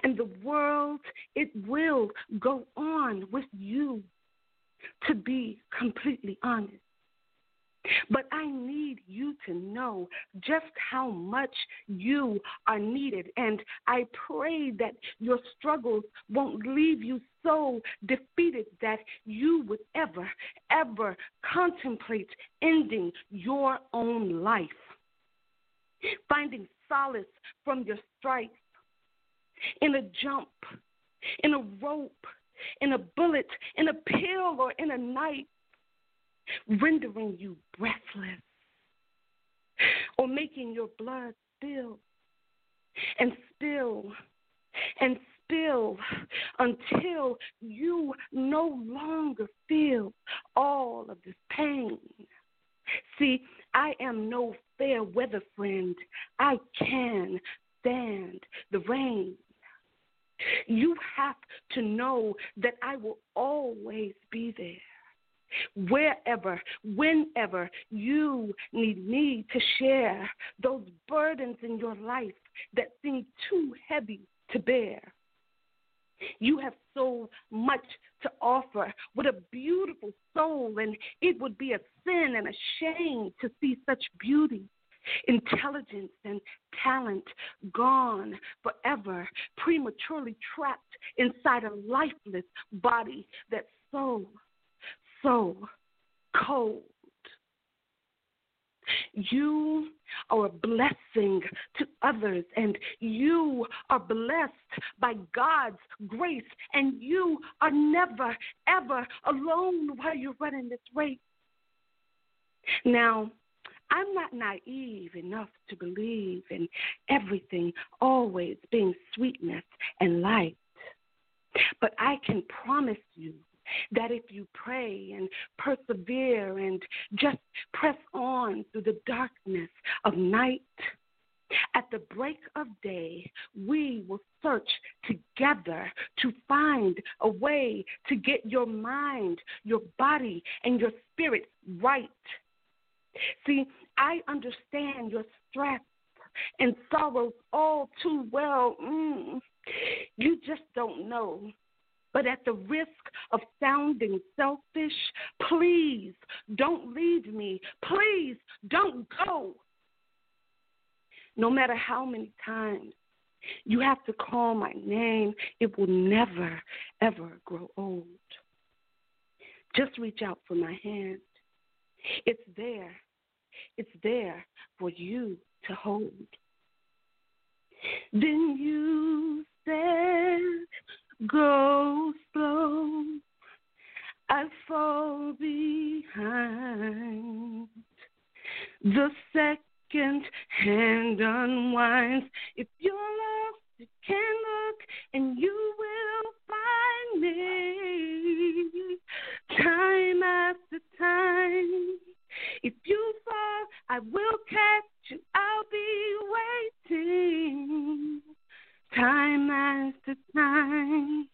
And the world, it will go on with you, to be completely honest. But I need you to know just how much you are needed. And I pray that your struggles won't leave you so defeated that you would ever, ever contemplate ending your own life. Finding solace from your strife in a jump, in a rope, in a bullet, in a pill, or in a knife rendering you breathless or making your blood spill and spill and spill until you no longer feel all of this pain. See, I am no fair weather friend. I can stand the rain. You have to know that I will always be there wherever, whenever you need me to share those burdens in your life that seem too heavy to bear. You have so much to offer What a beautiful soul, and it would be a sin and a shame to see such beauty, intelligence, and talent gone forever, prematurely trapped inside a lifeless body that's so so cold. You are a blessing to others, and you are blessed by God's grace, and you are never, ever alone while you're running this race. Now, I'm not naive enough to believe in everything always being sweetness and light, but I can promise you that if you pray and persevere and just press on through the darkness of night, at the break of day, we will search together to find a way to get your mind, your body, and your spirit right. See, I understand your stress and sorrows all too well. Mm, you just don't know. But at the risk of sounding selfish, please don't leave me. Please don't go. No matter how many times you have to call my name, it will never, ever grow old. Just reach out for my hand. It's there. It's there for you to hold. Then you said, Go slow, I fall behind. The second hand unwinds. If you're lost, you can look and you will find me. Time after time. If you fall, I will catch you. I'll be waiting. Time after time.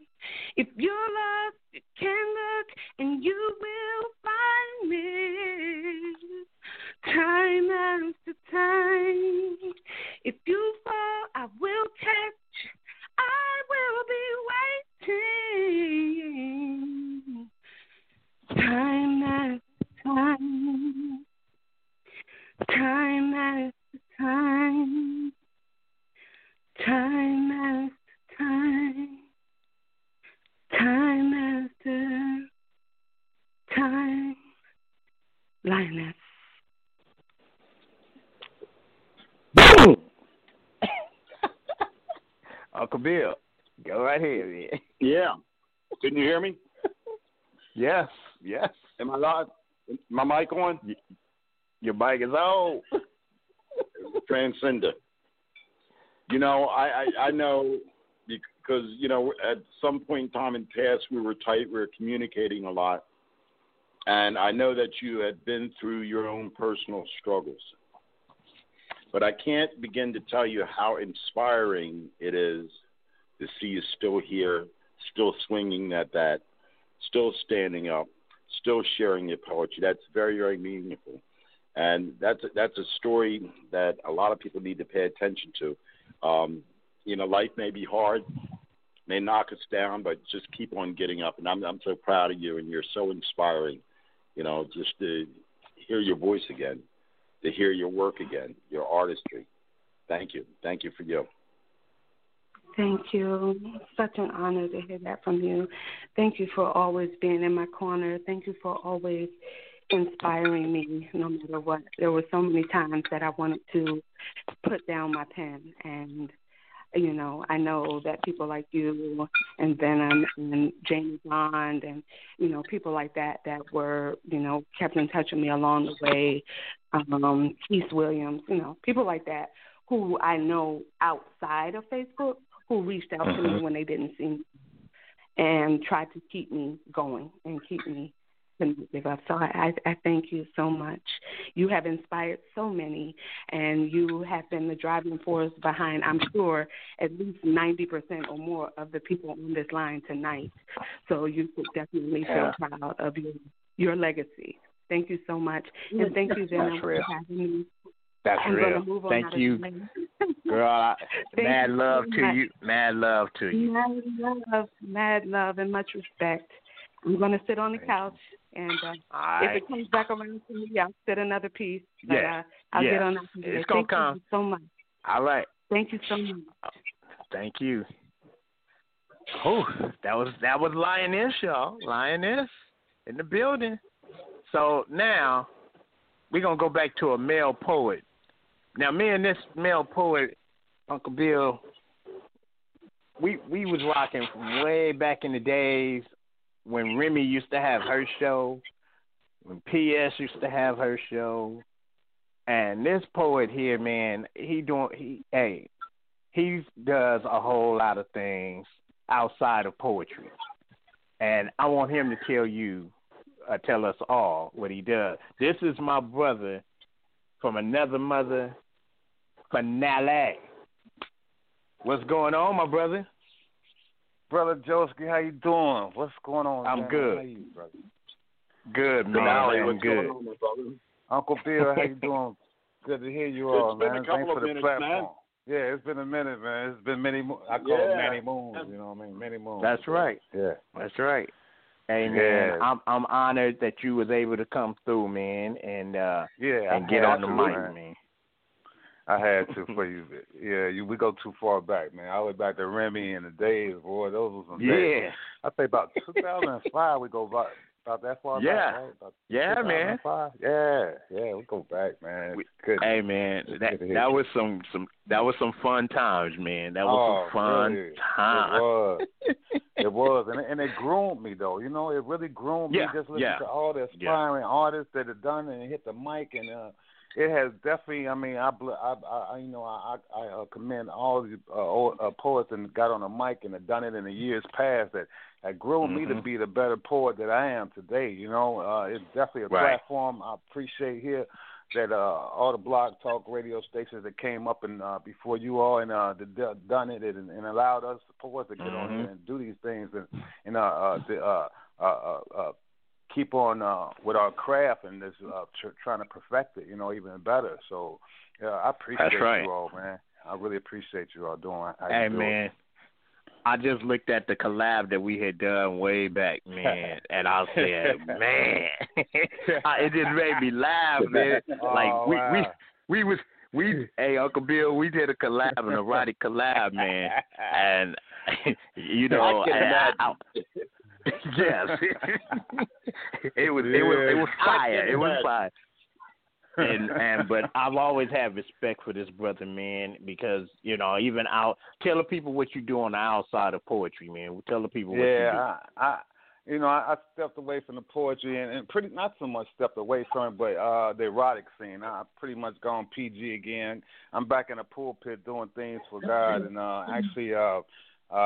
If you're lost, you can look and you will find me. Time after time. If you fall, I will catch. I will be waiting. Time after time. Time after time. Time after time. Time after time. Lioness. Boom! Uncle Bill, go right here, man. Yeah. Couldn't you hear me? Yes, yes. Am I live? My mic on? Your mic is on. Transcender. You know, I, I I know because you know at some point in time in past we were tight, we were communicating a lot, and I know that you had been through your own personal struggles. But I can't begin to tell you how inspiring it is to see you still here, still swinging at that still standing up, still sharing your poetry. That's very, very meaningful, and that's a, that's a story that a lot of people need to pay attention to. Um, you know, life may be hard, may knock us down, but just keep on getting up. And I'm I'm so proud of you, and you're so inspiring. You know, just to hear your voice again, to hear your work again, your artistry. Thank you, thank you for you. Thank you. Such an honor to hear that from you. Thank you for always being in my corner. Thank you for always inspiring me no matter what. There were so many times that I wanted to put down my pen and you know, I know that people like you and Venom and Jamie Bond and, you know, people like that that were, you know, kept in touch with me along the way. Um, Keith Williams, you know, people like that who I know outside of Facebook who reached out to me when they didn't see me and tried to keep me going and keep me up. So I, I, thank you so much. You have inspired so many, and you have been the driving force behind, I'm sure, at least 90% or more of the people on this line tonight. So you should definitely feel proud of your your legacy. Thank you so much, and thank you, That's for having me. That's I'm real. Gonna move on Thank you, girl. I, mad love to you. Mad love to you. Mad love, mad love, and much respect. I'm going to sit on the couch, and uh, if it comes back around to me, I'll sit another piece. But Yeah. uh, I'll Yeah. get on that. It's gonna come. Thank. You so much. All right. Thank you so much. Thank you. Oh, that was that was Lioness, y'all. Lioness in the building. So now we're gonna go back to a male poet. Now me and this male poet, Uncle Bill, we we was rocking from way back in the days when Remy used to have her show, when PS used to have her show. And this poet here, man, he doing he hey, he does a whole lot of things outside of poetry. And I want him to tell you, uh, tell us all what he does. This is my brother from another mother, Finale. What's going on, my brother? Brother Joski, how you doing? What's going on? I'm man? good. How you, brother? Good, man. Finale, I'm what's good. going on. Uncle Bill, how you doing? Good to hear you all, It's been man. a Thanks for the minutes, platform. man. Yeah, it's been a minute, man. It's been many. Mo- I call Yeah. it many moons. You know what I mean? Many moons. That's right. Yeah. That's right. Hey man, Yeah. I'm I'm honored that you was able to come through, man, and uh Yeah. and get on the to, mic, man. man. I had to for you. Yeah, you. We go too far back, man. I went back to Remy and the days, boy. Those were some days. Yeah. I think about 2005. we go back about that far Yeah. back, right? About Yeah, man. 2005? Yeah, yeah. We go back, man. Good. Hey man, that that was some some that was some fun times, man. That was oh, some fun really? It times. was. it was, and it, and it groomed me though. You know, it really groomed Yeah, me just listening yeah. to all the aspiring artists that have done it and hit the mic, and uh, it has definitely. I mean, I, I, I you know, I, I uh, commend all the uh, uh, poets that got on the mic and have done it in the years past that that groomed me to Mhm. be the better poet that I am today. You know, uh, it's definitely a Right. platform I appreciate here that uh, all the blog talk radio stations that came up and uh, before you all and uh, d- done it and, and allowed us poets to get on Mhm. here and do these things and and uh, uh, the, uh, uh, uh, uh, keep on uh, with our craft and this uh, tr- trying to perfect it, you know, even better. So yeah, I appreciate That's right. you all, man. I really appreciate you all doing. How Hey it. man, I just looked at the collab that we had done way back, man, and I said, man, I- it just made me laugh, man. Like Oh, we wow. we we was we hey Uncle Bill, we did a collab, an erotic collab, man, and you know, I I- imagine. yes, it was it was it was fire, it was fire. and and but I've always had respect for this brother, man, because you know even out tell the people what you do on the outside of poetry, man. Tell the people what you do. yeah, I, I, you know, I, I stepped away from the poetry and, and pretty not so much stepped away from it, but uh the erotic scene. I pretty much gone PG again. I'm back in the pulpit doing things for God, and uh actually, uh, uh,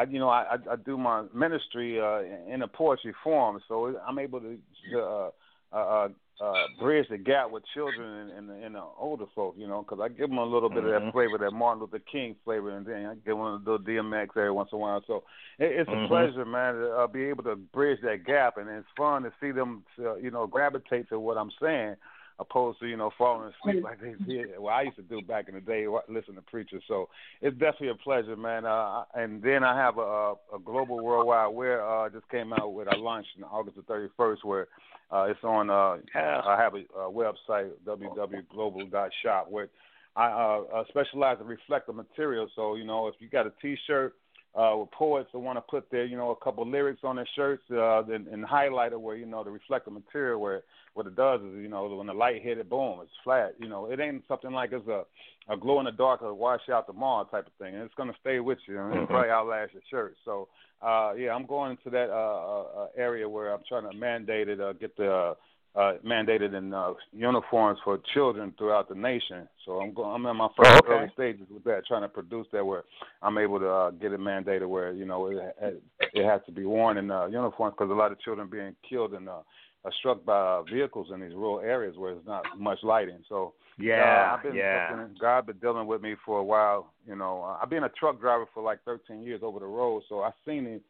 I, you know, I, I, do my ministry uh in a poetry form, so I'm able to. Uh, uh, uh, uh, bridge the gap with children and, and, and the older folk, you know, because I give them a little bit of that Mhm. flavor, that Martin Luther King flavor, and then I give them a little DMX every once in a while. So it, it's a Mhm. pleasure, man, to uh, be able to bridge that gap, and it's fun to see them, uh, you know, gravitate to what I'm saying, opposed to you know falling asleep like they did. Well, I used to do back in the day, listen to preachers. So it's definitely a pleasure, man. Uh, and then I have a, a global worldwide where uh, just came out with I launched on August the 31st, where uh, it's on. Uh, I have a, a website www.global.shop where I uh, uh, specialize in reflective material. So you know, if you got a T-shirt uh, with poets that want to put their, you know, a couple lyrics on their shirts, uh, and, and highlight it where you know the reflective material where what it does is you know when the light hit it, boom, it's flat. You know, it ain't something like it's a a glow in the dark or wash out tomorrow type of thing. And It's gonna stay with you and it'll probably outlast your shirt. So uh, yeah, I'm going into that uh, uh, uh, area where I'm trying to mandate it, uh, get the uh, uh, mandated in uh, uniforms for children throughout the nation. So I'm going. I'm in my first Oh, okay. early stages with that, trying to produce that where I'm able to uh, get it mandated where you know it, it has to be worn in uh, uniforms because a lot of children being killed and uh, are struck by uh, vehicles in these rural areas where there's not much lighting. So Yeah, uh, I've been yeah. God been dealing with me for a while. You know, uh, I've been a truck driver for like 13 years over the road, so I've seen it,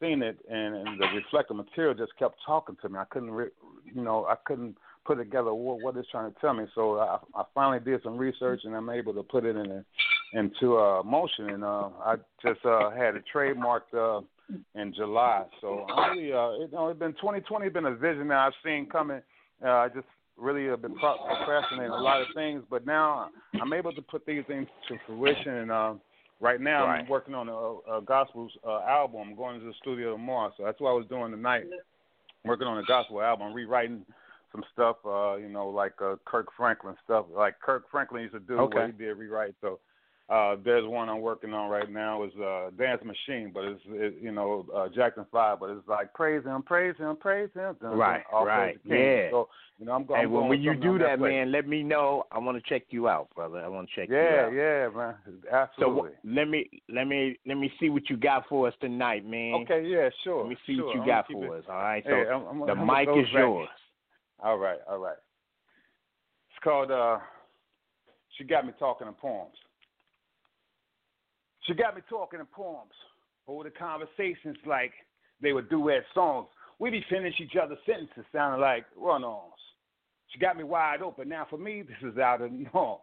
seen it, and, and the reflective material just kept talking to me. I couldn't, re- you know, I couldn't put together what, what it's trying to tell me. So I, I finally did some research, and I'm able to put it in a, into uh, motion. And uh, I just uh, had it trademarked uh, in July. So really, uh, it, you know, it's been 2020 been a vision that I've seen coming. Uh, I just really have been procrastinating a lot of things, but now I'm able to put these things to fruition. And uh, right now I'm working on a, a gospel uh, album. I'm going to the studio tomorrow, so that's what I was doing tonight. Working on a gospel album, rewriting some stuff, uh, you know, like uh, Kirk Franklin stuff, like Kirk Franklin used to do Okay. what he did rewrite. So uh, there's one I'm working on right now is uh, Dance Machine, but it's it, you know uh, Jackson Five, but it's like praise him, praise him, praise him. Right, all right, yeah. So you know I'm going. Hey, I'm when, going when you do that, man, let me know. I want to check you out, brother. I want to check you Yeah, out. yeah, man, So absolutely. wh- let me let me let me see what you got for us tonight, man. okay, yeah, sure. Let me see sure. what you I'm got for it- us. All right. So Hey, I'm- the mic is back. yours. All right, all right. It's called uh She Got Me Talking in Poems. She got me talking in poems. The conversations like they were duet songs. We'd be finishing each other's sentences sounding like run-ons. She got me wide open. Now for me, this is out of norm.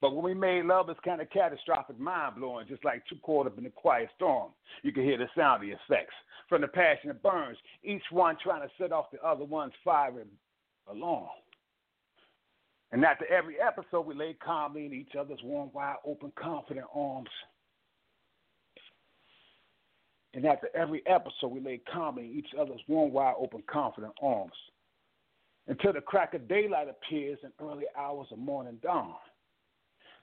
But when we made love, it's kind of catastrophic, mind-blowing, just like two caught up in a quiet storm. You can hear the sound of the effects from the passion that burns, each one trying to set off the other one's firing alarm. And after every episode, we lay calmly in each other's warm, wide open, confident arms. And after every episode, we lay calmly in each other's warm, wide open, confident arms. Until the crack of daylight appears in early hours of morning dawn.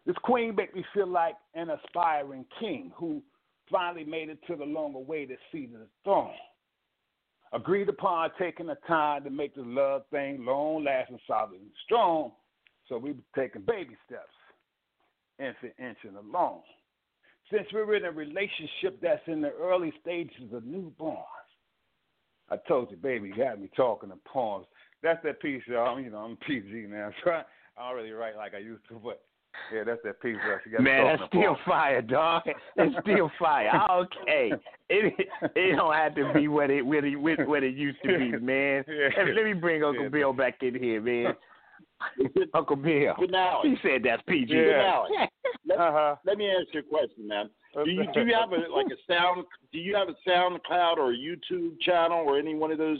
This queen make me feel like an aspiring king who finally made it to the long awaited seat of the throne. Agreed upon taking the time to make the love thing long lasting, solid, and strong. So we were taking baby steps, infant inching along. Since we're in a relationship that's in the early stages of newborns, I told you, baby, you had me talking in poems. That's that piece, y'all. You know, I'm PG now, so I, I don't really write like I used to, but yeah, that's that piece got me Man, that's still fire, dog. That's still fire. Okay, it it don't have to be what it what it what it used to be, man. Yeah. Let, let me bring Uncle Yeah. Bill back in here, man. Uncle Bill, Finale. he said that's PG. Finale. Let, Uh-huh. let me ask you a question, man. Do you do you have a like a sound? Do you have a SoundCloud or a YouTube channel or any one of those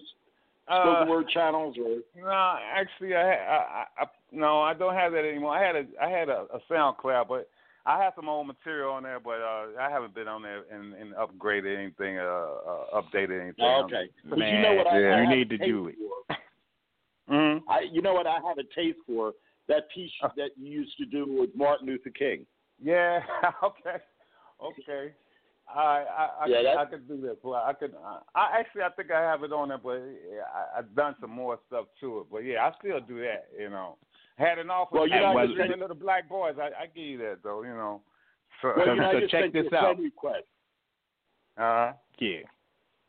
Uh, word channels? Or No, actually, I, I, I, I no, I don't have that anymore. I had a, I had a, a SoundCloud, but I have some old material on there, but uh, I haven't been on there and, and upgraded anything, uh, uh, updated anything. Oh, okay, because Man, you know what I, yeah. I you need to do it. Mm-hmm. I, you know what I have a taste for that piece Uh. that you used to do with Martin Luther King. Yeah. okay. Okay. I I I, Yeah, could, I could do that. But I could. I, I actually I think I have it on there, but yeah, I, I've done some more stuff to it. But yeah, I still do that. You know, had an offer. Well, you know, I the little black boys. I, I give you that though. You know. So, Well, you know, so check this out. request. uh, Yeah.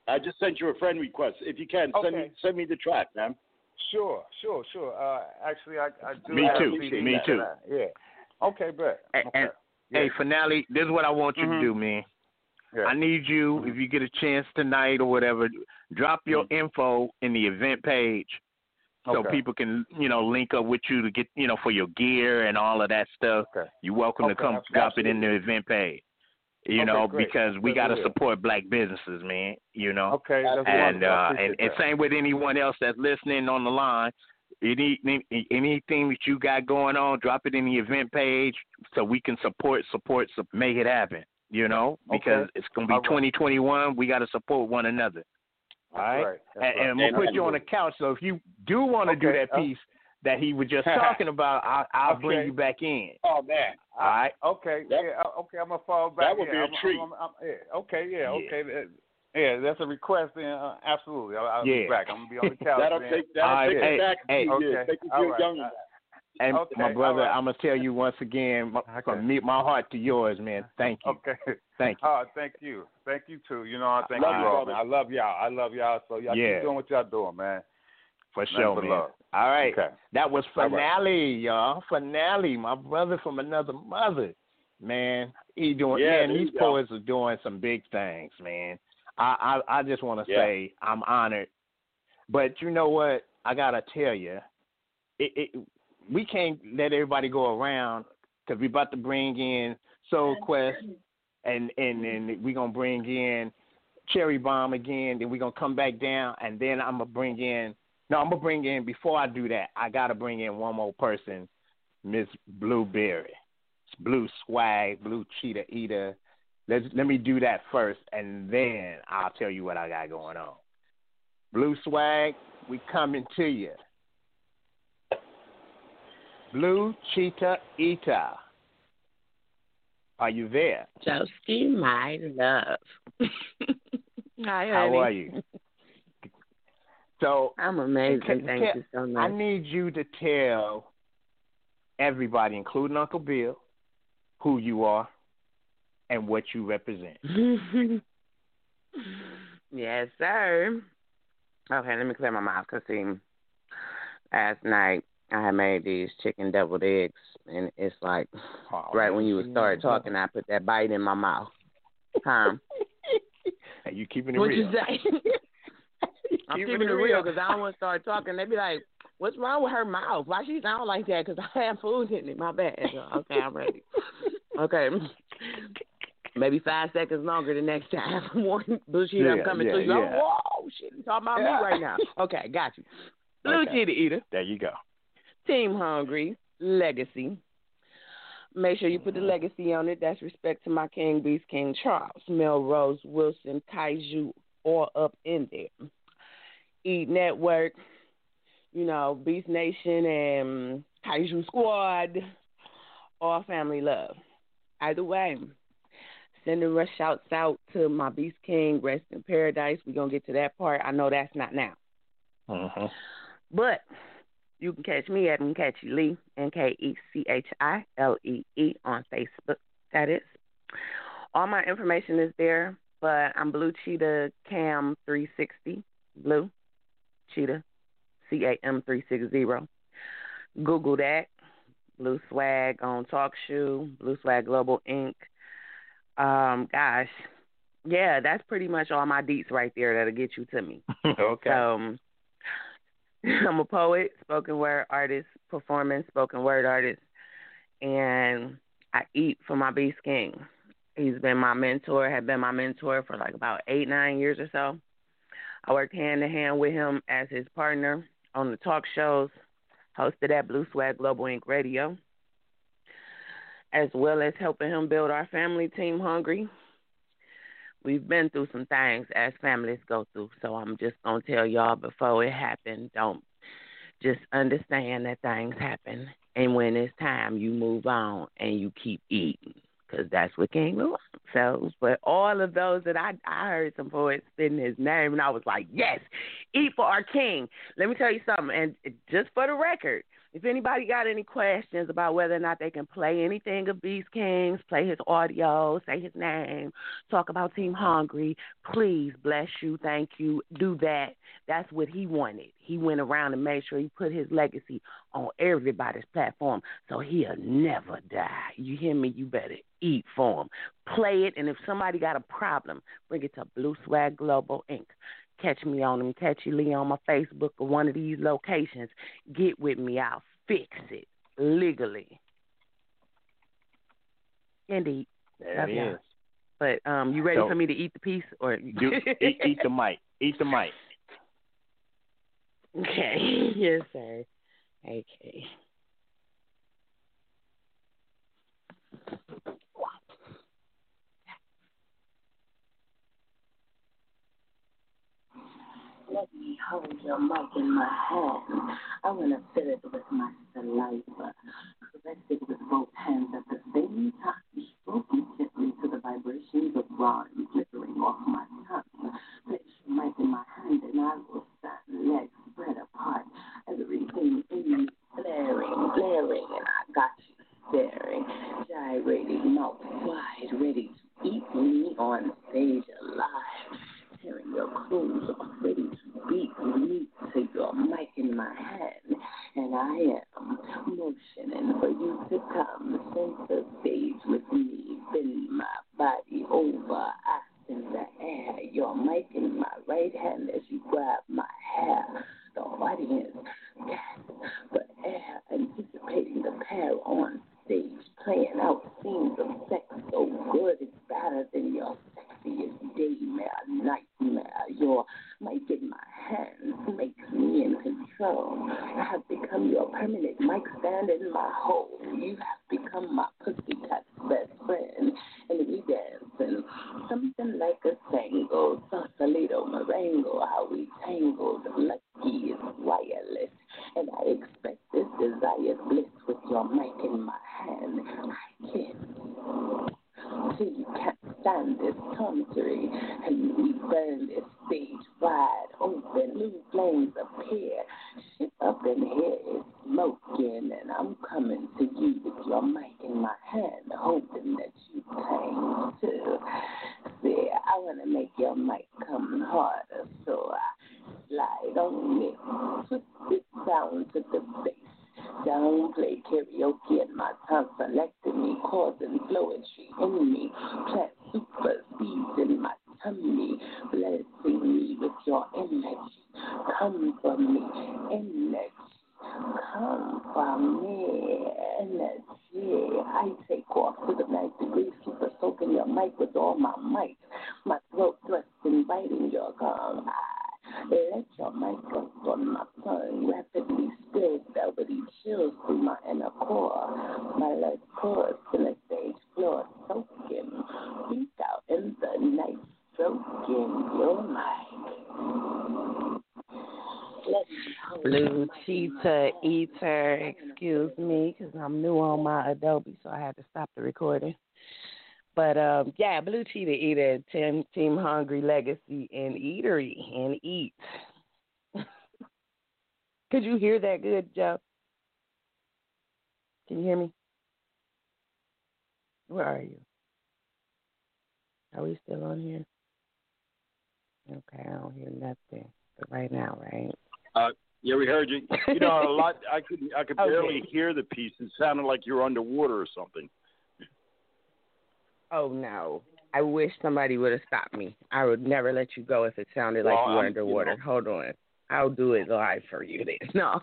I just sent you a friend request. If you can, send me send me the track, man. Sure, sure, sure. Uh, actually, I I do. Me have too, a CD me that too. I- yeah. Okay, but Okay. and hey, finale. This is what I want you Mhm. to do, man. Yeah. I need you, if you get a chance tonight or whatever, drop your info in the event page so Mm-hmm. Okay. people can, you know, link up with you to get, you know, for your gear and all of that stuff. Okay. You're welcome to come absolutely. drop it in the event page. You Okay, know, great. because we got to support black businesses, man. You know, Okay, and uh, and, and same with anyone else that's listening on the line. Any, any anything that you got going on, drop it in the event page so we can support, support, sup- make it happen. You know, because Okay. it's gonna be All right. 2021. We got to support one another. All right, right. And, right. and gonna put you on the couch. So if you do want to do Okay, that uh, piece that he was just talking about, I, I'll bring you back in. Oh man. All right. Okay, That- yeah, okay, I'm gonna fall back. that would yeah, be a I'm- treat. I'm- I'm- yeah, okay, yeah, Yeah. okay, yeah, that's a request. Then uh, absolutely, I'll, I'll be back. I'm gonna be on the couch. That'll then. take that'll All right, take hey, us back a hey, okay, years. Take us all real right, young. uh, And Okay, my brother, all right. I'm gonna tell you once again, my, Okay. from me, my heart to yours, man. Thank you, Okay. thank you. Oh, thank you, thank you too. You know, I thank Love you you, all, brother. man. I love y'all. I love y'all. So y'all Yeah. keep doing what y'all doing, man. For Nothing sure, but man. love. All right. Okay. That was All right. finale, y'all. Finale. My brother from another mother. Man, he doing Yeah, man, these poets are doing some big things, man. I I, I just wanna Yeah. say I'm honored. But you know what? I gotta tell you, it, it we can't let everybody go around because we about to bring in Soul Quest and and then we're gonna bring in Cherry Bomb again. Then we're gonna come back down, and then I'm gonna bring in. No, I'm gonna bring in. Before I do that, I gotta bring in one more person, Miss Blueberry, it's Blue Swag, Blue Cheetah Eater. Let's let me do that first, and then I'll tell you what I got going on. Blue Swag, we coming to you. Blue Cheetah Eater. Are you there? Joski, my love. Hi, How are you? So I'm amazing. Can- Thank can- you so much. I need you to tell everybody, including Uncle Bill, who you are and what you represent. yes, sir. Okay, let me clear my mouth because see, last night I had made these chicken deviled eggs, and it's like Oh, right when you would start talking, I put that bite in my mouth. Huh? Hey, you keeping it what real. you say? I'm Keeping it real because I don't want to start talking. They'd be like, "What's wrong with her mouth? Why she sound like that?" Because I have food in it. My bad. Okay, I'm ready. Okay. Maybe five seconds longer the next time. One bullshit, I'm Yeah, coming yeah, to you. yeah. Oh, whoa, shit, talking about Yeah. me right now. Okay, got you. Blue Okay. cheetah eater, There you go. team hungry, legacy. Make sure you put the legacy on it. That's respect to my king, Beast King Charles, Melrose Wilson, Kaiju, all up in there. Eat Network, you know, Beast Nation and Kaiju Squad, all family love. Either way, Sending rush shouts out to my Beast King, Rest in Paradise. We're going to get to that part. I know that's not now. Mm-hmm. But you can catch me at Nkechi Lee, N K E C H I L E E on Facebook. That is. All my information is there, but I'm Blue Cheetah Cam 360. Blue Cheetah C A M 360. Google that. Blue Swag on talk TalkShoe, Blue Swag Global Inc. Um, gosh, yeah, that's pretty much all my deets right there that'll get you to me. okay. Um, I'm a poet, spoken word artist, performance, spoken word artist, and I eat for my Beast King. He's been my mentor, had been my mentor for like about eight, nine years or so. I worked hand in hand with him as his partner on the talk shows, hosted at Blue Swag Global Inc. Radio, as well as helping him build our family team, Hungry. We've been through some things as families go through, so I'm just to tell y'all before it happened, don't just understand that things happen. And when it's time, you move on and you keep eating because that's what King Louis sells. But all of those that I I heard some poets spitting his name, and I was like, yes, eat for our king. Let me tell you something, and just for the record, if anybody got any questions about whether or not they can play anything of Beast Kings, play his audio, say his name, talk about Team Hungry, please bless you, thank you, do that. That's what he wanted. He went around and made sure he put his legacy on everybody's platform so he'll never die. You hear me? You better eat for him. Play it, and if somebody got a problem, bring it to Blue Swag Global Inc. Catch me on them, catch you Lee on my Facebook or one of these locations. Get with me, I'll fix it legally. Indeed. There it But um, you ready So- for me to eat the piece or Do, eat, eat the mic. Eat the mic. Okay. Yes, sir. Okay. Let me hold your mic in my hand. I want to fill it with my saliva. Caress it with both hands at the same time. Stroking gently to the vibrations of rhyme flickering off my tongue. Place your mic in my hand and I will stand legs spread apart. Everything in me flaring, blaring, and I got you staring. Gyrating, mouth wide, ready to eat me on stage alive tearing your clothes off, ready to beat me to your mic in my hand. And I am motioning for you to come center stage with me. Bend my body over, ass in the air. Your mic in my right hand as you grab my hair. The audience gasps for air, anticipating the pair on stage, playing out scenes of sex so good it's better than your sexiest daymare, nightmare. Your mic in my hands makes me in control. I have become your permanent mic stand in my hole. You have become my pussycat's best friend, and we dance and something like a tango, sausalito, marengo, how we tangled, lucky is wireless, and I expect this desired bliss with your mic in my hand. I can't till you can't stand this commentary and we burn this stage wide open. New flames appear. Shit up in here is smoking and I'm coming to you with your mic in my hand, hoping that you came too. See, I wanna make your mic come harder, so I slide on it, twist it down to the bass. Downplay karaoke and my tongue selected me, causing poetry in me. Plant super seeds in my tummy, blessing me with your energy. Come for me, energy. Come for me, energy. I take off to the ninth degree, super soaking your mic with all my might. My throat thrust inviting your come. Let your mic up on my tongue, rapidly spills velvety chills through my inner core. My legs chorus in the stage floor, soaking, deep out in the night, stroking your your Blue Cheetah Eater, excuse me, because I'm new on my Adobe, so I had to stop the recording. But um, yeah, Blue Cheetah Eater, Team Team Hungry Legacy and Eatery and Eat. Could you hear that good, Joe? Can you hear me? Where are you? Are we still on here? Okay, I don't hear nothing. But right now, right? Uh, yeah, we heard you. You know, a lot. I could I could Okay. barely hear the piece. It sounded like you were underwater or something. Oh no. I wish somebody would have stopped me. I would never let you go if it sounded like Well, you were I'm- you underwater. know. Hold on. I'll do it live for you then. No,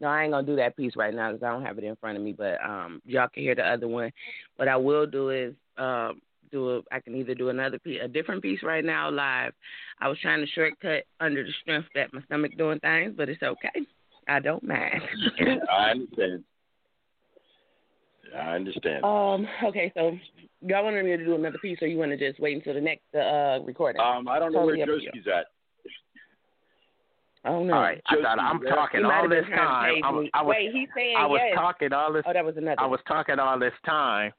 no, I ain't gonna do that piece right now because I don't have it in front of me. But um, y'all can hear the other one. What I will do is um, do a. I can either do another piece, a different piece right now live. I was trying to shortcut under the strength that my stomach doing things, but it's okay. I don't mind. I understand. I understand. um. Okay. So y'all wanted me to do another piece, or you want to just wait until the next uh recording? Um, I don't know Totally where up to you. Joski's at. Oh no! All right, I thought I'm talking all this time. I was, me. I was, Wait, he's saying I was yes. talking all this. Oh, that was another. I was talking all this time,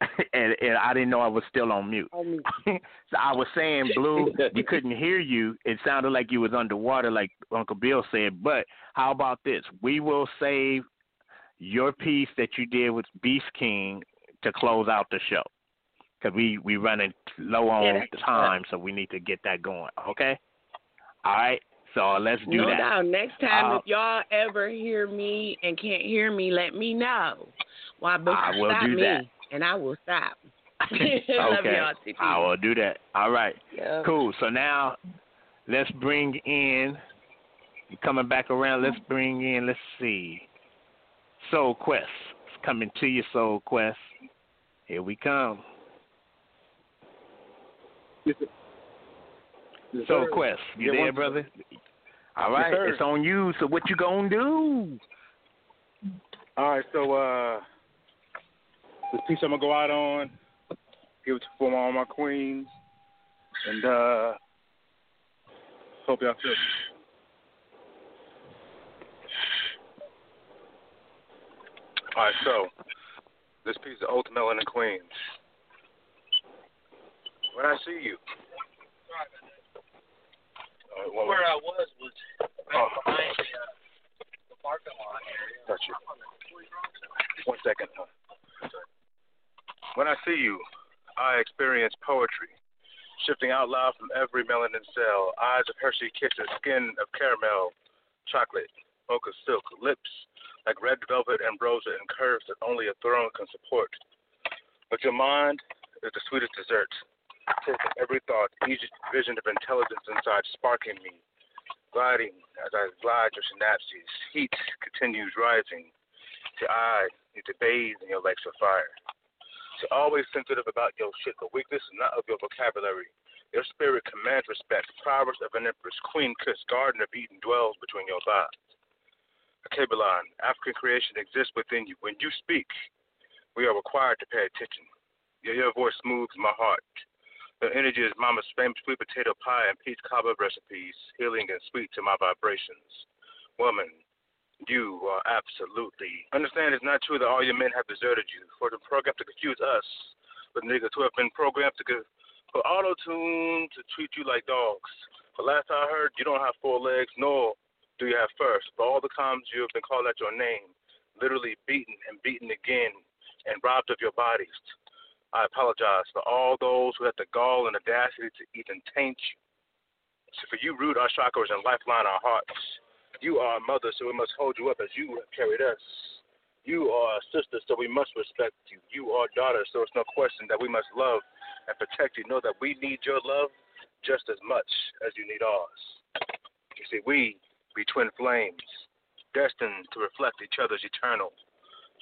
and, and I didn't know I was still on mute. On mute. so I was saying, Blue, we couldn't hear you. It sounded like you was underwater, like Uncle Bill said. But how about this? We will save your piece that you did with Beast King to close out the show because we we running low on time, so we need to get that going. Okay. All right. So let's do no that. doubt. Next time, Uh, if y'all ever hear me and can't hear me, let me know. Why? But I will do me, that. and I will stop. Love okay. I will do that. All right. Yeah. Cool. So now let's bring in coming back around, let's bring in let's see. Soul Quest. It's coming to you, Soul Quest. Here we come. Soul Quest. You Yeah, there, brother? All right, sir. it's on you. So what you gonna do? All right, so uh, this piece I'm gonna go out on, give it to for all my queens, and uh, hope y'all feel me. All right, so this piece of Old Melon and Queens. When I see you. One- Where I was was Oh. behind the, uh, the parking lot area. Got you. One second. When I see you, I experience poetry, shifting out loud from every melanin cell. Eyes of Hershey kisses, skin of caramel, chocolate, mocha silk, lips like red velvet ambrosia and curves that only a throne can support. But your mind is the sweetest dessert, every thought, each vision of intelligence inside, sparking me, gliding as I glide your synapses. Heat continues rising. Till I need to bathe in your legs of fire. So always sensitive about your shit, the weakness not of your vocabulary. Your spirit commands respect. Prowess of an empress, queen kiss, garden of Eden dwells between your thighs. Akabalon, African creation exists within you. When you speak, we are required to pay attention. Your, your voice moves my heart. Your energy is mama's famous sweet potato pie and peach cobbler recipes, healing and sweet to my vibrations. Woman, you are absolutely. Understand it's not true that all your men have deserted you. For the program to confuse us with niggas who have been programmed to give, for auto tune to treat you like dogs. The last I heard, you don't have four legs, nor do you have first? For all the times you have been called out your name, literally beaten and beaten again, and robbed of your bodies. I apologize for all those who had the gall and audacity to even taint you. So for you, root our chakras and lifeline our hearts. You are a mother, so we must hold you up as you have carried us. You are a sister, so we must respect you. You are daughter, so it's no question that we must love and protect you. Know that we need your love just as much as you need ours. You see, we be twin flames, destined to reflect each other's eternal,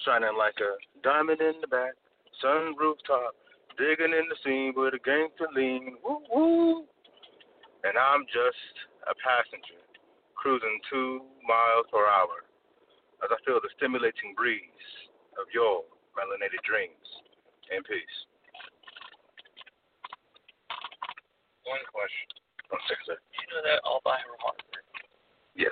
shining like a diamond in the back, sun rooftop, digging in the scene with a gangster lean. Woo woo. And I'm just a passenger cruising two miles per hour as I feel the stimulating breeze of your melanated dreams. In peace. One question. One second. You know that all by Ramon. Yes.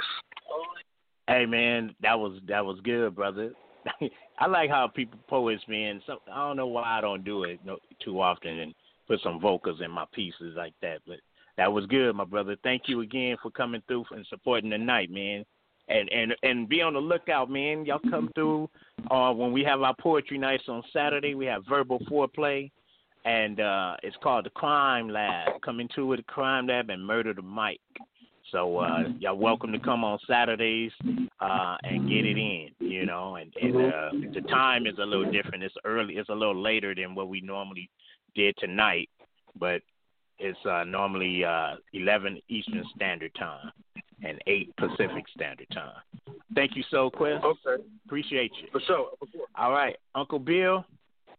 Hey man, that was that was good, brother. I like how people poets, man. So I don't know why I don't do it no, too often and put some vocals in my pieces like that. But that was good, my brother. Thank you again for coming through and supporting the night, man. And and and be on the lookout, man. Y'all come through uh, when we have our poetry nights on Saturday. We have verbal foreplay, and uh, it's called the Crime Lab. Come into with the Crime Lab and murder the mic. So uh, y'all welcome to come on Saturdays uh, and get it in, you know. And, and uh, the time is a little different. It's early. It's a little later than what we normally did tonight, but it's uh, normally uh, 11 Eastern Standard Time and 8 Pacific Standard Time. Thank you, Soul Quest. Okay. Appreciate you. For sure. All right, Uncle Bill,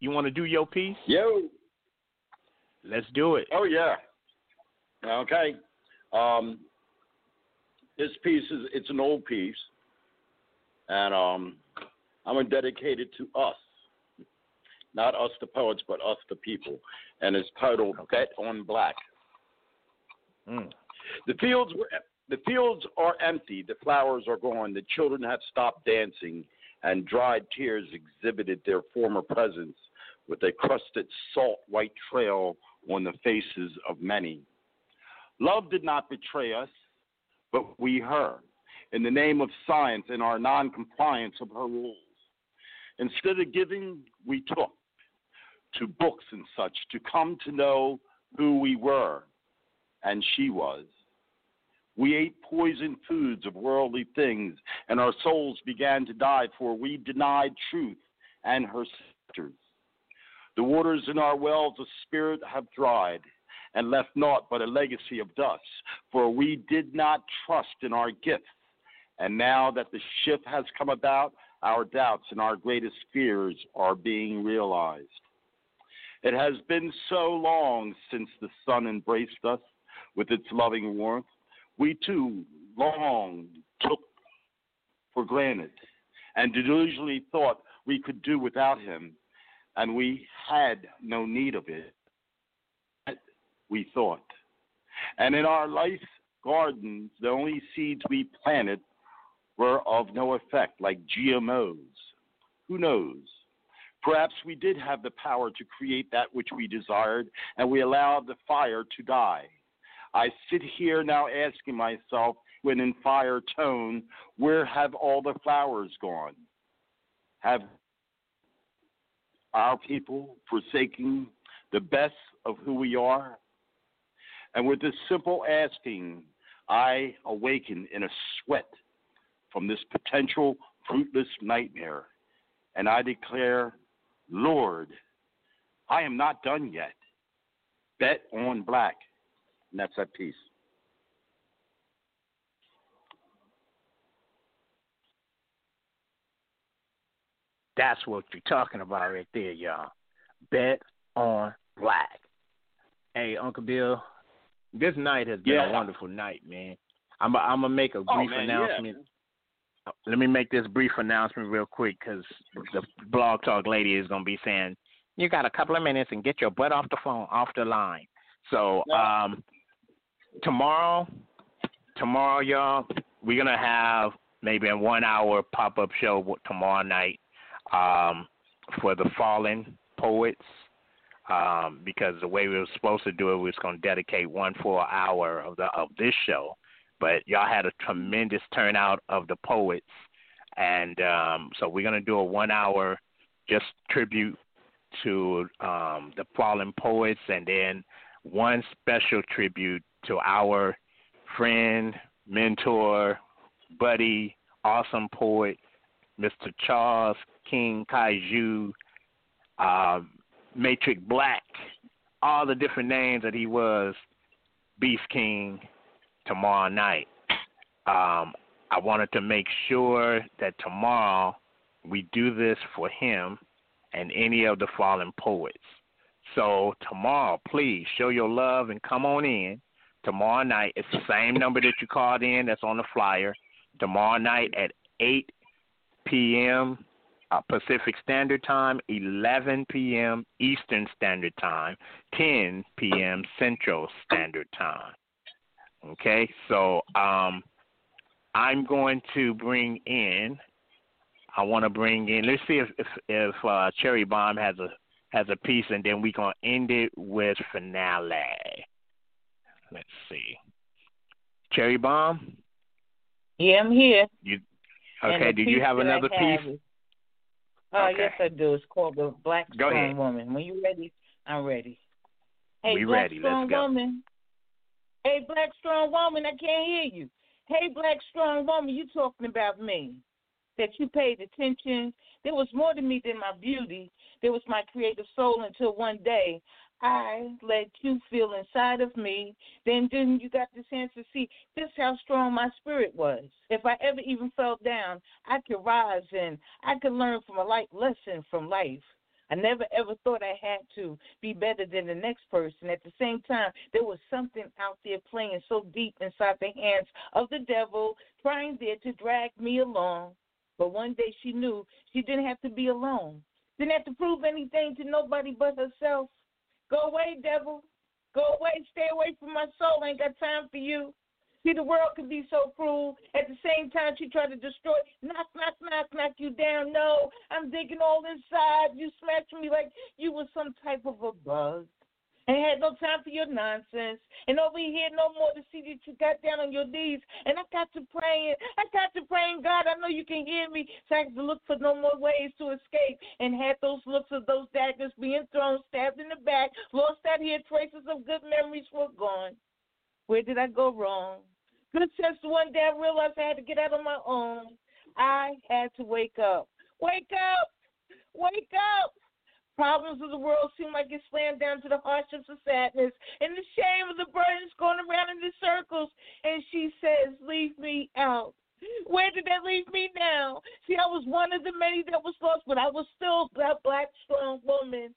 you want to do your piece? Yo. Let's do it. Oh yeah. Okay. Um, this piece is it's an old piece, and um, I'm gonna dedicate it to us, not us the poets, but us the people, and it's titled "Bet on Black." Mm. The fields were the fields are empty, the flowers are gone, the children have stopped dancing, and dried tears exhibited their former presence with a crusted salt white trail on the faces of many. Love did not betray us, but we her, in the name of science and our non-compliance of her rules. Instead of giving, we took to books and such to come to know who we were and she was. We ate poisoned foods of worldly things, and our souls began to die, for we denied truth and her sisters. The waters in our wells of spirit have dried, and left naught but a legacy of dust, for we did not trust in our gifts. And now that the shift has come about, our doubts and our greatest fears are being realized. It has been so long since the sun embraced us with its loving warmth. We too long took for granted and delusionally thought we could do without him, and we had no need of it we thought. And in our life gardens, the only seeds we planted were of no effect, like GMOs. Who knows? Perhaps we did have the power to create that which we desired, and we allowed the fire to die. I sit here now asking myself, when in fire tone, where have all the flowers gone? Have our people forsaken the best of who we are? And with this simple asking, I awaken in a sweat from this potential fruitless nightmare. And I declare, Lord, I am not done yet. Bet on black. And that's that piece. That's what you're talking about right there, y'all. Bet on black. Hey, Uncle Bill, this night has been Yeah. a wonderful night, man. I'm I'm gonna make a Oh, brief man, yeah. announcement. Let me make this brief announcement real quick because the blog talk lady is gonna be saying you got a couple of minutes and get your butt off the phone, off the line. So um, tomorrow, tomorrow, y'all, we're gonna have maybe a one hour pop up show tomorrow night um, for the fallen poets um, because the way we were supposed to do it, we was going to dedicate one full hour of the of this show. But y'all had a tremendous turnout of the poets, and um, so we're going to do a one hour just tribute to um, the fallen poets, and then one special tribute to our friend, mentor, buddy, awesome poet, Mr. Charles King Kaiju. Um, Matrix Black, all the different names that he was, Beast King, tomorrow night. Um, I wanted to make sure that tomorrow we do this for him and any of the fallen poets. So tomorrow, please show your love and come on in. Tomorrow night, it's the same number that you called in that's on the flyer. Tomorrow night at 8 p.m. Uh, Pacific Standard Time, 11 p.m. Eastern Standard Time, 10 p.m. Central Standard Time. Okay, so um, I'm going to bring in I want to bring in. Let's see if if, if uh, Cherry Bomb has a has a piece, and then we're gonna end it with finale. Let's see. Cherry Bomb. Yeah, I'm here. You okay? Did you have another have piece? is- Oh, Okay. yes, I do. It's called the Black Go Strong ahead. Woman. When you ready, I'm ready. Hey, We Black ready. Let's Strong go. Woman. Hey, Black Strong Woman, I can't hear you. Hey, Black Strong Woman, you talking about me. That you paid attention. There was more to me than my beauty. There was my creative soul until one day I let you feel inside of me. Then, then you got the chance to see just how strong my spirit was. If I ever even fell down, I could rise and I could learn from a light lesson from life. I never ever thought I had to be better than the next person. At the same time, there was something out there playing so deep inside the hands of the devil, trying there to drag me along. But one day she knew she didn't have to be alone. Didn't have to prove anything to nobody but herself. Go away, devil. Go away. Stay away from my soul. I Ain't got time for you. See, the world can be so cruel. At the same time, she tried to destroy, knock, knock, knock, knock you down. No, I'm digging all inside. You smashed me like you were some type of a bug. And had no time for your nonsense. And over here, no more to see that you got down on your knees. And I got to praying. I got to praying, God, I know you can hear me. So I to look for no more ways to escape. And had those looks of those daggers being thrown, stabbed in the back, lost out here, traces of good memories were gone. Where did I go wrong? Good sense one day I realized I had to get out on my own. I had to wake up. Wake up! Wake up! Problems of the world seem like it's slammed down to the hardships of sadness and the shame of the burdens going around in the circles. And she says, Leave me out. Where did that leave me now? See, I was one of the many that was lost, but I was still that black, strong woman.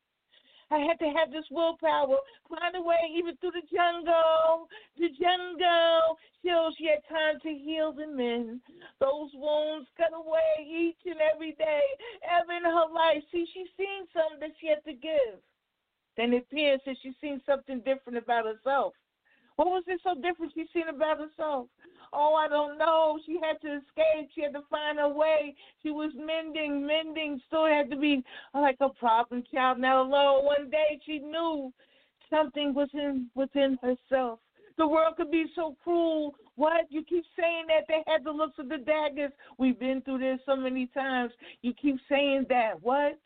I had to have this willpower, find a way even through the jungle, the jungle, till she had time to heal the men. Those wounds cut away each and every day, ever in her life. See, she's seen something that she had to give. Then it appears that she's seen something different about herself. What was it so different she's seen about herself? Oh, I don't know. She had to escape. She had to find her way. She was mending, mending. Still had to be uh, like a problem child. Now alone, one day she knew something was in within herself. The world could be so cruel. What? You keep saying that they had the looks of the daggers. We've been through this so many times. You keep saying that. What?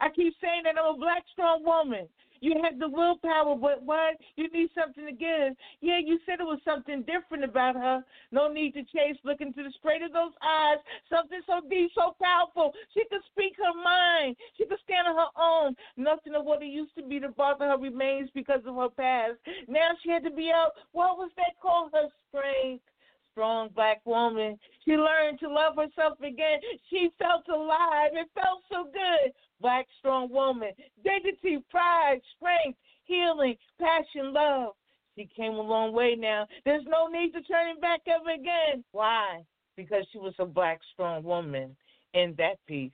I keep saying that I'm a black strong woman. You had the willpower, but what? You need something to give. Yeah, you said it was something different about her. No need to chase, look into the straight of those eyes. Something so deep, so powerful. She could speak her mind. She could stand on her own. Nothing of what it used to be to bother her remains because of her past. Now she had to be out. What was that called? Her strength strong black woman. She learned to love herself again. She felt alive. It felt so good. Black strong woman. Dignity, pride, strength, healing, passion, love. She came a long way now. There's no need to turning back ever again. Why? Because she was a black strong woman in that piece.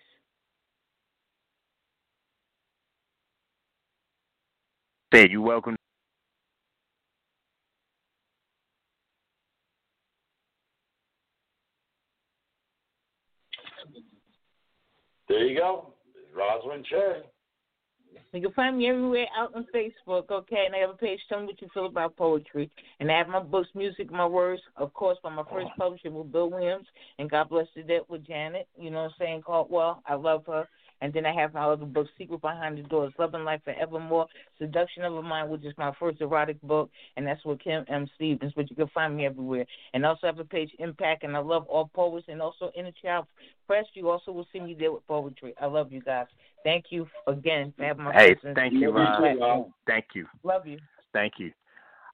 Said you welcome. There you go. Rosalind Cherry. You can find me everywhere out on Facebook, okay? And I have a page, Tell Me What You Feel About Poetry. And I have my books, Music, My Words, of course, by my first publisher with Bill Williams, and God Bless the Dead with Janet, you know what I'm saying, called Well, I Love Her. And then I have my other book, Secret Behind the Doors, Loving Life Forevermore, Seduction of a Mind, which is my first erotic book, and that's with Kim M. Stevens, but you can find me everywhere. And I also have a page, Impact, and I love all poets, and also Inner Child Press. You also will see me there with poetry. I love you guys. Thank you again for having my Hey, presence. thank you, Rob. Thank you. Love you. Thank you.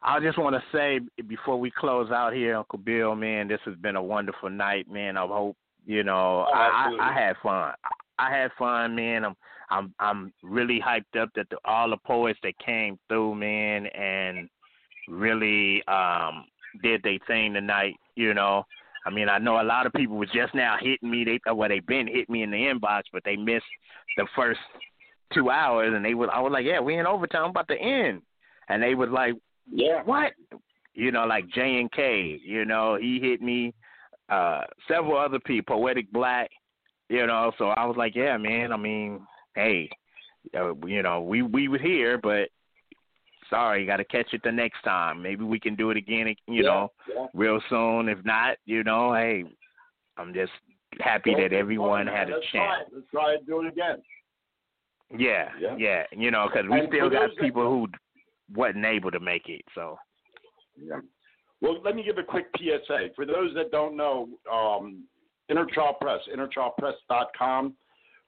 I just want to say before we close out here, Uncle Bill, man, this has been a wonderful night, man. I hope you know Oh, I. I, I had fun. I had fun, man. I'm I'm I'm really hyped up that the, all the poets that came through, man, and really um did their thing tonight. You know, I mean, I know a lot of people was just now hitting me. They well, they been hitting me in the inbox, but they missed the first two hours, and they was I was like, yeah, we in overtime, about to end, and they was like, yeah, what? You know, like J and K. You know, he hit me. Uh, several other people, Poetic Black. You know, so I was like, yeah, man. I mean, hey, uh, you know, we we was here, but sorry, got to catch it the next time. Maybe we can do it again, you Yeah, know, yeah. real soon. If not, you know, hey, I'm just happy Well, that everyone fun, had a Let's chance. Try. Let's try and do it again. Yeah, Yeah. yeah, you know, because we And still got people who wasn't able to make it. So Yeah. Well, let me give a quick PSA. For those that don't know, um, Inner Child Press, innerchildpress.com,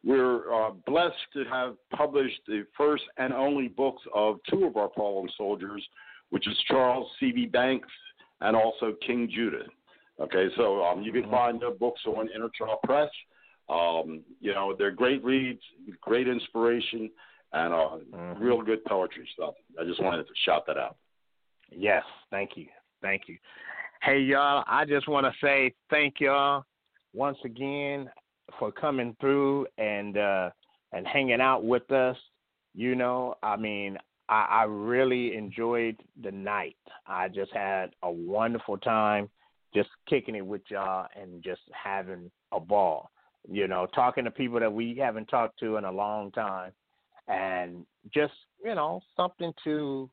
we're uh, blessed to have published the first and only books of two of our fallen soldiers, which is Charles C.V. Banks and also King Judah. Okay, so um, you can find the books on Inner Child Press. Um, you know, they're great reads, great inspiration, and uh, real good poetry stuff. I just wanted to shout that out. Yes, thank you. Thank you. Hey y'all, I just want to say thank y'all once again for coming through and uh and hanging out with us. You know, I mean, I, I really enjoyed the night. I just had a wonderful time just kicking it with y'all and just having a ball. You know, talking to people that we haven't talked to in a long time and just, you know, something to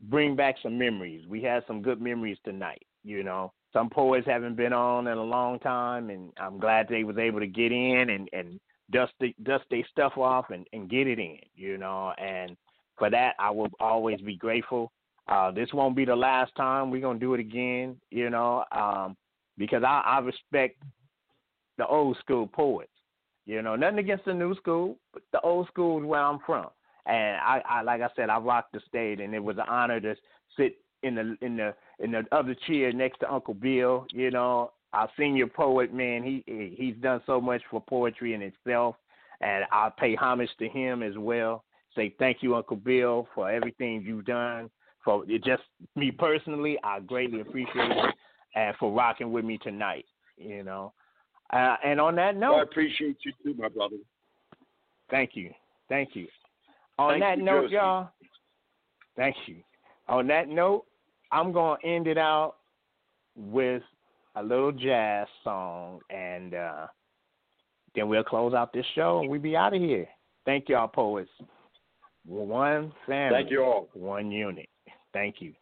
bring back some memories. We had some good memories tonight, you know. Some poets haven't been on in a long time and I'm glad they was able to get in and, and dust the, dust their stuff off and, and get it in, you know, and for that I will always be grateful. Uh this won't be the last time. We're gonna do it again, you know, um, because I, I respect the old school poets. You know, nothing against the new school, but the old school is where I'm from. And I, I like I said, I rocked the stage, and it was an honor to sit in the in the in the other chair next to Uncle Bill. You know, our senior poet man. He he's done so much for poetry in itself, and I pay homage to him as well. Say thank you, Uncle Bill, for everything you've done. For just me personally, I greatly appreciate it, and for rocking with me tonight. You know, uh, and on that note, I appreciate you too, my brother. Thank you. Thank you. On Thank that you, note, Josie. y'all, thank you. On that note, I'm going to end it out with a little jazz song, and uh, then we'll close out this show and we'll be out of here. Thank y'all, poets. One family. Thank you all. One unit. Thank you.